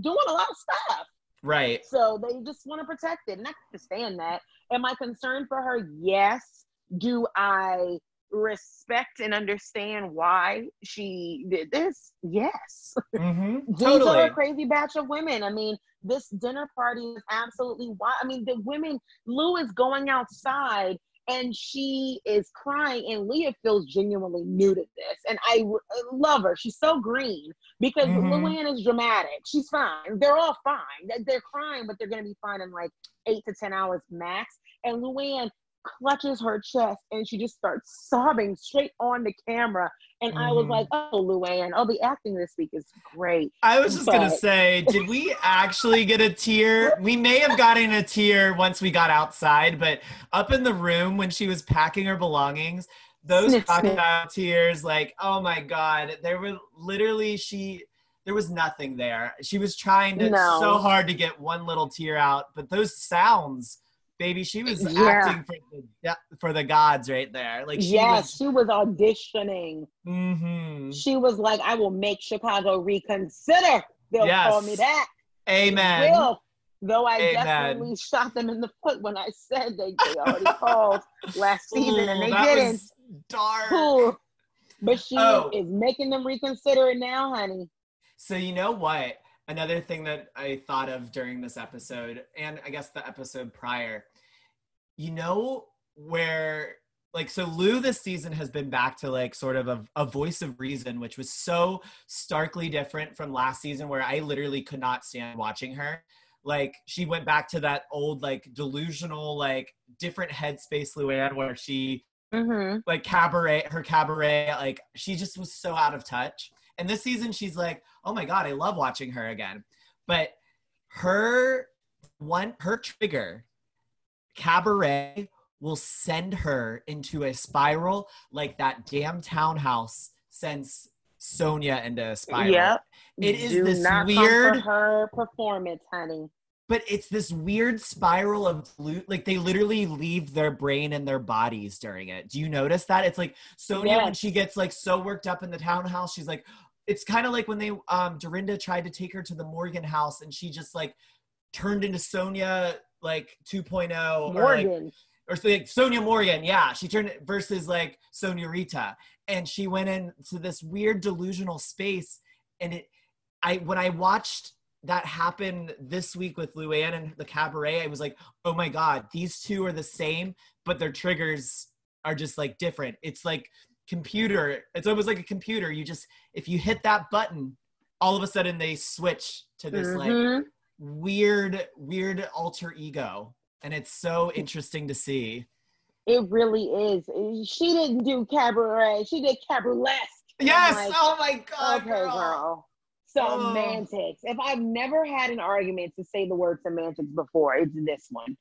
doing a lot of stuff Right. So they just want to protect it. And I understand that. Am I concerned for her? Yes. Do I respect and understand why she did this? Yes. Mm-hmm. These Totally. are a crazy batch of women. I mean, this dinner party is absolutely wild. I mean, the women, Lou is going outside and she is crying, and Leah feels genuinely new to this. And I, love her. She's so green because. Mm-hmm. Luann is dramatic. She's fine. They're all fine. They- They're crying, but they're going to be fine in like eight to 10 hours max. And Luann clutches her chest and she just starts sobbing straight on the camera. And I was like, mm. oh, Luann, oh, the acting this week is great. I was just gonna say, did we actually get a tear? We may have gotten a tear once we got outside, but up in the room when she was packing her belongings, those crocodile tears, like, oh my god, there were literally she there was nothing there. She was trying to No. so hard to get one little tear out, but those sounds, baby, she was Yeah. acting for the for the gods right there. Like she yes, she was auditioning. was hmm She was like, I will make Chicago reconsider. They'll Yes. call me that. Amen. will. Though I Amen. definitely shot them in the foot when I said they, they already called last season and they didn't. was dark. Cool. But she Oh. is making them reconsider it now, honey. So you know what? Another thing that I thought of during this episode, and I guess the episode prior, you know where like so Lou this season has been back to like sort of a, a voice of reason, which was so starkly different from last season where I literally could not stand watching her. Like she went back to that old like delusional like different headspace Luann where she Mm-hmm. like cabaret her cabaret like she just was so out of touch and this season she's like oh my god i love watching her again but her one her trigger cabaret will send her into a spiral like that damn townhouse sends sonja into a spiral Yep. It is Do this weird- her performance, honey. but it's this weird spiral of like they literally leave their brain and their bodies during it. Do you notice that? It's like Sonja when she gets like so worked up in the townhouse, she's like, it's kind of like when they um Dorinda tried to take her to the Morgan house and she just like turned into Sonja like 2.0 or like Morgan. or like Sonja Morgan, yeah, she turned it versus like Sonja Rita, and she went into this weird delusional space, and it, I when I watched that happen this week with Luann and the cabaret, I was like, oh my god, these two are the same, but their triggers are just like different. It's like computer. It's almost like a computer. You just if you hit that button, all of a sudden they switch to this like Mhm. weird, weird alter ego. And it's so interesting to see. It really is. She didn't do cabaret. She did cabaret. Yes. like, oh my god, okay, girl. girl. Oh. Semantics. If I've never had an argument to say the word semantics before, it's this one.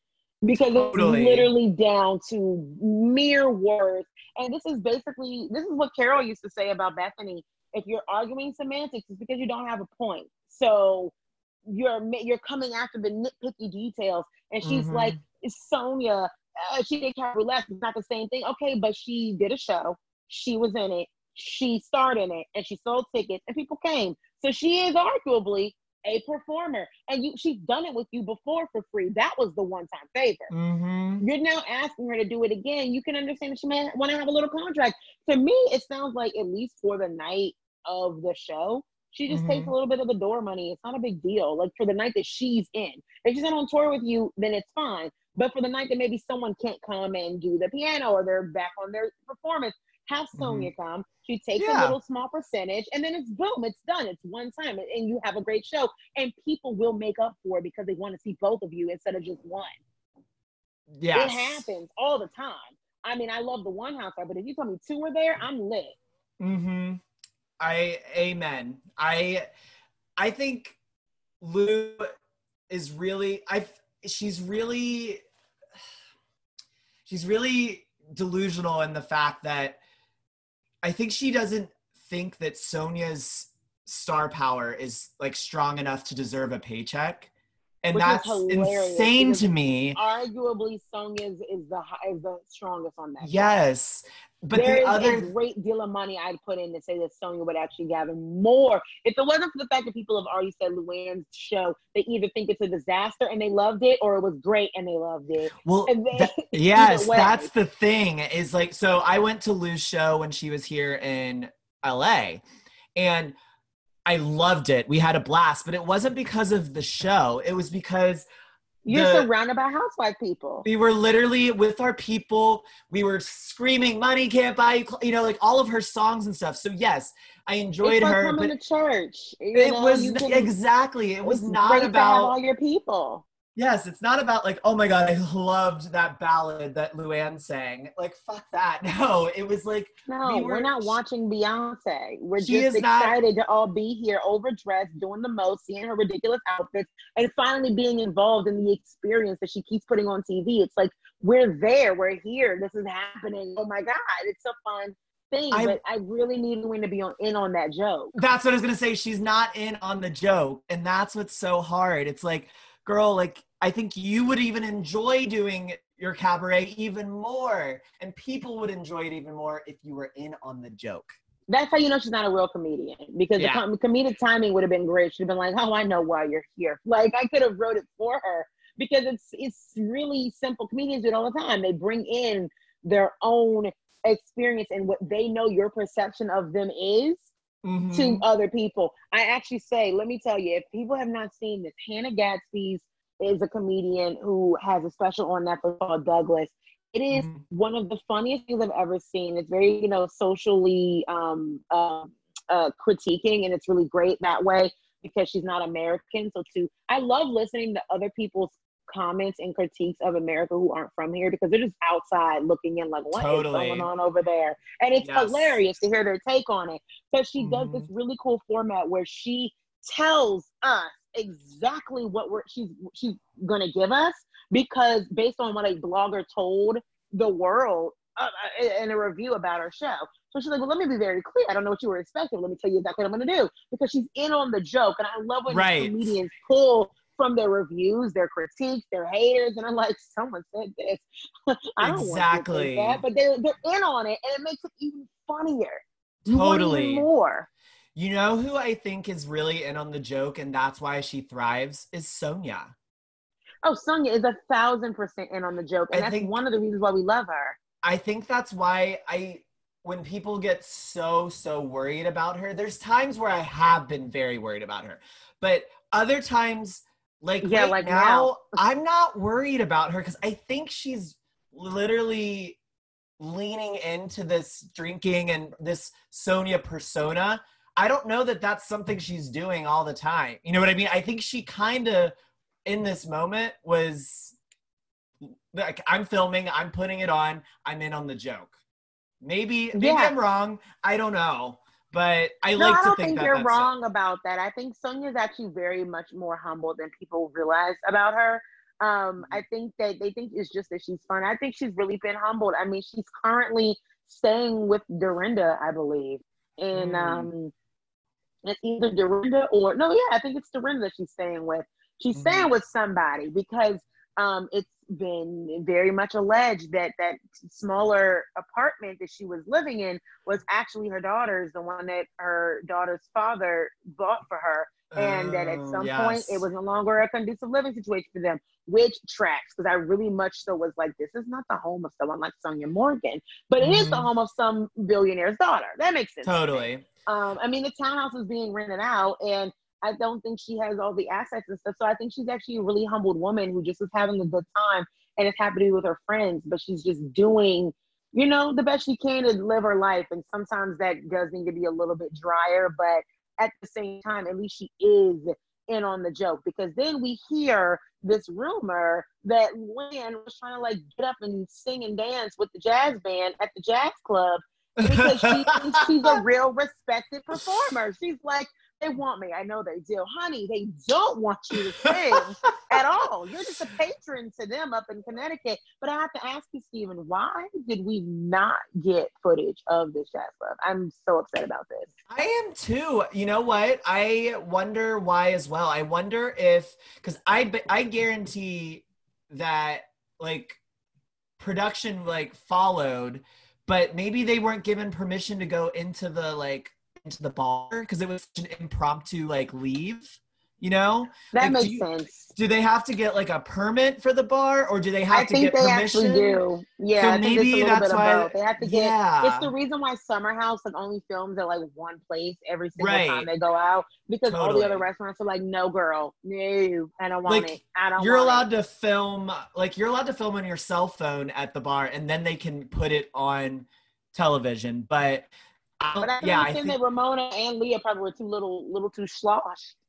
Because Totally. it's literally down to mere words. And this is basically this is what Carole used to say about Bethenny. If you're arguing semantics, it's because you don't have a point. So you're you're coming after the nitpicky details. And she's Mhm. like, Sonja, uh, she did cabaret. It's not the same thing. Okay, but she did a show. She was in it. She starred in it, and she sold tickets, and people came. So she is arguably a performer, and you she's done it with you before for free. That was the one time favor. Mm-hmm. You're now asking her to do it again. You can understand that she may want to have a little contract. To me, it sounds like at least for the night of the show, she just takes Mhm. a little bit of the door money. It's not a big deal. Like for the night that she's in, if she's not on tour with you, then it's fine. But for the night that maybe someone can't come and do the piano or they're back on their performance, have Sonja come. She takes Yeah. a little small percentage, and then it's boom, it's done. It's one time, and- you have a great show. And people will make up for it because they want to see both of you instead of just one. Yes. It happens all the time. I mean, I love the one house, but if you tell me two are there, I'm lit. Mm-hmm. I amen. I I think Lou is really I she's really she's really delusional in the fact that I think she doesn't think that Sonja's star power is like strong enough to deserve a paycheck. and Which that's insane to me. Arguably, Sonja's is the is the strongest on that. Yes, but There the is other a great deal of money I'd put in to say that Sonja would actually gather more. If it wasn't for the fact that people have already said Luann's show, they either think it's a disaster and they loved it, or it was great and they loved it. well, And they, That- yes, that's the thing. Is like so. I went to Lou's show when she was here in LA, and I loved it. We had a blast, but it wasn't because of the show. It was because you're the- surrounded by housewife people. we were literally with our people. We were screaming, "Money can't buy you," cl-" you know, like all of her songs and stuff. So yes, I enjoyed it's like her, coming but to church. it know, was exactly. It was not great to have about all your people. Yes, it's not about like, oh my god, I loved that ballad that Luann sang. Like, fuck that. No, it was like, No, We we are were- not watching Beyonce. We're just is not- excited to all be here, overdressed, doing the most, seeing her ridiculous outfits, and finally being involved in the experience that she keeps putting on TV. It's like we're there, we're here, this is happening. Oh my god, it's a fun thing. I- but I really need Luann to be on in on that joke. that's what I was gonna say. She's not in on the joke, and that's what's so hard. It's like, girl, like I think you would even enjoy doing your cabaret even more, and people would enjoy it even more if you were in on the joke. That's how you know she's not a real comedian because Yeah. the com- comedic timing would have been great. She'd have been like, "Oh, I know why you're here." Like I could have wrote it for her because it's it's really simple. Comedians do it all the time. They bring in their own experience and what they know your perception of them is to Mhm. other people. I actually say, let me tell you, if people have not seen this, Hannah Gadsby's is a comedian who has a special on Netflix called Douglas. It is Mhm. one of the funniest things I've ever seen. It's very, you know, socially um, uh, uh, critiquing, and it's really great that way because she's not American. So, to I love listening to other people's comments and critiques of America who aren't from here because they're just outside looking in, like, what is Totally. going on over there? And it's Yes. hilarious to hear their take on it. But she does this Mm-hmm. really cool format where she tells us exactly what we're she's she's gonna give us because based on what a blogger told the world uh, uh, in a review about our show. So she's like, well, let me be very clear. I don't know what you were expecting. Let me tell you exactly what I'm going to do because she's in on the joke. And I love when Right. comedians pull from their reviews, their critiques, their haters. And I'm like, someone said this. I don't Exactly. want to that. But they're, they're in on it and it makes it even funnier. You Totally. more. You know who I think is really in on the joke, and that's why she thrives is Sonja. Oh, Sonja is a thousand percent in on the joke. And I that's think- one of the reasons why we love her. I think that's why I when people get so so worried about her, there's times where I have been very worried about her. But other times like Yeah, right like now, now. I'm not worried about her cuz I think she's literally leaning into this drinking and this Sonja persona. I don't know that that's something she's doing all the time. You know what I mean? I think she kind of in this moment was like I'm filming, I'm putting it on, I'm in on the joke. Maybe maybe Yeah. I'm wrong. I don't know. But I No, like I don't think, think, you're wrong about that. I think Sonja's actually very much more humble than people realize about her. Um, I think that they think it's just that she's fun. I think she's really been humbled. I mean, she's currently staying with Dorinda, I believe. And Mm. um it's either Dorinda or no, yeah, I think it's Dorinda that she's staying with. She's Mhm. staying with somebody because um it's been very much alleged that that smaller apartment that she was living in was actually her daughter's, the one that her daughter's father bought for her. And that at Oh, some point it was no longer a conducive living situation for them, which tracks because I really much so was like, this is not the home of someone like Sonja Morgan, but it is the Mhm. home of some billionaire's daughter. That makes sense. totally. Um, I mean, the townhouse is being rented out, and I don't think she has all the assets and stuff. So I think she's actually a really humbled woman who just is having a good time and is happy to be with her friends, but she's just doing, you know, the best she can to live her life. And sometimes that does need to be a little bit drier, but at the same time, at least she is in on the joke because then we hear this rumor that Lynn was trying to like get up and sing and dance with the jazz band at the jazz club because she thinks she's a real respected performer. She's like, they want me. I know they do. Honey, they don't want you to sing at all. You're just a patron to them up in Connecticut. But I have to ask you, Stephen, why did we not get footage of this jazz club? I'm so upset about this. I am too. You know what? I wonder why as well. I wonder if because I I guarantee that like production like followed, but maybe they weren't given permission to go into the like into the bar because it was an impromptu like leave. You know, that like, makes do you, sense. Do they have to get like a permit for the bar, or do they have I to think get they permission? actually do. Yeah, So I maybe that's bit of why- both. They have to get. Yeah. It's the reason why Summer House like only films at like one place every single Right. time they go out because all the other restaurants are like, no, girl, no, I don't want Like, it. I don't. You're allowed it. to film, like you're allowed to film on your cell phone at the bar, and then they can put it on television. But, But I can yeah, I understand think, that Ramona and Leah probably were too little, little too slosh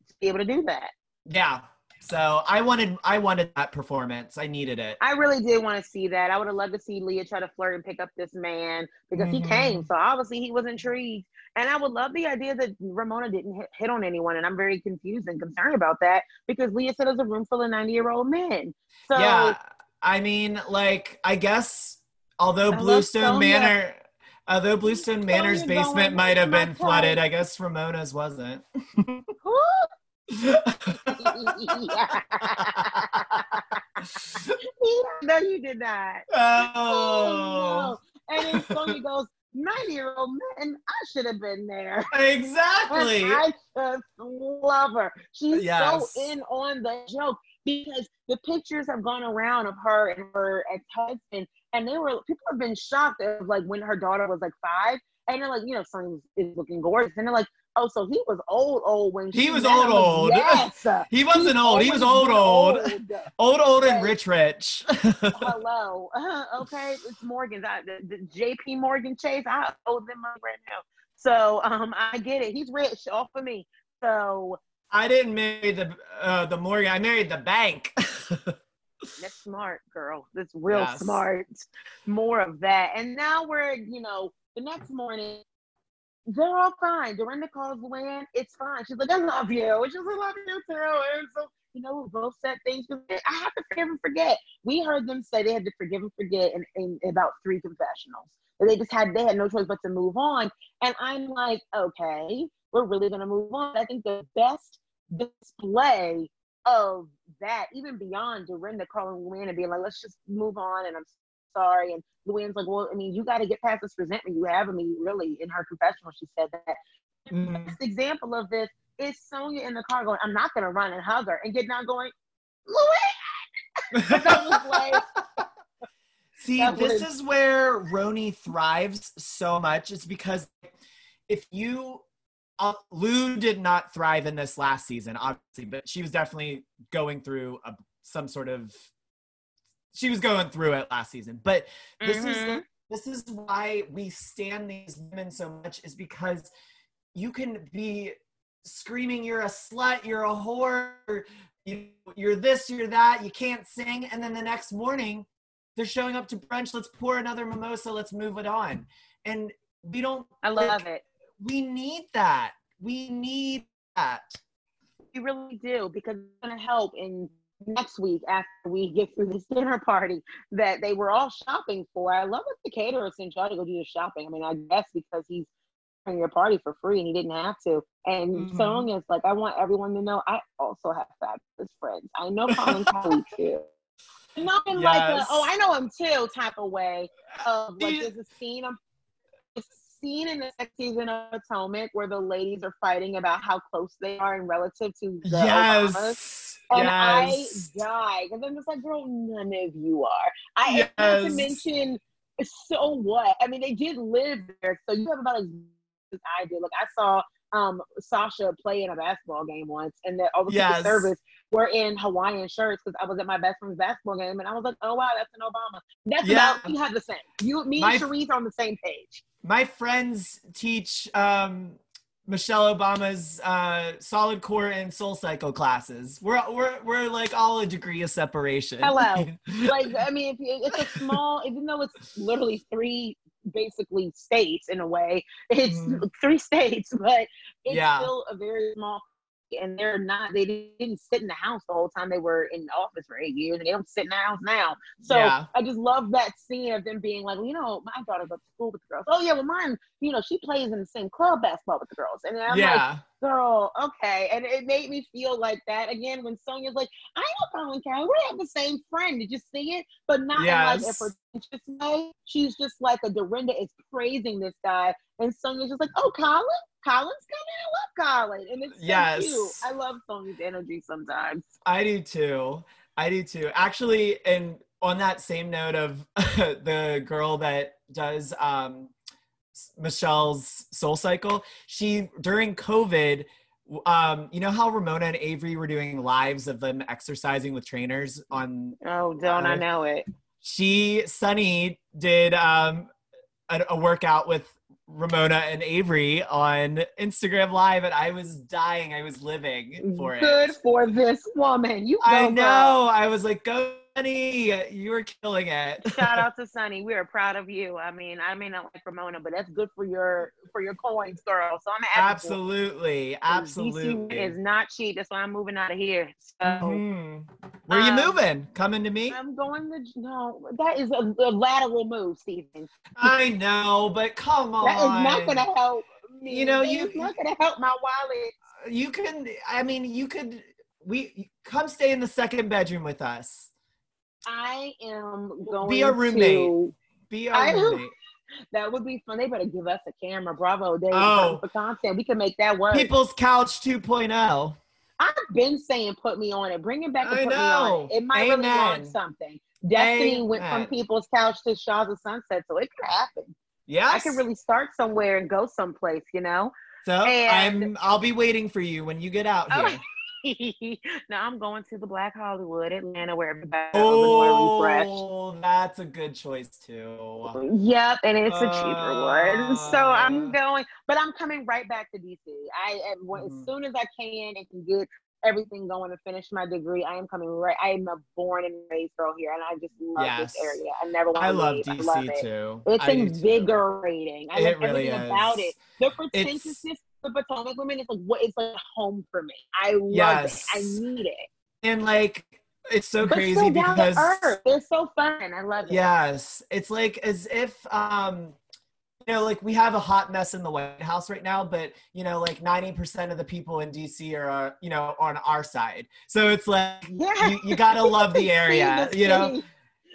to be able to do that. yeah. So I wanted, I wanted that performance. I needed it. I really did want to see that. I would have loved to see Leah try to flirt and pick up this man because he Mhm. came. So obviously he was intrigued. And I would love the idea that Ramona didn't hit, hit on anyone. And I'm very confused and concerned about that because Leah said it was a room full of 90 year old men. So yeah, I mean, like I guess although I Bluestone Sonja. Manor, although Bluestone Manor's basement might have been flooded. I guess Ramona's wasn't. no, you did not. Oh. oh, no. And then Sonja goes, 90 year old man, I should have been there. exactly. And I just love her. She's Yes. so in on the joke because the pictures have gone around of her and her ex-husband, and they were people have been shocked of like when her daughter was like five, and they're like, you know, Sonja is looking gorgeous, and they're like, oh, so he was old, old when He was old, old. Yes, He wasn't old. He was old, old. Old, old, and rich, rich. Hello, okay, it's Morgan's. I, the, the J.P. Morgan Chase. I owe them money right now. So um, I get it. He's rich off of me. So I didn't marry the uh, the Morgan. I married the bank. That's smart, girl. That's real Yes. smart. More of that. And now we're, you know, the next morning, they're all fine. Dorinda calls Luann. It's fine. She's like, I love you. She's like, I love you too. And so, you know, we both said things. I have to forgive and forget. We heard them say they had to forgive and forget in, in about three confessionals. They just had, they had no choice but to move on. And I'm like, okay, we're really going to move on. I think the best display of that, even beyond Dorinda calling Luann and being like, let's just move on and I'm sorry. And Luann's like, well, I mean, you got to get past this resentment you have of me, really. In her confessional, she said that. Mhm. Best example of this is Sonja in the car going, I'm not going to run and hug her and get down going, Luann! I was like, See, That this is where RHONY thrives so much. It's because if you, uh, Lou did not thrive in this last season, obviously, but she was definitely going through a, some sort of. She was going through it last season, but this is Mhm. this is why we stand these women so much is because you can be screaming you're a slut you're a whore you, you're this you're that you can't sing and then the next morning they're showing up to brunch let's pour another mimosa let's move it on and we don't I love it. We need that we need that We really do because it's going to help in next week after we get through this dinner party that they were all shopping for. I love that the caterer sent y'all to go do the shopping. I mean, I guess because he's throwing your party for free and he didn't have to. And Mhm. Sonja's like, I want everyone to know I also have fabulous friends. I know Colin Cowie too. Not in like a, oh, I know him too type of way of like there's a scene of a scene in the next season of Atonement where the ladies are fighting about how close they are in relative to the Obamas. yes And yes I die because I'm just like, girl, none of you are. I not to mention, so what? I mean, they did live there, so you have about as as I did. Like I saw um Sasha play in a basketball game once, and that all the Yes. Secret service were in Hawaiian shirts because I was at my best friend's basketball game, and I was like, oh wow, that's an Obama. That's Yeah. about we have the same. You, me, My- and Sharice are on the same page. my friends teach um, Michelle Obama's uh, solid core and soul cycle classes. We're we're we're like all a degree of separation. Hello. like I mean, if it's a small, even though it's literally three basically states in a way, it's Mhm. three states, but it's Yeah. still a very small. And they're not they didn't sit in the house the whole time they were in the office for eight years and they don't sit in the house now so Yeah. i just love that scene of them being like well, you know my daughter goes to school with the girls oh yeah well mine you know she plays in the same club basketball with the girls and i'm like yeah. Girl okay and it made me feel like that again when Sonja's like i know colin Cowie. we have the same friend did you see it but not in like a Yes. pretentious way she's just like a dorinda is praising this guy and sonja's just like oh colin colin's coming i love colin and it's so Yes. cute i love Sonja's energy sometimes I do too. I do too. Actually, and on that same note of the girl that does um, Michelle's Soul Cycle, she during COVID, um, you know how Ramona and Avery were doing lives of them exercising with trainers on oh don't i Uh, know it she Sunny did um a, a workout with Ramona and Avery on Instagram Live, and I was dying. I was living for it. good for this woman you I go, girl. know. I was like, "Go, Sunny! You were killing it." Shout out to Sunny. We are proud of you. I mean, I may not like Ramona, but that's good for your for your coins, girl. So I'm happy. for you. Absolutely, absolutely. DC is not cheap. That's why I'm moving out of here. So Mhm. Where you Um, moving? Coming to me? I'm going to no. That is a, a lateral move, Stephen. I know, but come on. That is not going to help me. You know, That you- not going to help my wallet. You can. I mean, you could. We come stay in the second bedroom with us. I am going Be a roommate. to- Be know. roommate. That would be fun. They better give us a camera. Bravo. They Oh. for content. We can make that work. People's Couch oh. 2.0. I've been saying put me on it. Bring it back and I put me on it. It might really Amen. launch something. Destiny went from people's couch to Shahs of Sunset, so it could happen. Yes. I could really start somewhere and go someplace, you know. so and- I'm. I'll be waiting for you when you get out Oh, here. now I'm going to the Black Hollywood, Atlanta, where everybody oh, refresh. Oh, that's a good choice too. Yep, and it's a cheaper one. So I'm Uh. going, but I'm coming right back to DC. I am- Mhm. as soon as I can and can get everything going to finish my degree, I am coming right. I am a born and raised girl here, and I just love Yes. this area. I never want I to love leave. DC I love it. too. It's I do too. invigorating. I It love really everything is. about it. The pretentiousness the Potomac women is like what it's like home for me. I love Yes. it. I need it. And like, it's so but crazy because. They're so fun. I love it. Yes, it's like as if um you know like we have a hot mess in the White House right now, but you know like 90% of the people in DC are you know on our side. So it's like Yeah. you, you got to love the area, you know.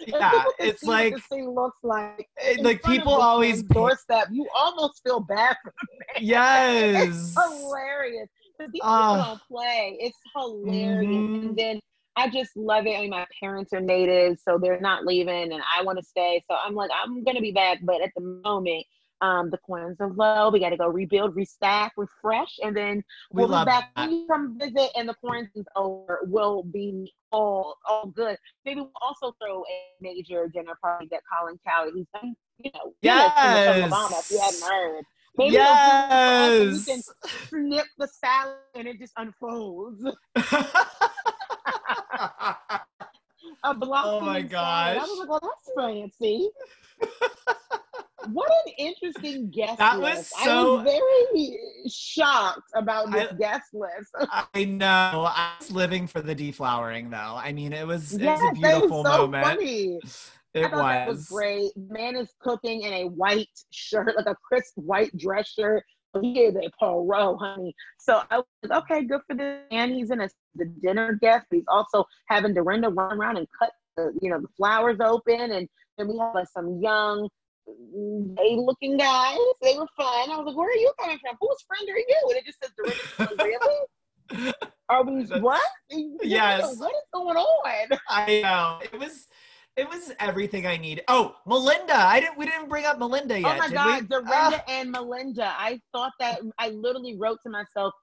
Yeah, it's like the city looks like. it- like people always doorstep. You almost feel bad for them. yes. It's hilarious. These people Ah. don't play. It's hilarious. Mhm. And then I just love it. I mean, my parents are natives, so they're not leaving, and I want to stay. So I'm like, I'm gonna be back, but at the moment, um, the coins are low. We got to go rebuild, restack, refresh, and then We we'll be back that. come visit and the quarantine's over. We'll be all all good. Maybe we'll also throw a major dinner party that Colin Cowie, he's done, you know, from Obama, if you hadn't Yes. heard. Maybe we'll do it for us and we Yes. can snip the salad and it just unfolds. A blossoming Oh my salad. I was like, well, that's fancy. what an interesting guest That was list. I so- was very shocked about this I- guest list. I know. I was living for the deflowering though. I mean, it was it yes, was a beautiful was so moment. funny. It I thought that was was. great. Man is cooking in a white shirt, like a crisp white dress shirt. He is a pro, honey. So I was like, okay, good for this. And he's in a the dinner guest, he's also having Dorinda run around and cut the, you know, the flowers open. And then we have like some young, gay looking guys. They were fun. I was like, where are you coming from? Whose friend are you? And it just says Dorinda. Really? Are we what? Yes. What is going on? I know. It was it was everything I needed. Oh, Melinda. I didn't we didn't bring up Melinda yet. oh my God, we? Dorinda Ah, and Melinda. I thought that I literally wrote to myself,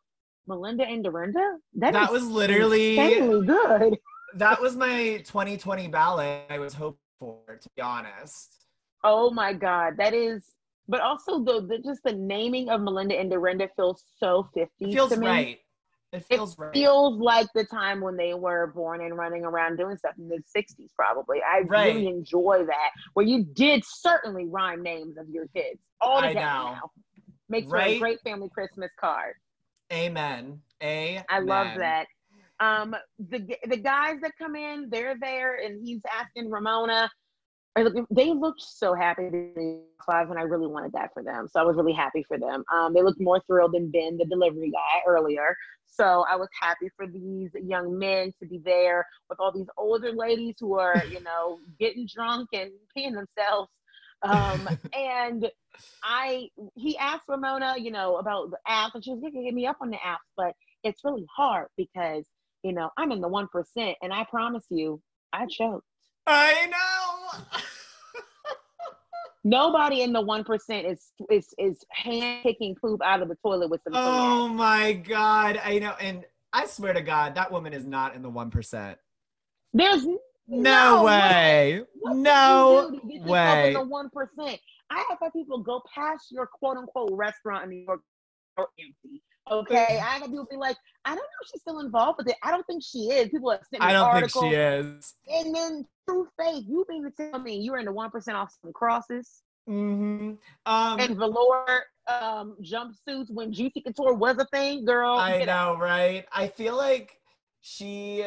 Melinda and Dorinda. that is was literally good. that was my 2020 ballot I was hoping for, to be honest. Oh my God, that is. But also the, the just the naming of Melinda and Dorinda feels so 50s It feels to me. right. It It feels right. feels like the time when they were born and running around doing stuff in the 60s, probably. I Right. really enjoy that, where you did certainly rhyme names of your kids all the time now. Makes for a great family Christmas card. Amen. Amen. I love that. Um, the the guys that come in, they're there, and he's asking Ramona. They looked so happy to be five, and I really wanted that for them. So I was really happy for them. Um, they looked more thrilled than Ben, the delivery guy, earlier. So I was happy for these young men to be there with all these older ladies who are, you know, getting drunk and peeing themselves. Um, and I, he asked Ramona, you know, about the apps, and she was to get me up on the apps, but it's really hard because, you know, I'm in the 1%, and I promise you, I choked. I know. Nobody in the 1% is is is hand picking poop out of the toilet with some oh my god, I know, and I swear to God, that woman is not in the one percent. There's No, No way. What No you do to get yourself way. the one percent. I have had people go past your quote unquote restaurant in New York or empty. Okay, I have people be like, I don't know if she's still involved with it. I don't think she is. People have sent me I don't think she is. And then true faith, you mean to tell me you were in the one percent off some crosses Mm-hmm. Um, and velour um, jumpsuits when Juicy Couture was a thing, girl? I out. know, right? I feel like she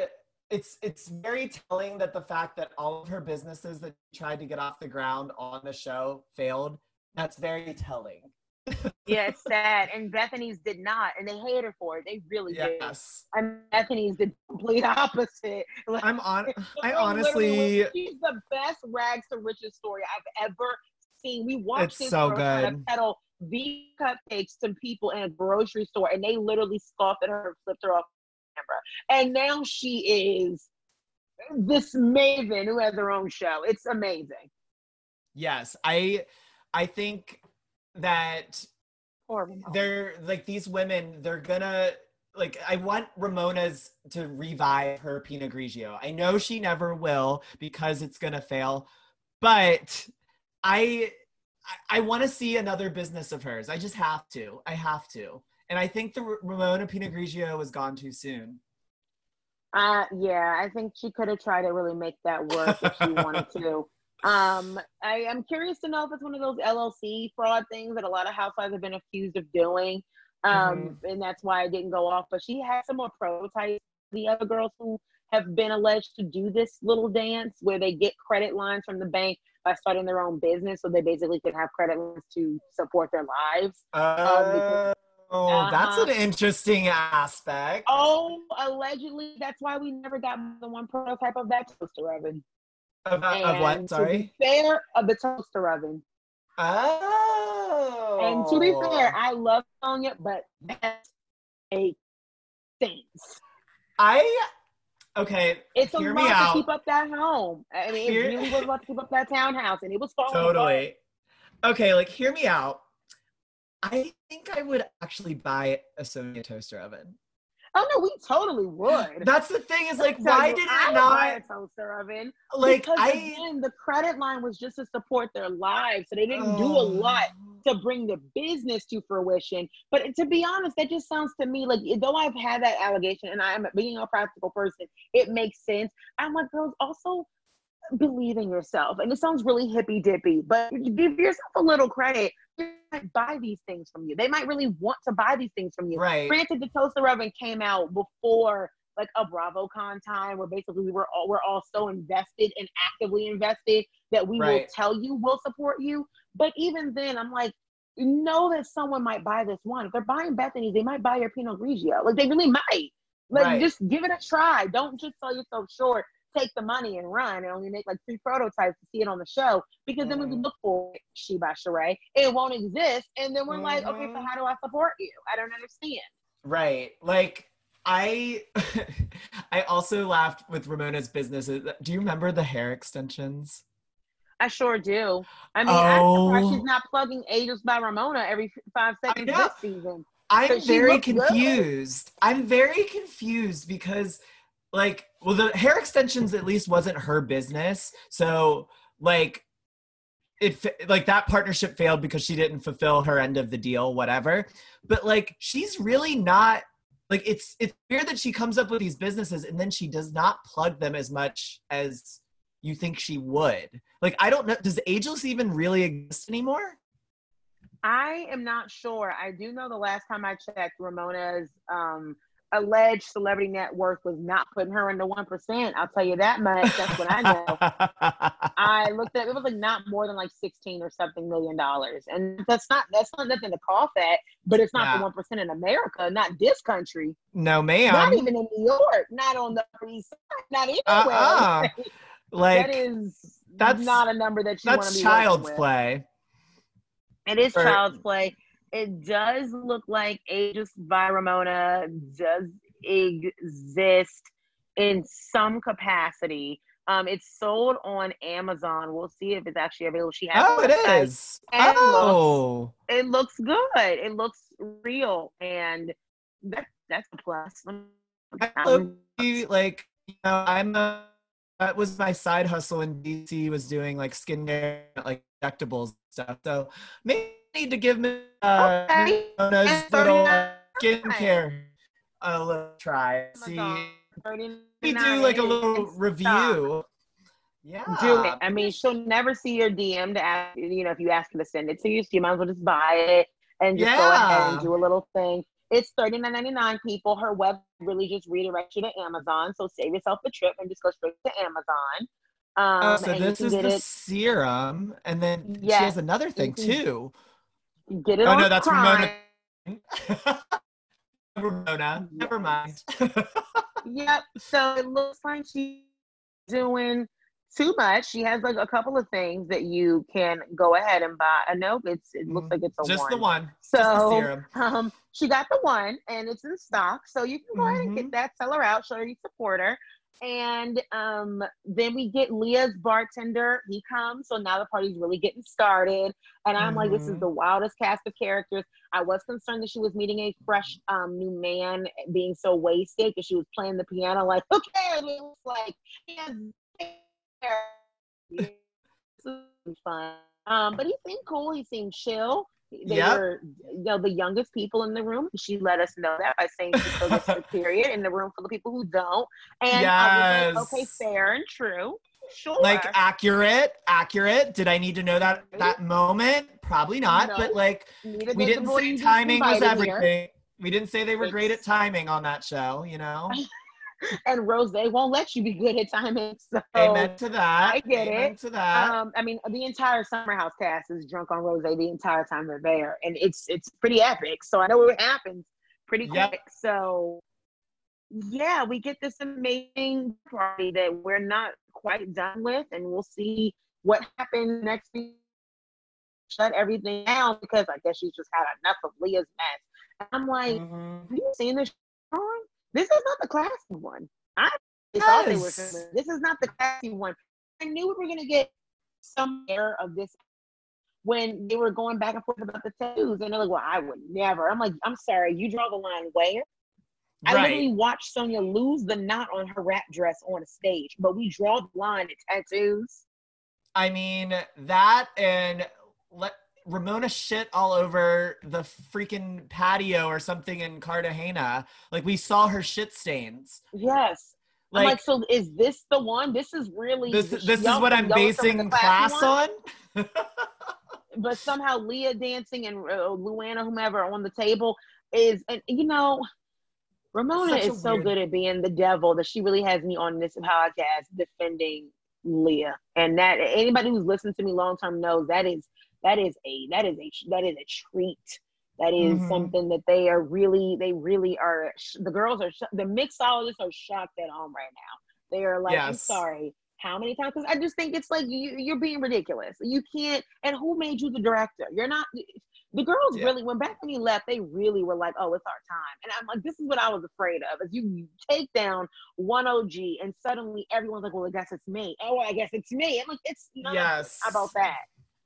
it's it's very telling that the fact that all of her businesses that tried to get off the ground on the show failed. That's very telling. Yeah, it's sad. And Bethenny's did not, and they hate her for it. They really did. Yes. And Bethenny's the complete opposite. Like, I'm on I honestly she's the best rags to riches story I've ever seen. We watched It's this so girl try to peddle these cupcakes to people in a grocery store, and they literally scoffed at her and flipped her off camera. And now she is this maven who has her own show. It's amazing. yes, I I think that Poor they're like these women they're gonna like i want ramona's to revive her pinot grigio. I know she never will because it's gonna fail but i i, I want to see another business of hers. I just have to. I have to. And i think the ramona pinot grigio was gone too soon. Uh, yeah, I think she could have tried to really make that work if she wanted to. Um, I am curious to know if it's one of those LLC fraud things that a lot of housewives have been accused of doing. Um, and that's why I didn't go off. But she has some more prototypes. The other girls who have been alleged to do this little dance where they get credit lines from the bank by starting their own business, so they basically could have credit lines to support their lives. because- oh that's Uh-huh. an interesting aspect Oh, allegedly, that's why we never got the one prototype of that toaster oven. Of, of what sorry fair, of the toaster oven. oh And to be oh. fair, I love Sonja, but that's a stinks. I okay. It's a Hear lot to out. keep up that home. I mean, Hear- it really was a lot to keep up that townhouse, and it was falling apart. Totally. Okay, like hear me out. I think I would actually buy a Sonja toaster oven. Oh no, we totally would. That's the thing is like, why you, did I it not buy a toaster oven? like because I again, the credit line was just to support their lives, so they didn't do a oh. lot to bring the business to fruition. But to be honest, that just sounds to me like though I've had that allegation and I am being a practical person, it makes sense. I'm like, girls, also believe in yourself. And it sounds really hippy dippy, but give yourself a little credit. Might buy these things from you. They might really want to buy these things from you. Right. Granted, the toaster oven came out before like a BravoCon time where basically we were all we're all so invested and actively invested that we will tell you we'll support you. But even then, I'm like, you know that someone might buy this one. If they're buying Bethenny's, they might buy your Pinot Grigio. Like they really might. Like Right. just give it a try. Don't just sell yourself short. Take the money and run and only make like three prototypes to see it on the show. Because then when we look for it, She by Sheree, it won't exist. And then we're like, okay, so Mhm. how do I support you? I don't understand. Right. Like I I also laughed with Ramona's businesses. Do you remember the hair extensions? I sure do. I mean, I'm surprised Oh. she's not plugging Ageless by Ramona every five seconds this season. I'm very looks good. confused. I'm very confused because, like, well, the hair extensions at least wasn't her business. So, like, it like that partnership failed because she didn't fulfill her end of the deal, whatever. But like, she's really not. Like, it's it's weird that she comes up with these businesses and then she does not plug them as much as you think she would. Like, I don't know. Does Ageless even really exist anymore? I am not sure. I do know the last time I checked, Ramona's um, alleged celebrity net worth was not putting her in the one percent. I'll tell you that much. That's what I know. I looked at it was like not more than like sixteen or something million dollars, and that's not that's not nothing to cough at. But it's not Yeah. the one percent in America, not this country, no, ma'am. not even in New York, not on the East Side, not anywhere. Uh-uh. like that is that's- not a number that you want to that's be child's play. It is Or- child's play. It does look like Ageless by Ramona does exist in some capacity. Um, it's sold on Amazon. We'll see if it's actually available. She has. Oh, it website. and Oh, It looks good. It looks real, and that that's a plus. I like you know, I'm a that was my side hustle in DC was doing like skincare, like injectables stuff. So maybe need to give me uh, Okay. Little 39. skincare a little try. See, we do like a little Stop. review. Yeah, do it. I mean, she'll never see your DM to ask, you know, if you ask her to send it to you. So you might as well just buy it and just go ahead and do a little thing. It's thirty nine ninety nine. People, her web really just redirects you to Amazon. So save yourself the trip and just go straight to Amazon. Um, Oh, so this is the it. serum, and then she has another thing too. Get it Oh no, that's Prime. Ramona. Ramona. Never mind. Yep. So it looks like she's doing too much. She has like a couple of things that you can go ahead and buy. Uh, nope, it's it looks like it's a Just one. the one. The So serum. um, she got the one and it's in stock. So you can go ahead and get that, sell her out, show her you support her. And um, then we get Leah's bartender. He comes. So now the party's really getting started. And I'm like, this is Mhm. the wildest cast of characters. I was concerned that she was meeting a fresh um, new man being so wasted because she was playing the piano like, who cares? It was like, he has hair. This is fun. Um, but he seemed cool. He seemed chill. They Yep. were, you know, the youngest people in the room. She let us know that by saying she still gets her period in the room full of people who don't. And I was like, okay, fair and true. Sure. Like accurate, accurate. Did I need to know that at that moment? Probably not. No. But like Neither we didn't say timing was invited here. everything. We didn't say they were great at timing on that show, you know? And Rose won't let you be good at timing. So Amen to that. I get Amen it. to that. Um, I mean, the entire Summer House cast is drunk on rose the entire time they're there, and it's it's pretty epic. So I know what happens pretty Yep. quick. So yeah, we get this amazing party that we're not quite done with, and we'll see what happens next week. Shut everything down because I guess she's just had enough of Leah's mess. I'm like, Mhm. have you seen this? This is not the classy one. I thought they were. Yes. This is not the classy one. I knew we were gonna get some air of this when they were going back and forth about the tattoos, and they're like, "Well, I would never." I'm like, "I'm sorry, you draw the line where?" I literally watched Sonia lose the knot on her wrap dress on a stage, but we draw the line at tattoos. I mean that and let Ramona shit all over the freaking patio or something in Cartagena. Like we saw her shit stains. Yes. Like, like, so is this the one? This is really this this is what I'm y'all are filming basing the class on. but somehow Leah dancing and uh, Luana, whomever, on the table is, and you know, Ramona is so weird- good at being the devil that she really has me on this podcast defending Leah, and that anybody who's listened to me long term knows that is that is a that is a that is a treat. That is Mhm. something that they are really, they really are. The girls are, the mixologists are shocked at home right now. They are like, I'm sorry, how many times? Because I just think it's like you, you're being ridiculous. You can't. And who made you the director? You're not. The girls Yeah. really, when you left, they really were like, "Oh, it's our time." And I'm like, "This is what I was afraid of." Is you take down one OG, and suddenly everyone's like, "Well, I guess it's me." Oh, I guess it's me. I'm like, "It's not yes. about that."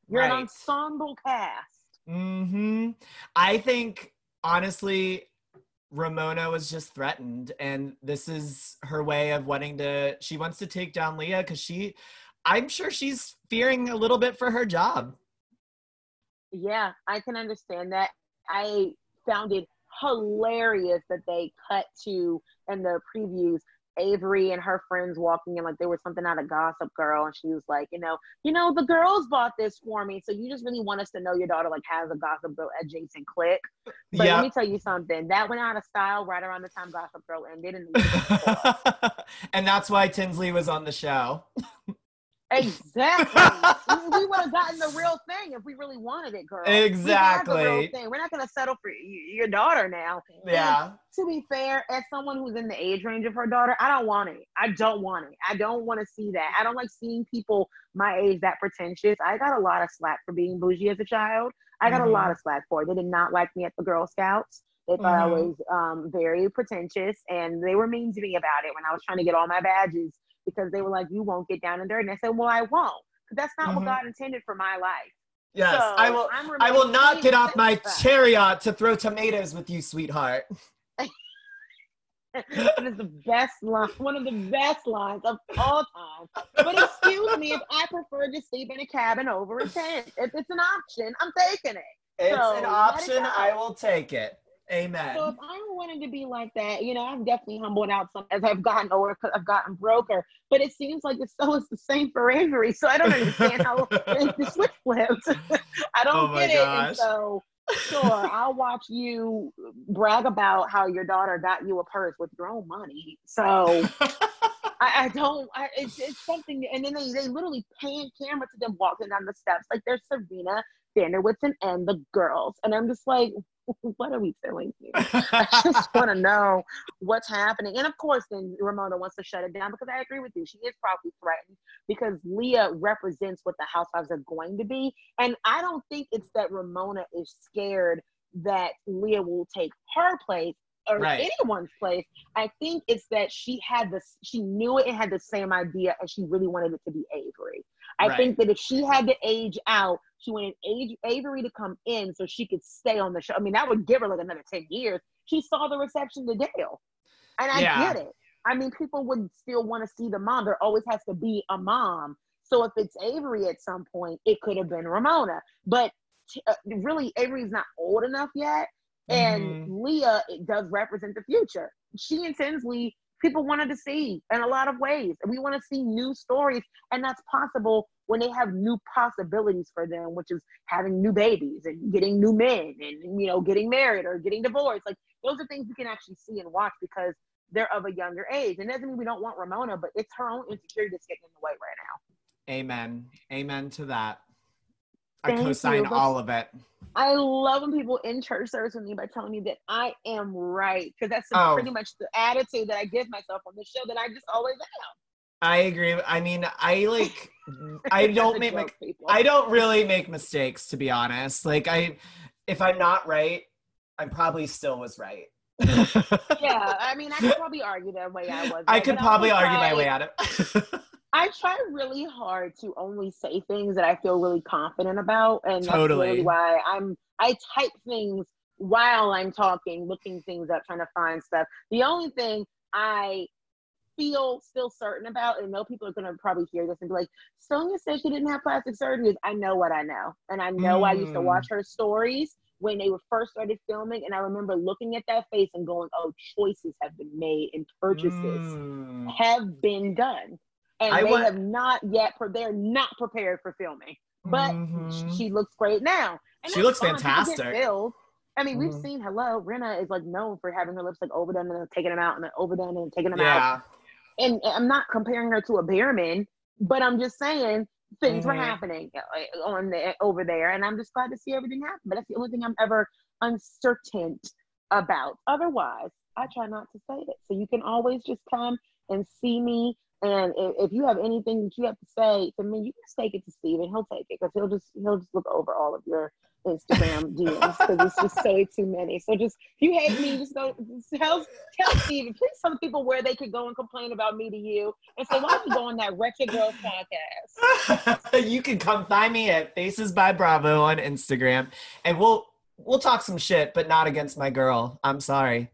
You're an ensemble cast. Mm-hmm. I think honestly, Ramona was just threatened, and this is her way of wanting to. She wants to take down Leah because she, I'm sure she's fearing a little bit for her job. Yeah, I can understand that. I found it hilarious that they cut to in the previews Avery and her friends walking in, like there was something out of Gossip Girl, and she was like, you know, you know, the girls bought this for me, so you just really want us to know your daughter like has a Gossip Girl adjacent clique. But Yeah. let me tell you something, that went out of style right around the time Gossip Girl ended, and that's why Tinsley was on the show. exactly, we, we would have gotten the real thing if we really wanted it, girl. We the real Exactly. thing. We're not gonna settle for your daughter now. Yeah. to be fair, as someone who's in the age range of her daughter, I don't want it. I don't want it. I don't want to see that. I don't like seeing people my age that pretentious. I got a lot of slack for being bougie as a child. I got Mhm. a lot of slack for it. They did not like me at the Girl Scouts. They thought I Mhm. was um, very pretentious, and they were mean to me about it when I was trying to get all my badges because they were like, "You won't get down and dirty." And I said, "Well, I won't, because that's not Mhm. what God intended for my life." Yes. So, I will I will not get off my chariot to throw tomatoes with you, sweetheart. it is the best line, one of the best lines of all time. But excuse me if I prefer to sleep in a cabin over a tent. If it's an option, I'm taking it. It's So, an let it option. I will take it. Amen. So if I wanted to be like that, you know, I've definitely humbled out some as I've gotten older because I've gotten broker. But it seems like the so is the same for Avery. So I don't understand how the switch flips. I oh don't Oh get it. And so sure, I'll watch you brag about how your daughter got you a purse with your own money. So I, I don't. I, it's, it's something, and then they, they literally pan camera to them walking down the steps like they're Serena van der Woodsen and the girls, and I'm just like, what are we doing here? I just want to know what's happening, and of course, then Ramona wants to shut it down because I agree with you. She is probably threatened because Leah represents what the housewives are going to be, and I don't think it's that Ramona is scared that Leah will take her place or Right. anyone's place. I think it's that she had this, she knew it and had the same idea, and she really wanted it to be Avery. I Right. think that if she had to age out, she wanted age, Avery to come in so she could stay on the show. I mean, that would give her like another 10 years. She saw the reception to Dale. And I Yeah. get it. I mean, people would still want to see the mom. There always has to be a mom. So if it's Avery at some point, it could have been Ramona. But t- uh, really, Avery's not old enough yet. And Mhm. Leah it does represent the future. She and Tinsley, people wanted to see in a lot of ways. And We want to see new stories, and that's possible when they have new possibilities for them, which is having new babies and getting new men and you know getting married or getting divorced. Like those are things we can actually see and watch because they're of a younger age. And doesn't mean we don't want Ramona, but it's her own insecurity that's getting in the way right now. Amen. Amen to that. Thank I you, co-sign but- all of it. I love when people in church service with me by telling me that I am right because that's Oh. pretty much the attitude that I give myself on the show that I just always am. I agree. I mean, I like I don't make joke. I don't really make mistakes to be honest. Like I if I'm not right, I probably still was right. yeah, I mean, I could probably argue that way I was. I could probably argue my way out of it. I try really hard to only say things that I feel really confident about, and that's Totally. really why I'm. I type things while I'm talking, looking things up, trying to find stuff. The only thing I feel still certain about, and know people are going to probably hear this and be like, Sonja said she didn't have plastic surgery. I know what I know, and I know I used to Mm. watch her stories when they were first started filming, and I remember looking at that face and going, "Oh, choices have been made and purchases." Mm. have been done, and I they wa- have not yet. Pre- they're not prepared for filming, but Mhm. she looks great now. And She looks get fantastic. I mean, we've Mhm. seen Hello. Rinna is like known for having her lips like overdone and then taking them out and then overdone and taking them out. yeah. And I'm not comparing her to a Behrman, but I'm just saying things were Mhm. happening uh, on the over there, and I'm just glad to see everything happen. But that's the only thing I'm ever uncertain about. Otherwise, I try not to say it. So you can always just come and see me. And if, if you have anything that you have to say to me, you can just take it to Stephen. He'll take it because he'll just he'll just look over all of your Instagram DMs because it's just so too many. So just if you hate me, just go just tell tell Stephen. Please tell people where they could go and complain about me to you and say, why don't you go on that Wretched Girls podcast? you can come find me at Faces by Bravo on Instagram, and we'll we'll talk some shit, but not against my girl. I'm sorry.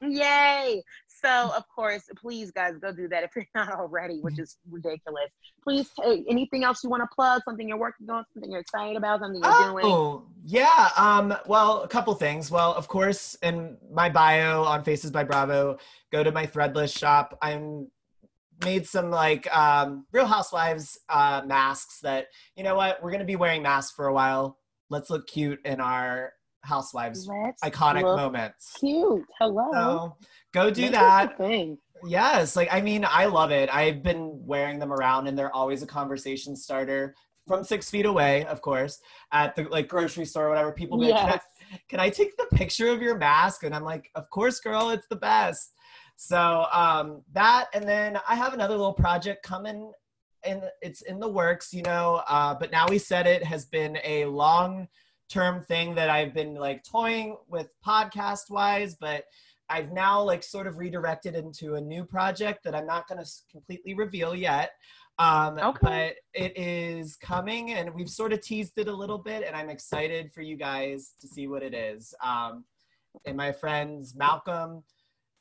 Yay! So, of course, please, guys, go do that if you're not already, which is ridiculous. Please, uh, anything else you want to plug? Something you're working on? Something you're excited about? Something you're doing? Oh, yeah. Um, well, a couple things. Well, of course, in my bio on Faces by Bravo, go to my Threadless shop. I'm made some like um, Real Housewives uh, masks that you know what we're gonna be wearing masks for a while. Let's look cute in our Housewives Let's iconic moments. Cute. Hello. So go do Make that. thing. Yes, like I mean, I love it. I've been wearing them around, and they're always a conversation starter from six feet away, of course, at the like grocery store or whatever. People like, Yes. can, I, "Can I take the picture of your mask?" And I'm like, "Of course, girl, it's the best." So um, that, and then I have another little project coming, and it's in the works, you know. Uh, but now we said it has been a long term thing that I've been like toying with podcast wise, but I've now like sort of redirected into a new project that I'm not going to completely reveal yet. Um, Okay. But it is coming, and we've sort of teased it a little bit, and I'm excited for you guys to see what it is. Um, and my friends Malcolm,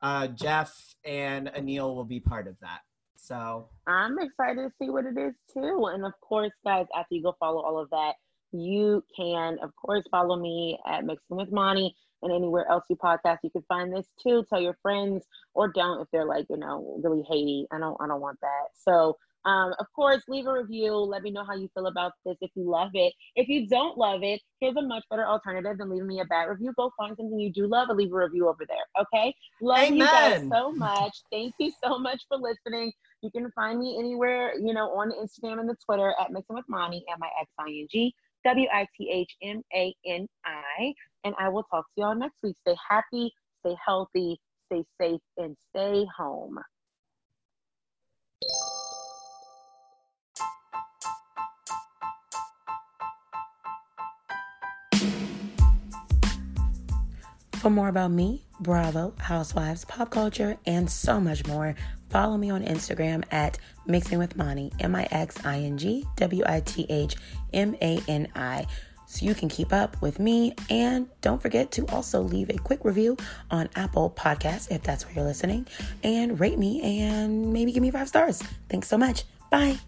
uh, Jeff, and Anil will be part of that. So I'm excited to see what it is too. And of course, guys, after you go follow all of that, you can, of course, follow me at Mixing with Mani and anywhere else you podcast. You can find this too. Tell your friends or don't if they're like, you know, really hatey. I don't I don't want that. So um, of course, leave a review. Let me know how you feel about this. If you love it, if you don't love it, here's a much better alternative than leaving me a bad review. Go find something you do love and leave a review over there. Okay. Love you guys so much. Thank you so much for listening. You can find me anywhere, you know, on Instagram and the Twitter at Mixing with Mani, M I X I N G W I T H M A N I. And I will talk to y'all next week. Stay happy, stay healthy, stay safe, and stay home. For more about me, Bravo, Housewives, pop culture, and so much more, follow me on Instagram at Mixing with Mani, M I X I N G W I T H M A N I, so you can keep up with me. And don't forget to also leave a quick review on Apple Podcasts if that's where you're listening, and rate me and maybe give me five stars. Thanks so much. Bye.